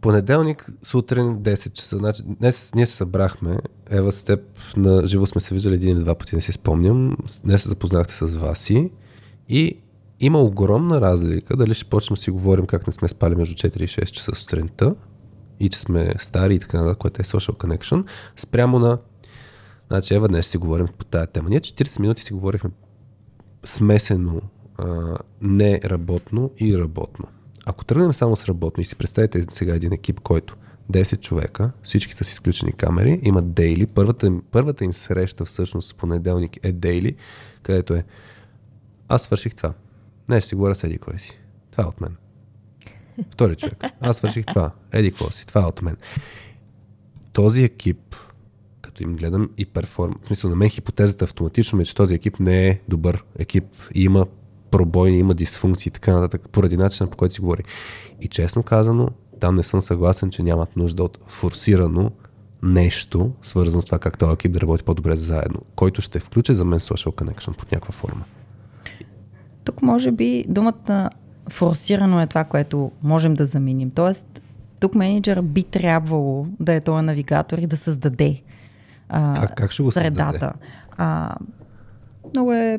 Понеделник сутрин 10 часа. Значи, днес ние се събрахме. Ева с теб на живо сме се виждали един или два пъти, не си спомням. Днес се запознахте с Васи. И има огромна разлика дали ще почнем да си говорим как не сме спали между 4 и 6 часа сутринта и че сме стари и така нататък, което е social connection, спрямо на Значи, Ева, днес си говорим по тази тема. Ние 40 минути си говорихме смесено, а, не работно и работно. Ако тръгнем само с работно и си представите сега един екип, който 10 човека, всички са с изключени камери, имат дейли. Първата им, първата им среща всъщност понеделник е дейли, където е аз свърших това. Не, ще си говоря с Еди кой си. Това е от мен. Втори човек. Аз свърших това. Еди какво си. Това е от мен. Този екип, като им гледам и перформ... В смисъл на мен хипотезата автоматично е, че този екип не е добър екип и има пробойни, има дисфункции и така нататък, поради начина по който си говори. И честно казано, там не съм съгласен, че нямат нужда от форсирано нещо, свързано с това как този екип да работи по-добре заедно, който ще включи за мен social connection под някаква форма. Тук може би думата форсирано е това, което можем да заменим. Тоест, тук менеджера би трябвало да е този навигатор и да създаде а, как, как ще го средата. Създаде? А, много е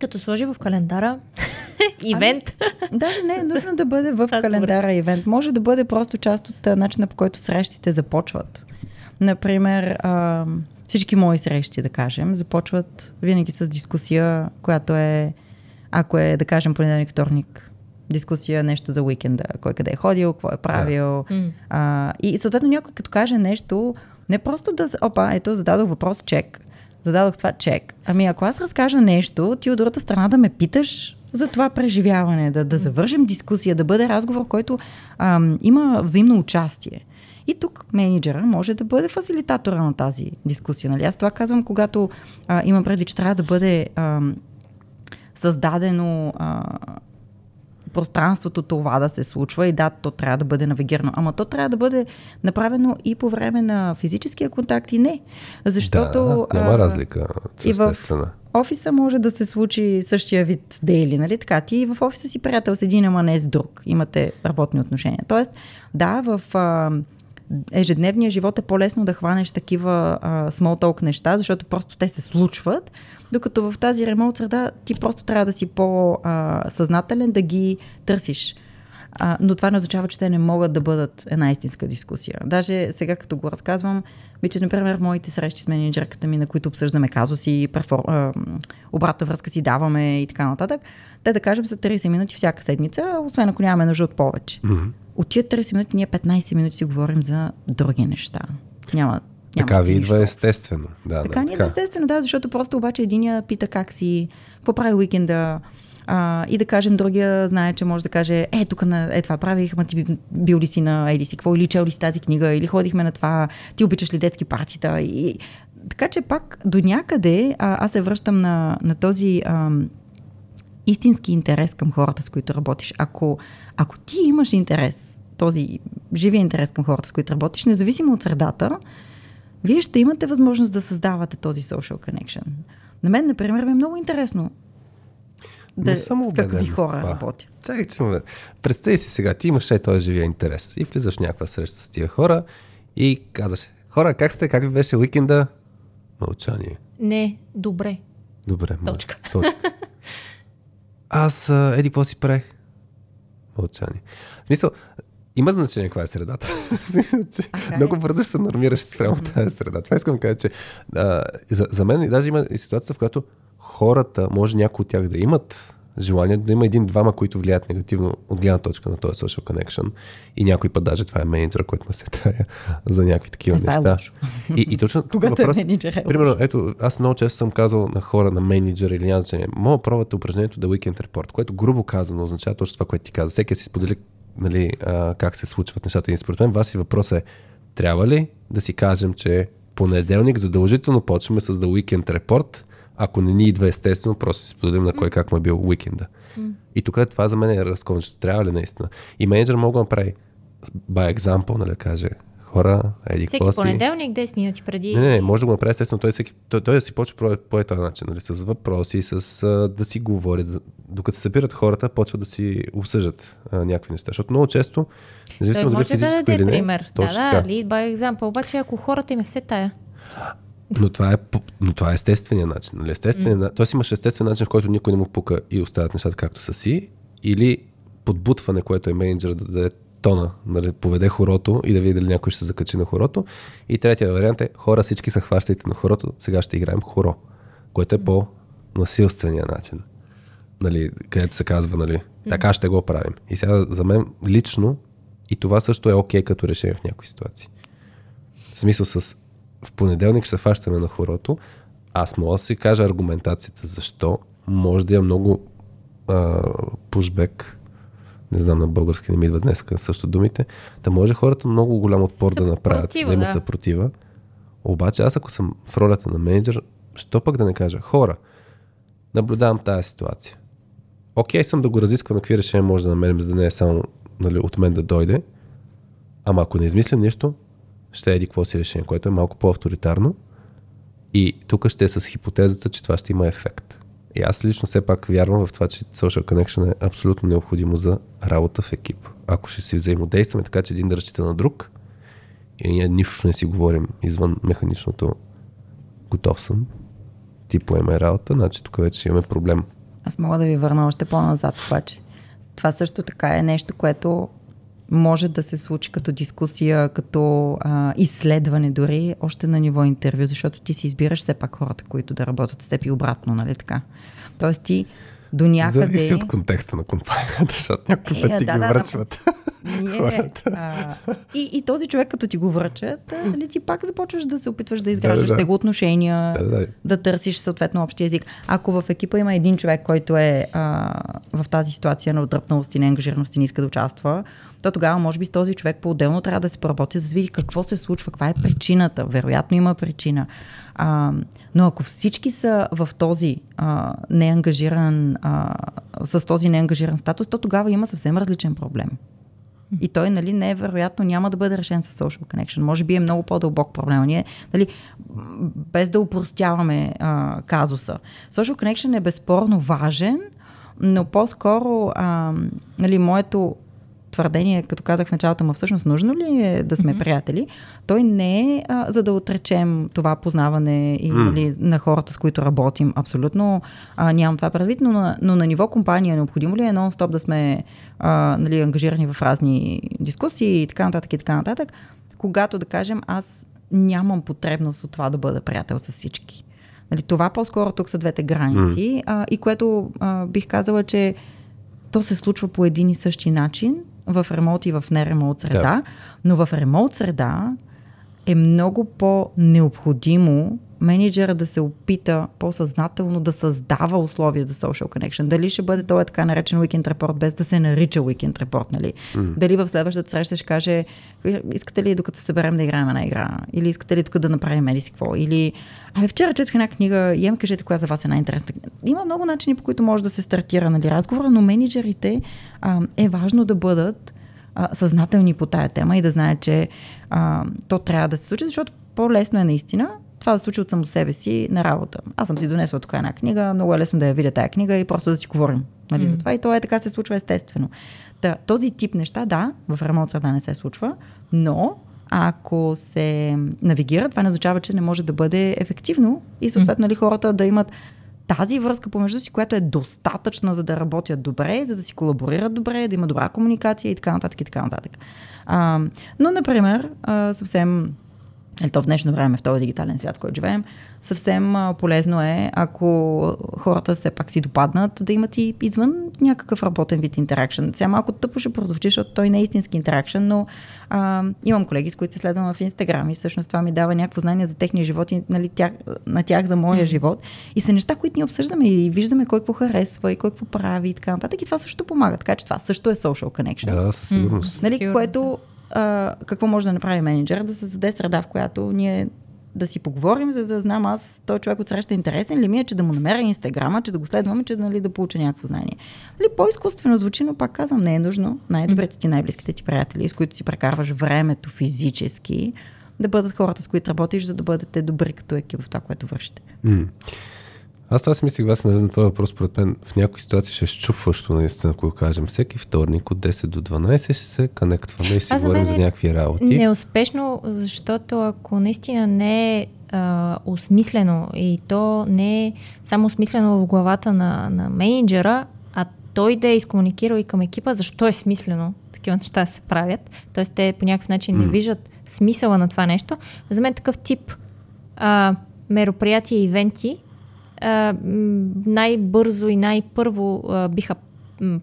като сложи в календара ивент. Ами, даже не е нужно да бъде в календара ивент. Може да бъде просто част от начина по който срещите започват. Например, а, всички мои срещи, да кажем, започват винаги с дискусия, която е, ако е, да кажем, понеделник, вторник, дискусия, нещо за уикенда, кой къде е ходил, какво е правил. Yeah. А, и съответно някой като каже нещо, не просто да, опа, ето, зададох въпрос, чек, зададох това чек. Ами ако аз разкажа нещо, ти от другата страна да ме питаш за това преживяване, да, да завършим дискусия, да бъде разговор, който ам, има взаимно участие. И тук менеджера може да бъде фасилитатора на тази дискусия. Нали? Аз това казвам, когато а, имам предвид, че трябва да бъде ам, създадено а, пространството това да се случва и да, то трябва да бъде навигирано. Ама то трябва да бъде направено и по време на физическия контакт и не. Защото... Да, няма разлика, и в офиса може да се случи същия вид дейли, нали така? Ти в офиса си приятел с един, ама не с друг. Имате работни отношения. Тоест, да, в а, ежедневния живот е по-лесно да хванеш такива а, small неща, защото просто те се случват, докато в тази ремонт среда ти просто трябва да си по-съзнателен, да ги търсиш. А, но това не означава, че те не могат да бъдат една истинска дискусия. Даже сега, като го разказвам, ми, че, например, моите срещи с менеджерката ми, на които обсъждаме казуси, перфор... а, обратна връзка си даваме и така нататък, те да кажем за 30 минути всяка седмица, освен ако нямаме нужда от повече. Mm-hmm. От тия 30 минути ние 15 минути си говорим за други неща. Няма, няма така ви идва естествено. Да, така да, ни идва естествено, да, защото просто обаче единия пита как си, какво прави уикенда, а, и да кажем, другия знае, че може да каже, е, тук на, е това правих, ма ти бил ли си на или си какво, или чел ли си тази книга, или ходихме на това, ти обичаш ли детски партита. И, така че пак до някъде а, аз се връщам на, на този а, истински интерес към хората, с които работиш. Ако, ако ти имаш интерес, този живия интерес към хората, с които работиш, независимо от средата, вие ще имате възможност да създавате този social connection. На мен, например, ми е много интересно да, не съм с какви хора работя. Чакай, че Представи си сега, ти имаш е този живия интерес и влизаш в някаква среща с тия хора и казваш, хора, как сте, как ви беше уикенда? Мълчание. Не, добре. Добре. Точка. Точка. Аз, еди, какво си правих? Мълчание. В смисъл, има значение каква е средата. okay. Много бързо ще се нормираш спрямо mm-hmm. тази среда. Това искам да кажа, че а, за, за мен даже има и ситуация, в която хората, може някои от тях да имат желание да има един-двама, които влияят негативно от гледна точка на този social connection. И някой път даже това е менеджер, който ме се тая за някакви такива това е неща. Е и, и точно Когато въпрос, е менеджер е Примерно, ето, аз много често съм казал на хора, на менеджер или няма значение, мога пробвате упражнението да Weekend Report, което грубо казано означава точно това, което ти каза. Всеки си сподели нали, а, как се случват нещата. И според мен вас и въпрос е, трябва ли да си кажем, че понеделник задължително почваме с The Weekend Report, ако не ни идва естествено, просто си споделим на кой как му е бил уикенда. Mm. И тук е, това за мен е разковничето. Трябва ли наистина? И менеджер мога да направи by example, нали, каже, хора, еди Всеки си. понеделник, 10 минути преди. Не, не, може да го направи естествено. Той, всеки, той, той да си почва по този начин, нали, с въпроси, с да си говори. Докато се събират хората, почват да си обсъждат а, някакви неща. Защото много често, независимо дали физическо да даде или не, пример. Да, да, lead by example. Обаче, ако хората им е все тая, но това е, но това е естествения начин. Нали? Естествения, mm. Тоест имаш естествен начин, в който никой не му пука и оставят нещата както са си, или подбутване, което е менеджер да даде тона, нали, поведе хорото и да види дали някой ще се закачи на хорото. И третия вариант е хора всички се хващайте на хорото, сега ще играем хоро, което е по-насилствения начин. Нали, където се казва, нали, така ще го правим. И сега за мен лично и това също е окей okay като решение в някои ситуации. В смисъл с в понеделник ще се фащаме на хорото, аз мога да си кажа аргументацията защо. Може да има много а, пушбек, не знам на български не ми идва днес също думите, да може хората много голям отпор да направят, да има да. съпротива. Обаче аз ако съм в ролята на менеджер, що пък да не кажа, хора, наблюдавам тази ситуация. Окей съм да го разискваме какви решения може да намерим, за да не е само нали, от мен да дойде. Ама ако не измислям нищо, ще еди какво си решение, което е малко по-авторитарно. И тук ще е с хипотезата, че това ще има ефект. И аз лично все пак вярвам в това, че social connection е абсолютно необходимо за работа в екип. Ако ще си взаимодействаме така, че един да на друг и ние нищо не си говорим извън механичното готов съм, ти поеме работа, значи тук вече имаме проблем. Аз мога да ви върна още по-назад, обаче. Това също така е нещо, което може да се случи като дискусия, като а, изследване дори, още на ниво интервю, защото ти си избираш все пак хората, които да работят с теб и обратно, нали така? Тоест ти до някъде... Зависи от контекста на компанията, защото някои пъти е, да, ги да, връчват да, Ние, а, и, и този човек, като ти го връчат, нали, ти пак започваш да се опитваш да изграждаш да, да, да. отношения, да, да. да търсиш съответно общия език. Ако в екипа има един човек, който е а, в тази ситуация на отдръпналост и неангажираност и не иска да участва, то тогава може би с този човек по-отделно трябва да се поработи, за да види какво се случва, каква е причината. Вероятно има причина. А, но ако всички са в този а, неангажиран, а, с този неангажиран статус, то тогава има съвсем различен проблем. И той, нали, невероятно няма да бъде решен с social connection. Може би е много по-дълбок проблем. Ние, нали, без да упростяваме а, казуса. Social connection е безспорно важен, но по-скоро, а, нали, моето твърдение, като казах в началото, му всъщност нужно ли е да сме mm-hmm. приятели, той не е а, за да отречем това познаване и, mm. нали, на хората, с които работим. Абсолютно а, нямам това предвид, но на, но на ниво компания необходимо ли е нон-стоп да сме а, нали, ангажирани в разни дискусии и така нататък и така нататък, когато да кажем аз нямам потребност от това да бъда приятел с всички. Нали, това по-скоро тук са двете граници mm. а, и което а, бих казала, че то се случва по един и същи начин в ремонт и в неремонт среда, да. но в ремонт среда е много по-необходимо менеджера да се опита по-съзнателно да създава условия за social connection. Дали ще бъде това така наречен weekend report, без да се нарича weekend report, нали? Mm. Дали в следващата среща ще каже, искате ли докато се съберем да играем една игра? Или искате ли тук да направим меди си какво? Или, абе, вчера четох една книга, и ем кажете коя за вас е най-интересна. Има много начини, по които може да се стартира нали, разговора, но менеджерите а, е важно да бъдат а, съзнателни по тая тема и да знаят, че а, то трябва да се случи, защото по-лесно е наистина това да се случи от само себе си на работа. Аз съм си донесла тук една книга, много е лесно да я видя тая книга и просто да си говорим нали, mm. за това. И то е така се случва естествено. Та, този тип неща, да, в ремонт среда не се случва, но ако се навигира, това не означава, че не може да бъде ефективно и съответно нали, хората да имат тази връзка помежду си, която е достатъчна за да работят добре, за да си колаборират добре, да има добра комуникация и така нататък и така нататък. А, но, например, а, съвсем или то в днешно време, в този дигитален свят, който живеем, съвсем а, полезно е, ако хората все пак си допаднат, да имат и извън някакъв работен вид интеракшн. Сега малко тъпо ще прозвучи, защото той не е истински интеракшн, но а, имам колеги, с които се следвам в Инстаграм и всъщност това ми дава някакво знание за техния живот и нали, тях, на тях за моя mm. живот. И са неща, които ние обсъждаме и виждаме кой какво харесва и кой какво прави и така нататък. И това също помага. Така че това също е social connection. Да, със сигурност. Нали, което а, какво може да направи менеджер, да създаде среда, в която ние да си поговорим, за да знам аз, той човек от среща интересен ли ми е, че да му намеря инстаграма, че да го следваме, че нали, да получа някакво знание. Нали, по-изкуствено звучи, но пак казвам, не е нужно. Най-добрите ти, най-близките ти приятели, с които си прекарваш времето физически, да бъдат хората, с които работиш, за да бъдете добри като екип в това, което вършите. Аз това си мислих, вас на това въпрос, според мен в някои ситуации ще е щупващо, наистина, ако кажем. Всеки вторник от 10 до 12 ще се конектваме и си Аз говорим за, за някакви работи. Неуспешно, защото ако наистина не е а, осмислено и то не е само осмислено в главата на, на менеджера, а той да е изкомуникирал и към екипа, защо е смислено такива неща се правят. Тоест те по някакъв начин mm. не виждат смисъла на това нещо. За мен такъв тип а, мероприятия и ивенти а, най-бързо и най-първо а, биха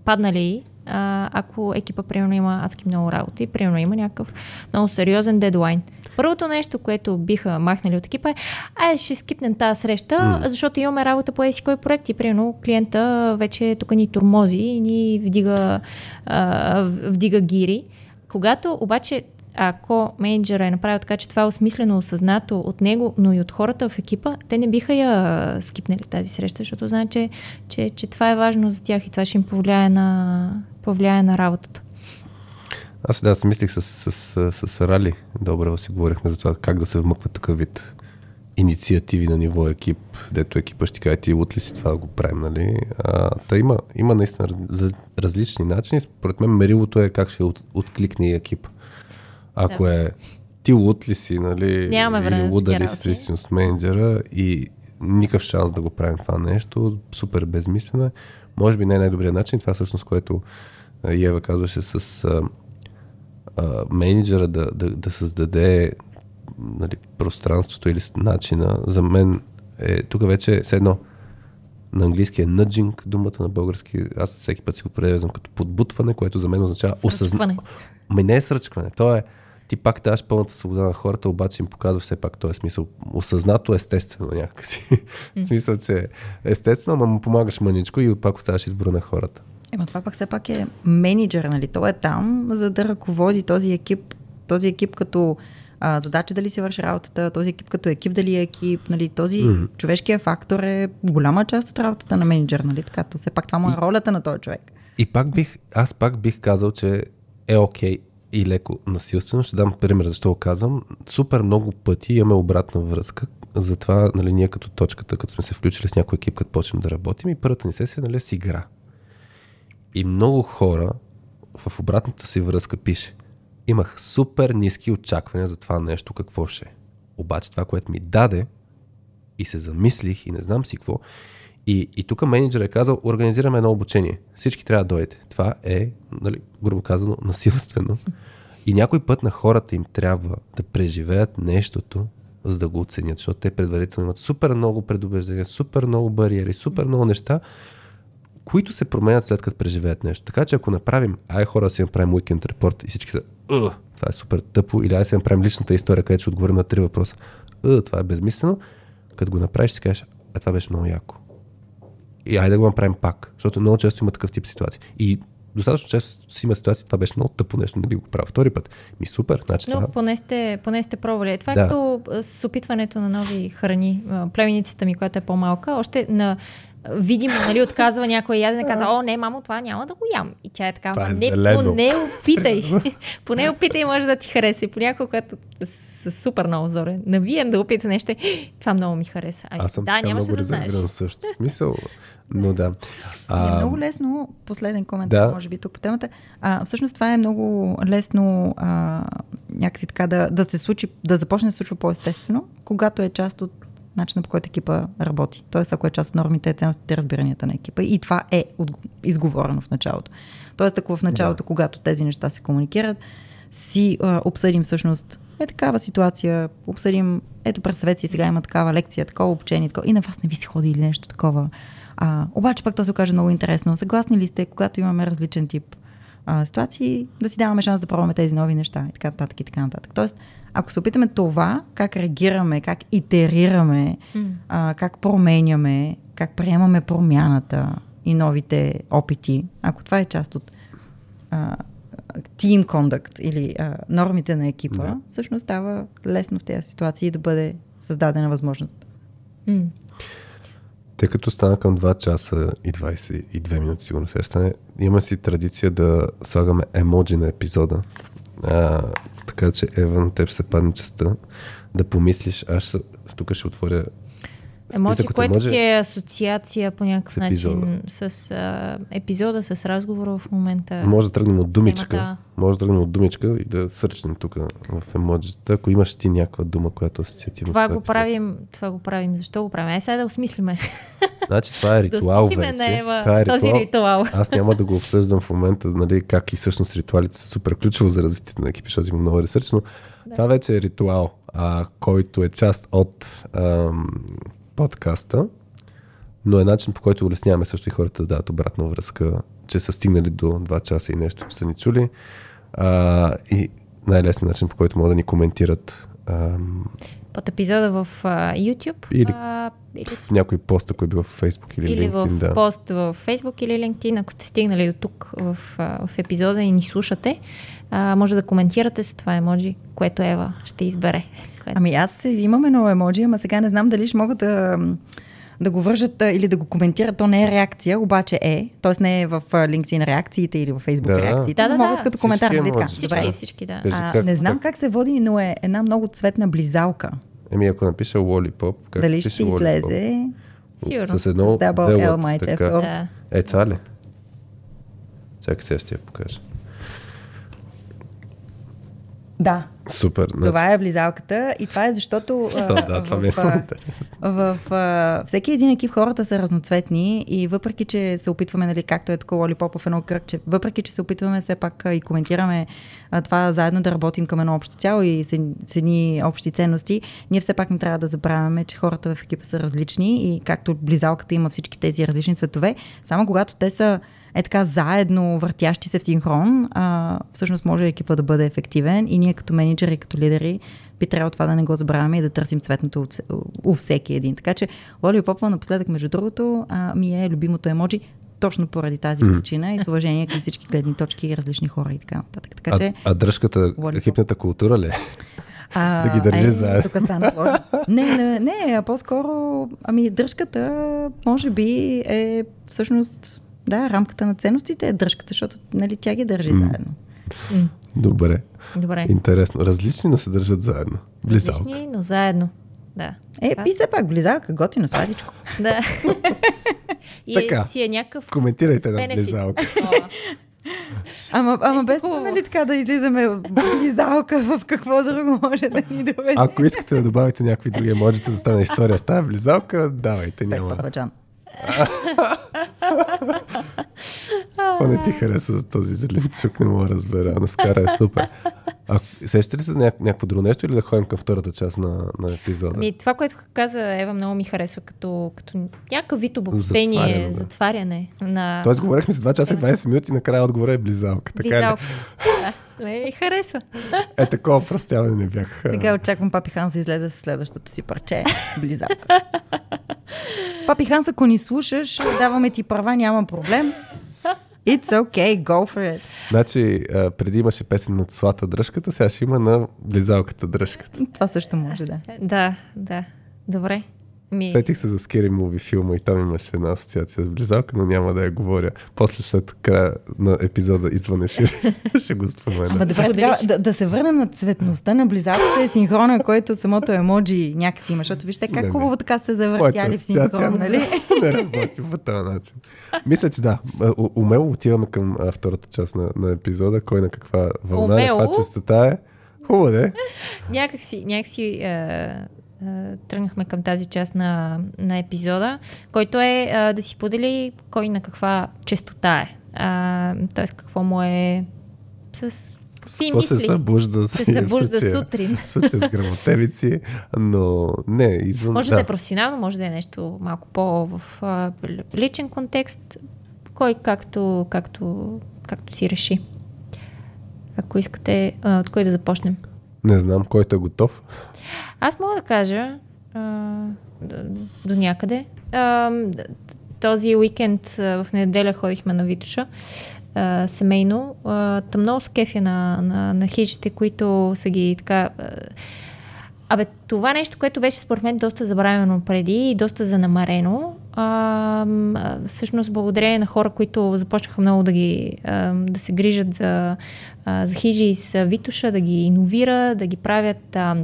паднали, а, ако екипа примерно има адски много работа и примерно има някакъв много сериозен дедлайн. Първото нещо, което биха махнали от екипа е, ай, ще скипнем тази среща, mm. защото имаме работа по еси кой проект и примерно клиента вече тук ни турмози и ни вдига, а, вдига гири. Когато обаче ако менеджера е направил така, че това е осмислено, осъзнато от него, но и от хората в екипа, те не биха я скипнали тази среща, защото знаят, че, че, че това е важно за тях и това ще им повлияе на, повлияе на работата. Аз да, си мислих с, с, с, с Рали, добре си говорихме за това как да се вмъква такъв вид инициативи на ниво екип, дето екипа ще каже ти от ли си това го правим, нали? А, та има, има наистина раз, различни начини. Според мен мерилото е как ще от, откликне и екип. Ако да. е ти луд ли си, нали, Нямаме време или луда ли си с менеджера и никакъв шанс да го правим това нещо, супер безмислено е. Може би не е най-добрият начин. Това всъщност, което Ева казваше с а, а, менеджера да, да, да създаде нали, пространството или начина, за мен е, тук вече е едно на английски е nudging, думата на български, аз всеки път си го превеждам като подбутване, което за мен означава осъзнаване. Ами не е сръчкване, то е ти пак даваш пълната свобода на хората, обаче им показва все пак този смисъл. Осъзнато естествено някакси. Mm. смисъл, че естествено, но му помагаш мъничко и пак оставаш избора на хората. Ема това пак все пак е менеджер, нали? Той е там, за да ръководи този екип, този екип като а, задача дали си върши работата, този екип като екип дали е екип, нали, този mm-hmm. човешкия фактор е голяма част от работата на менеджер, нали, така, то все пак това му е ролята на този човек. И пак бих, аз пак бих казал, че е окей и леко насилствено. Ще дам пример защо го казвам. Супер много пъти имаме обратна връзка. Затова нали, ние като точката, като сме се включили с някой екип, като почнем да работим и първата ни сесия нали, е с игра. И много хора в обратната си връзка пише имах супер ниски очаквания за това нещо, какво ще е. Обаче това, което ми даде и се замислих и не знам си какво, и, и тук менеджер е казал, организираме едно обучение. Всички трябва да дойдете. Това е, нали, грубо казано, насилствено. И някой път на хората им трябва да преживеят нещото, за да го оценят, защото те предварително имат супер много предубеждения, супер много бариери, супер много неща, които се променят след като преживеят нещо. Така че ако направим, ай хора си направим уикенд репорт и всички са, това е супер тъпо, или ай си направим личната история, където ще отговорим на три въпроса, това е безмислено, като го направиш, си кажеш, а това беше много яко и айде да го направим пак, защото много често има такъв тип ситуации. И достатъчно често си има ситуации, това беше много тъпо нещо, не би го правил втори път. Ми супер, значи Но това... поне сте, поне сте пробвали. Това е Да. като а, с опитването на нови храни. Племеницата ми, която е по-малка, още на видимо, нали, отказва някой ядене, казва, о, не, мамо, това няма да го ям. И тя е така, Това е «Ама не, зелено». поне опитай. поне опитай, може да ти хареса. И понякога, когато с, с супер много зоре, навием да опита нещо, «Е, това много ми хареса. Ай, Аз съм да, нямаше да знаеш. също. Мисъл, но да. е А, много лесно, последен коментар, да. може би тук по темата. А, всъщност това е много лесно а, някакси така да, да се случи, да започне да се случва по-естествено, когато е част от начина по който екипа работи. Тоест, ако е част от нормите, ценностите, разбиранията на екипа. И това е изговорено в началото. Тоест, ако в началото, да. когато тези неща се комуникират, си а, обсъдим всъщност е такава ситуация, обсъдим, ето представете си, сега има такава лекция, такова обучение, такова, и на вас не ви се ходи или нещо такова. А, обаче пък то се окаже много интересно. Съгласни ли сте, когато имаме различен тип а, ситуации, да си даваме шанс да пробваме тези нови неща и така нататък и така нататък. Тоест, ако се опитаме това, как реагираме, как итерираме, М. а, как променяме, как приемаме промяната и новите опити, ако това е част от а, team conduct или а, нормите на екипа, Да. всъщност става лесно в тези ситуации да бъде създадена възможност. М. Тъй като стана към 2 часа и 22 минути, сигурно се стане, има си традиция да слагаме емоджи на епизода. А, така че, Ева, на теб се падне частта да помислиш. Аз тук ще отворя От което ти е асоциация по някакъв С начин с а, епизода, с разговора в момента. Може да тръгнем от думичка. темата. Може да тръгнем от думичка и да сърчнем тук в емоджите. Ако имаш ти някаква дума, която е асоциативна. Това този го епизод. правим, това го правим. Защо го правим? Ай сега да осмислиме. Значи това е ритуал вече. това е този ритуал. ритуал. Аз няма да го обсъждам в момента, нали, как и всъщност ритуалите са супер ключово за развитието на екипи, защото има много ресърч, но да. това вече е ритуал, а, който е част от ам, подкаста, но е начин по който улесняваме също и хората да дадат обратна връзка, че са стигнали до 2 часа и нещо, че са ни чули. А, и най-лесният начин по който могат да ни коментират ам, Под епизода в а, YouTube. Или- а, или в някой пост, ако е бил в Facebook или, или LinkedIn. в да. пост в Facebook или LinkedIn, ако сте стигнали до тук в, в епизода и ни слушате, а, може да коментирате с това емоджи, което Ева ще избере. Което... Ами аз имам едно емоджи, ама сега не знам дали ще могат да, да го вържат а, или да го коментират. То не е реакция, обаче е. Тоест не е в LinkedIn реакциите или в Facebook Да. реакциите. Да, да, могат да. като коментар, нали така? всички, Добре. всички, да. А, как- не знам как- как се води, но е една много цветна близалка. Еми, ако напиша Lollipop, как дали ще Lollipop? излезе? Сигурно. С едно double L майче. Да. Е, това ли? Чакай сега ще я покажа. Да, Супер. Значи, това е близалката и това е защото Да, да, това ми е в, в всеки един екип хората са разноцветни и въпреки, че се опитваме, нали, както е такова лолипоп в едно кръгче, въпреки, че се опитваме все пак и коментираме това заедно да работим към едно общо цяло и с, с едни общи ценности, ние все пак не трябва да забравяме, че хората в екипа са различни и както близалката има всички тези различни цветове, само когато те са е така заедно въртящи се в синхрон, а, всъщност може екипа да бъде ефективен и ние като менеджери, като лидери би трябвало това да не го забравяме и да търсим цветното у, вс- у всеки един. Така че Лолипопа напоследък, между другото, а, ми е любимото емоджи точно поради тази причина и с уважение към всички гледни точки и различни хора и така нататък. Така че, А, а дръжката, екипната култура ли? е? а, да ги държи е, заедно. Тук стана сложно. Не, не, не, а по-скоро, ами дръжката, може би е всъщност, да, рамката на ценностите е дръжката, защото нали, тя ги държи М. заедно. Добре. Добре. Интересно. Различни, но се държат заедно. Близалка. Различни, но заедно. Да. Е, А? пи се пак, близалка, готино, сладичко. Да. И Така. си е някакъв Коментирайте на близалка. Ама, ама без нали така да излизаме близалка в какво друго може да ни доведе. Ако искате да добавите някакви други емоджита за да стане история с тази близалка, давайте, Без няма. пападжан. Какво не ти харесва за този зеленчук, не мога да разбера. Наскара е супер. А сещате ли се за ня- някакво друго нещо или да ходим към втората част на, на епизода? Ми, това, което каза Ева, много ми харесва като, като някакъв вид обобщение, Затваряне, да. затваряне, на Тоест говорихме за 2 часа и 20 минути, накрая отговора е близалка. Така ли? близалка. Да, ме ми харесва. Е, такова простяване не бях. Сега очаквам Папи Ханс да излезе с следващото си парче. Близалка. Папи Ханс, ако ни слушаш, даваме ти права, няма проблем. It's okay, go for it. Значи, а, преди имаше песен на Слата дръжката, сега ще има на близалката дръжката. Това също може да. Да, да. Добре. Ми, Сетих се за Scary Movie филма и там имаше една асоциация с близалка, но няма да я говоря. После след края на епизода извън ефир ще го спомена. Ама добре, тогава, да, да се върнем на цветността на близалката е синхрона, който самото емоджи някакси има, защото вижте как не. хубаво така сте Моята завъртяли в синхрон, нали? не работи по този начин. Мисля, че да. Умело отиваме към а, втората част на, на епизода. Кой на каква вълна, Умело? на каква частота е. Хубаво де. някакси, някакси е, е, тръгнахме към тази част на, на епизода, който е е, да си подели кой на каква частота е. Т.е. какво му е с си То се събужда. Се събужда случая- сутрин. Случая с грамотевици, но не, извън... Може да. е професионално, може да е нещо малко по в а, личен контекст. Кой както, както, както си реши. Ако искате, а, от кой да започнем? Не знам, който е готов. Аз мога да кажа а, до някъде. А, този уикенд в неделя ходихме на Витоша а, семейно. А, там много с кефя на, на, на хижите, които са ги така... А, Абе, това нещо, което беше според мен доста забравено преди и доста занамарено, а, всъщност благодарение на хора, които започнаха много да ги а, да се грижат за, а, за хижи с Витоша, да ги иновира, да ги правят а,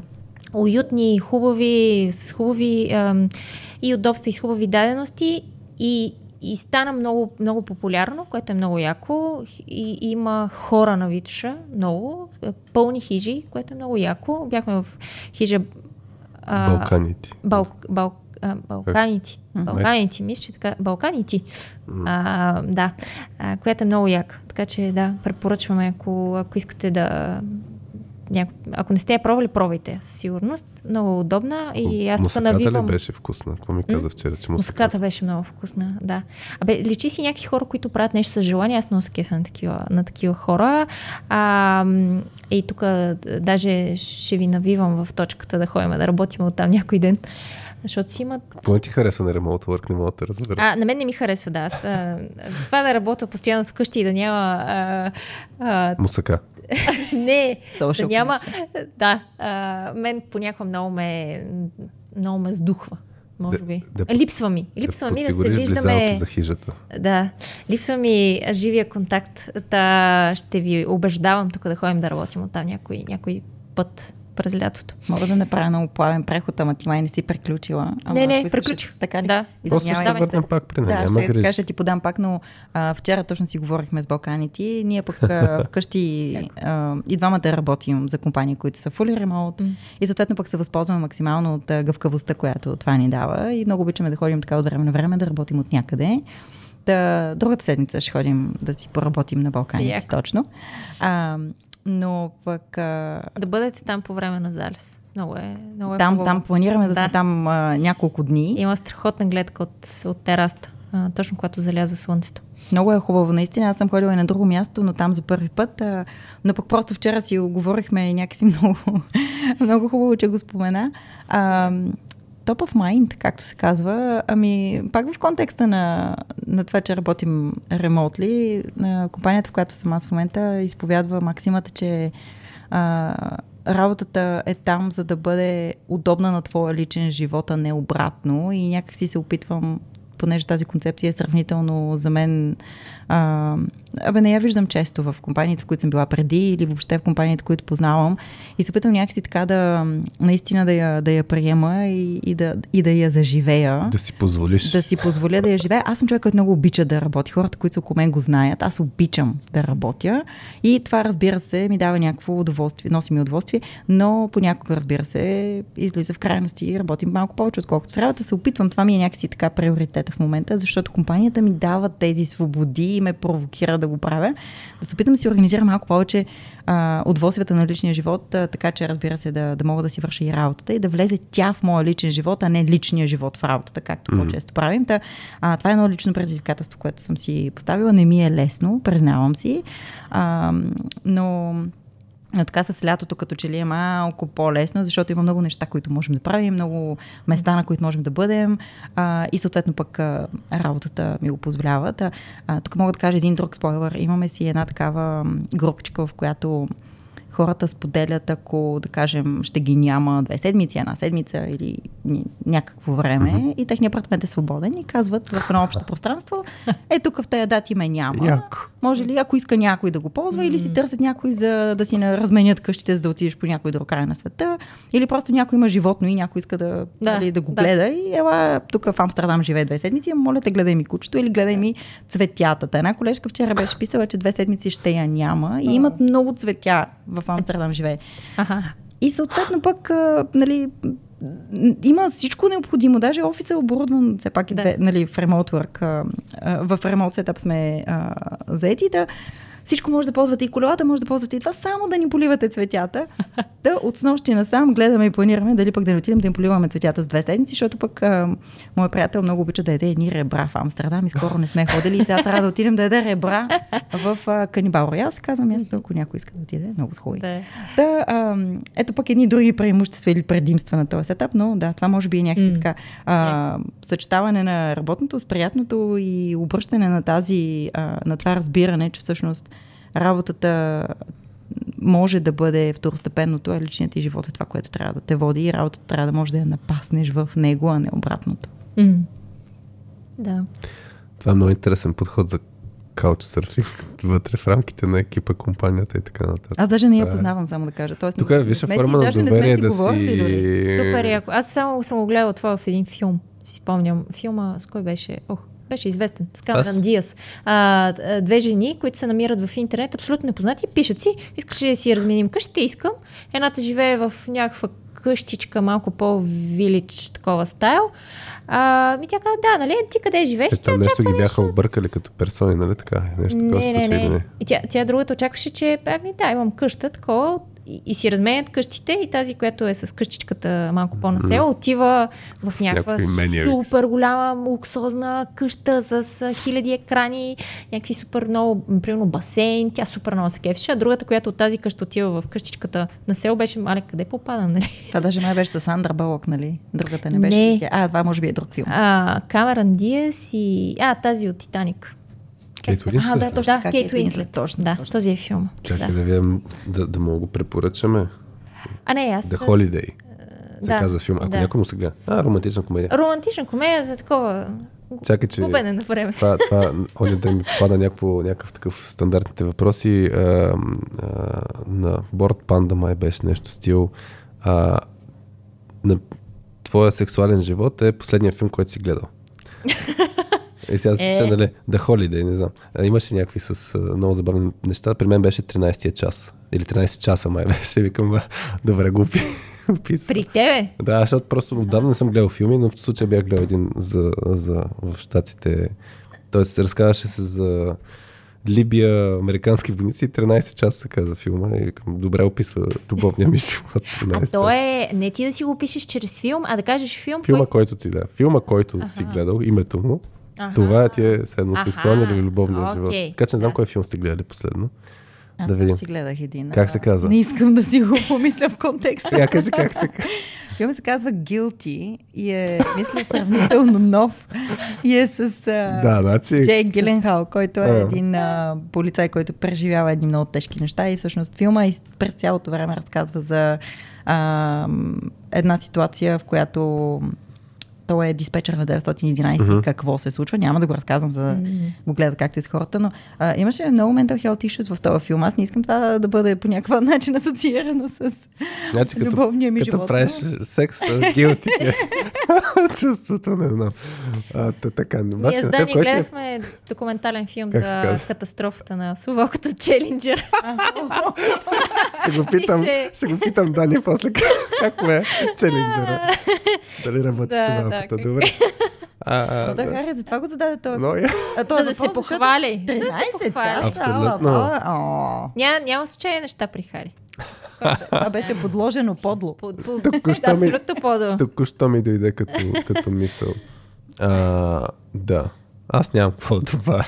уютни, хубави, с хубави а, и удобства и с хубави дадености и, и стана много, много популярно, което е много яко. И, и има хора на Витоша, много, е, пълни хижи, което е много яко. Бяхме в хижа а, Балканите. Бал, бал, а, Балканите. Балканите, мисля, че така. Балканите. А, да, а, която е много яка. Така че да, препоръчваме, ако, ако искате да. Няко... Ако не сте я пробвали, пробвайте със сигурност. Много удобна и аз тук навивам. ли беше вкусна? Какво ми каза вчера, че мусаката? Муската беше много вкусна, да. Абе, личи си някакви хора, които правят нещо с желание. Аз много се кефя на такива, на такива хора. А, и тук даже ще ви навивам в точката да ходим да работим от там някой ден. Защото си имат... Какво не ти хареса на ремонт work, не мога да разбера. А, на мен не ми харесва, да. Аз, а, това да работя постоянно с къщи и да няма... А, а, Мусака. не, Social да няма... Да, а, мен понякога много ме, много ме сдухва. Може Да- би. да- липсва ми. Липсва ми да се виждаме. за хижата. Да, липсва ми живия контакт. Та ще ви убеждавам тук да ходим да работим от там някой, някой път през лятото. Мога да направя много плавен преход, ама ти май не си приключила. Ама Не, не, искаш- приключих. Така ли? Да. После ще се Извинявай. върнем пак при нея. Да, няма ще, така ще ти подам пак, но а, вчера точно си говорихме с Балканите. Ние пък а, вкъщи а, и двамата работим за компании, които са fully remote и съответно пък се възползваме максимално от а, гъвкавостта, която това ни дава и много обичаме да ходим така от време на време да работим от някъде. Та, другата седмица ще ходим да си поработим на Балканите, Яко. точно. А, но пък а, Да бъдете там по време на залез. Много е, много е там, хубаво. там планираме да, Да. сме там а, няколко дни. Има страхотна гледка от, от тераста, а, точно когато залязва слънцето. Много е хубаво, наистина. Аз съм ходила и на друго място, но там за първи път. А, но пък просто вчера си говорихме и някакси много, много хубаво, че го спомена. А, top of mind, както се казва. Ами, пак в контекста на, на това, че работим ремонтли, компанията, в която съм аз в момента, изповядва максимата, че а, работата е там, за да бъде удобна на твоя личен живот, а не обратно. И някакси се опитвам понеже тази концепция е сравнително за мен а, абе не я виждам често в компаниите, в които съм била преди или въобще в компаниите, които познавам и се опитвам някакси така да наистина да я, да я приема и, и, да, и да я заживея. Да си позволиш. Да си позволя да я живея. Аз съм човек, който много обича да работи. Хората, които са около мен го знаят. Аз обичам да работя и това разбира се ми дава някакво удоволствие, носи ми удоволствие, но понякога разбира се излиза в крайности и работим малко повече, отколкото трябва да се опитвам. Това ми е някакси така приоритета в момента, защото компанията ми дава тези свободи и ме провокира да го правя. Да се опитам да си организирам малко повече а, удоволствията на личния живот, а, така че разбира се да, да мога да си върша и работата и да влезе тя в моя личен живот, а не личния живот в работата, както mm. по-често правим. Та, а, това е едно лично предизвикателство, което съм си поставила. Не ми е лесно, признавам си, а, но но така с лятото като че ли е малко по-лесно, защото има много неща, които можем да правим, много места, на които можем да бъдем а, и съответно пък а, работата ми го позволява. Тук мога да кажа един друг спойлер. Имаме си една такава групичка, в която хората споделят, ако, да кажем, ще ги няма две седмици, една седмица или някакво време mm-hmm. и техният апартамент е свободен и казват в едно общо пространство, е тук в тези дати ме няма. Яко. Може ли, ако иска някой да го ползва mm-hmm. или си търсят някой за да си разменят къщите, за да отидеш по някой друг край на света или просто някой има животно и някой иска да, да, нали, да го да. гледа и ела, тук в Амстердам живее две седмици, моля те гледай ми кучето или гледай ми цветята. Една колежка вчера беше писала, че две седмици ще я няма и имат много цветя в Амстердам живее. Ага. И съответно пък, а, нали, има всичко необходимо. Даже офиса е оборудван, все пак, да. нали, в ремонт work, в ремонт сетъп сме а, заети, да всичко може да ползвате и колелата, може да ползвате и това, само да ни поливате цветята. да, от снощи насам гледаме и планираме дали пък да не отидем да им поливаме цветята с две седмици, защото пък а, моят приятел много обича да яде едни ребра в Амстердам и скоро не сме ходили и сега трябва да отидем да яде ребра в а, Канибал Роял. Се казвам място, ако някой иска да отиде, много схуи. Да. да а, ето пък едни други преимущества или предимства на този сетап, но да, това може би е някакси mm. така а, съчетаване на работното с приятното и обръщане на тази, а, на това разбиране, че всъщност работата може да бъде второстепенното, а личният ти живот е това, което трябва да те води и работата трябва да може да я напаснеш в него, а не обратното. Mm. Да. Това е много интересен подход за каучсърфинг вътре в рамките на екипа, компанията и така нататък. Аз даже не я познавам, само да кажа. Тоест, Тук е висша форма на доверие да си... Супер яко. Аз само съм го гледала това в един филм. Си спомням. Филма с кой беше? Ох, беше известен, с Камеран Диас. А, две жени, които се намират в интернет, абсолютно непознати, пишат си, искаш ли да си разменим къщите, искам. Едната живее в някаква къщичка, малко по-вилич, такова стайл. А, ми тя каза, да, нали, ти къде живееш? Е, там нещо ги бяха нещо... объркали като персони, нали така? Нещо не, не, не. не. И тя, тя другата очакваше, че, ами да, имам къща, такова, и, и си разменят къщите и тази, която е с къщичката малко по-насело, отива в някаква супер голяма луксозна къща с хиляди екрани, някакви супер много, примерно басейн, тя супер много се кефеше, а другата, която от тази къща отива в къщичката на село, беше, мале, къде попадам, нали? Това даже май беше с Сандра Балок, нали? Другата не беше. Не. А, това може би е друг филм. А, Камеран Диас и... А, тази от Титаник. Кейт Уинслет? А, да, точно да, така. Кейт Уинслет. Точно, да, точно. този е филм. Чакай да, да видим, да, да мога го препоръчаме. А не, аз... The Holiday. Се да, казва филм. Ако да. някой му се гледа. А, романтична комедия. Романтична комедия за такова Чакай, че губене на време. Това, това оня да ми попада някакво, някакъв такъв стандартните въпроси. А, а, на Борд Панда май беше нещо стил. А, на твоя сексуален живот е последният филм, който си гледал. И сега се е... нали, The Holiday, не знам. А, имаше някакви с а, много забавни неща. При мен беше 13-я час. Или 13 часа май беше. Викам, добре, глупи. При тебе? Да, защото просто отдавна не съм гледал филми, но в случая бях гледал един за, за, в Штатите. Тоест се разказваше се за Либия, американски войници, 13 часа се казва филма и добре описва любовния ми живот. А то е не ти да си го пишеш чрез филм, а да кажеш филм, Филма, кой... който ти да. Филма, който ага. си гледал, името му, Аха. Това ти е едно сексуалния или любовния okay. живот. Така че не знам да. кой филм сте гледали последно. Аз да видим. си гледах един. Как се казва? Не искам да си го помисля в контекста. Я кажи как се казва. Филмът се казва Guilty и е, мисля, сравнително нов и е с uh, да, значи... Джей Гиленхал, който е един uh, полицай, който преживява едни много тежки неща и всъщност филма и през цялото време разказва за uh, една ситуация, в която той е диспетчер на 911 mm-hmm. какво се случва. Няма да го разказвам, за да mm-hmm. го гледат както и с хората, но а, имаше много mental health issues в този филм. Аз не искам това да бъде по някакъв начин асоциирано с значи, като, любовния ми като живот. правиш секс с гилти, чувството не знам. А, та, така, Ние с Дани гледахме документален филм за катастрофата на сувалката Челенджер. ще го питам, Ще- ще го питам Дани после как е челенджера. Дали работи Да, малката, как- добре. А, а, Но да. Хари, затова го зададе този. Но я. А, той За е да се похвали. Да се 13 похвали. часа. Абсолютно. ала. Няма, няма случайни неща при Хари. Това беше подложено подло. По, по, Току-що ми- Току-що ми дойде като, като мисъл. А, да. Аз нямам какво да добавя.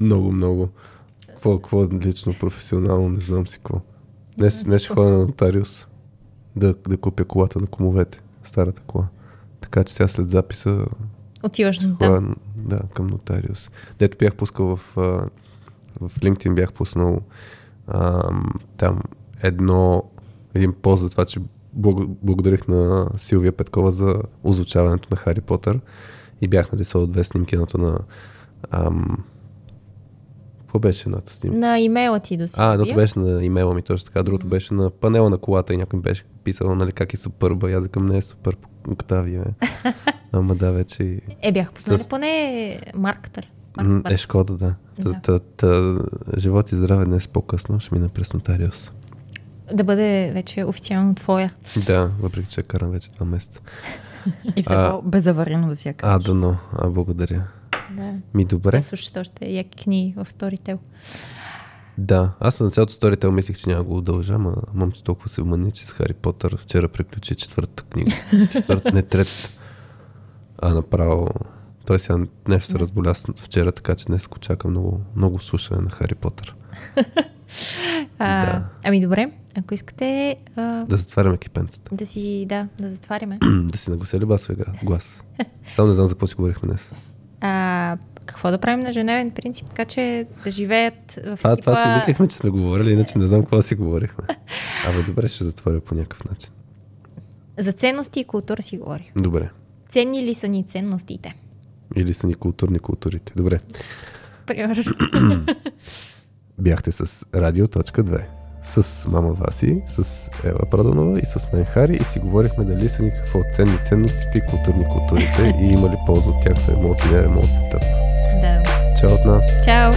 Много, много. Какво, какво лично, професионално, не знам си какво. Днес, днес ще ходя на нотариус да, да купя колата на комовете. Старата кола. Така че сега след записа Отиваш на там. да, към нотариус. Дето бях пускал в, в LinkedIn бях пуснал ам, там едно, един пост за това, че благ- благодарих на Силвия Петкова за озвучаването на Хари Потър и бях нарисувал две снимки, едното на ам, какво беше едната снимка? На имейла ти до А, едното Силвия. беше на имейла ми точно така, другото беше на панела на колата и някой беше писал, нали, как е супер. Аз към не е супер, Октавия. Ама да, вече и... Е, бях познали С- поне марката. ли? М, Марката. Е, Шкода, да. Да. та, та, живот и здраве днес по-късно ще мина през нотариус. Да бъде вече официално твоя. Да, въпреки че карам вече два месеца. И все по-безаварено да си я кажеш. А, дано. А, благодаря. Да. Ми добре. Да слушаш още яки книги в Storytel. Да, аз на цялото сторител мислих, че няма го удължа, ама момче толкова се вмъни, че с Хари Потър вчера приключи четвъртата книга. Четвърта, не третата. А направо... Той сега нещо се разболя вчера, така че днес го чака много, много слушане на Хари Потър. А, Да. Ами добре, ако искате а, Да затваряме кипенцата. да си, да, да затваряме. да си наглася ли басова игра? Глас. Само не знам за какво си говорихме днес. А, какво да правим на женевен принцип, така че да живеят в Това, екипа... това си мислихме, че сме говорили, иначе не знам какво си говорихме. Абе, добре, ще затворя по някакъв начин. За ценности и култура си говорих. Добре. Ценни ли са ни ценностите? Или са ни културни културите. Добре. Примерно. Бяхте с Радио.2. С мама Васи, с Ева Прадонова и с мен Хари и си говорихме дали са ни какво ценни ценностите и културни културите и има ли полза от тях в ремонт и ремонт сетъп. да. Чао от нас! Чао!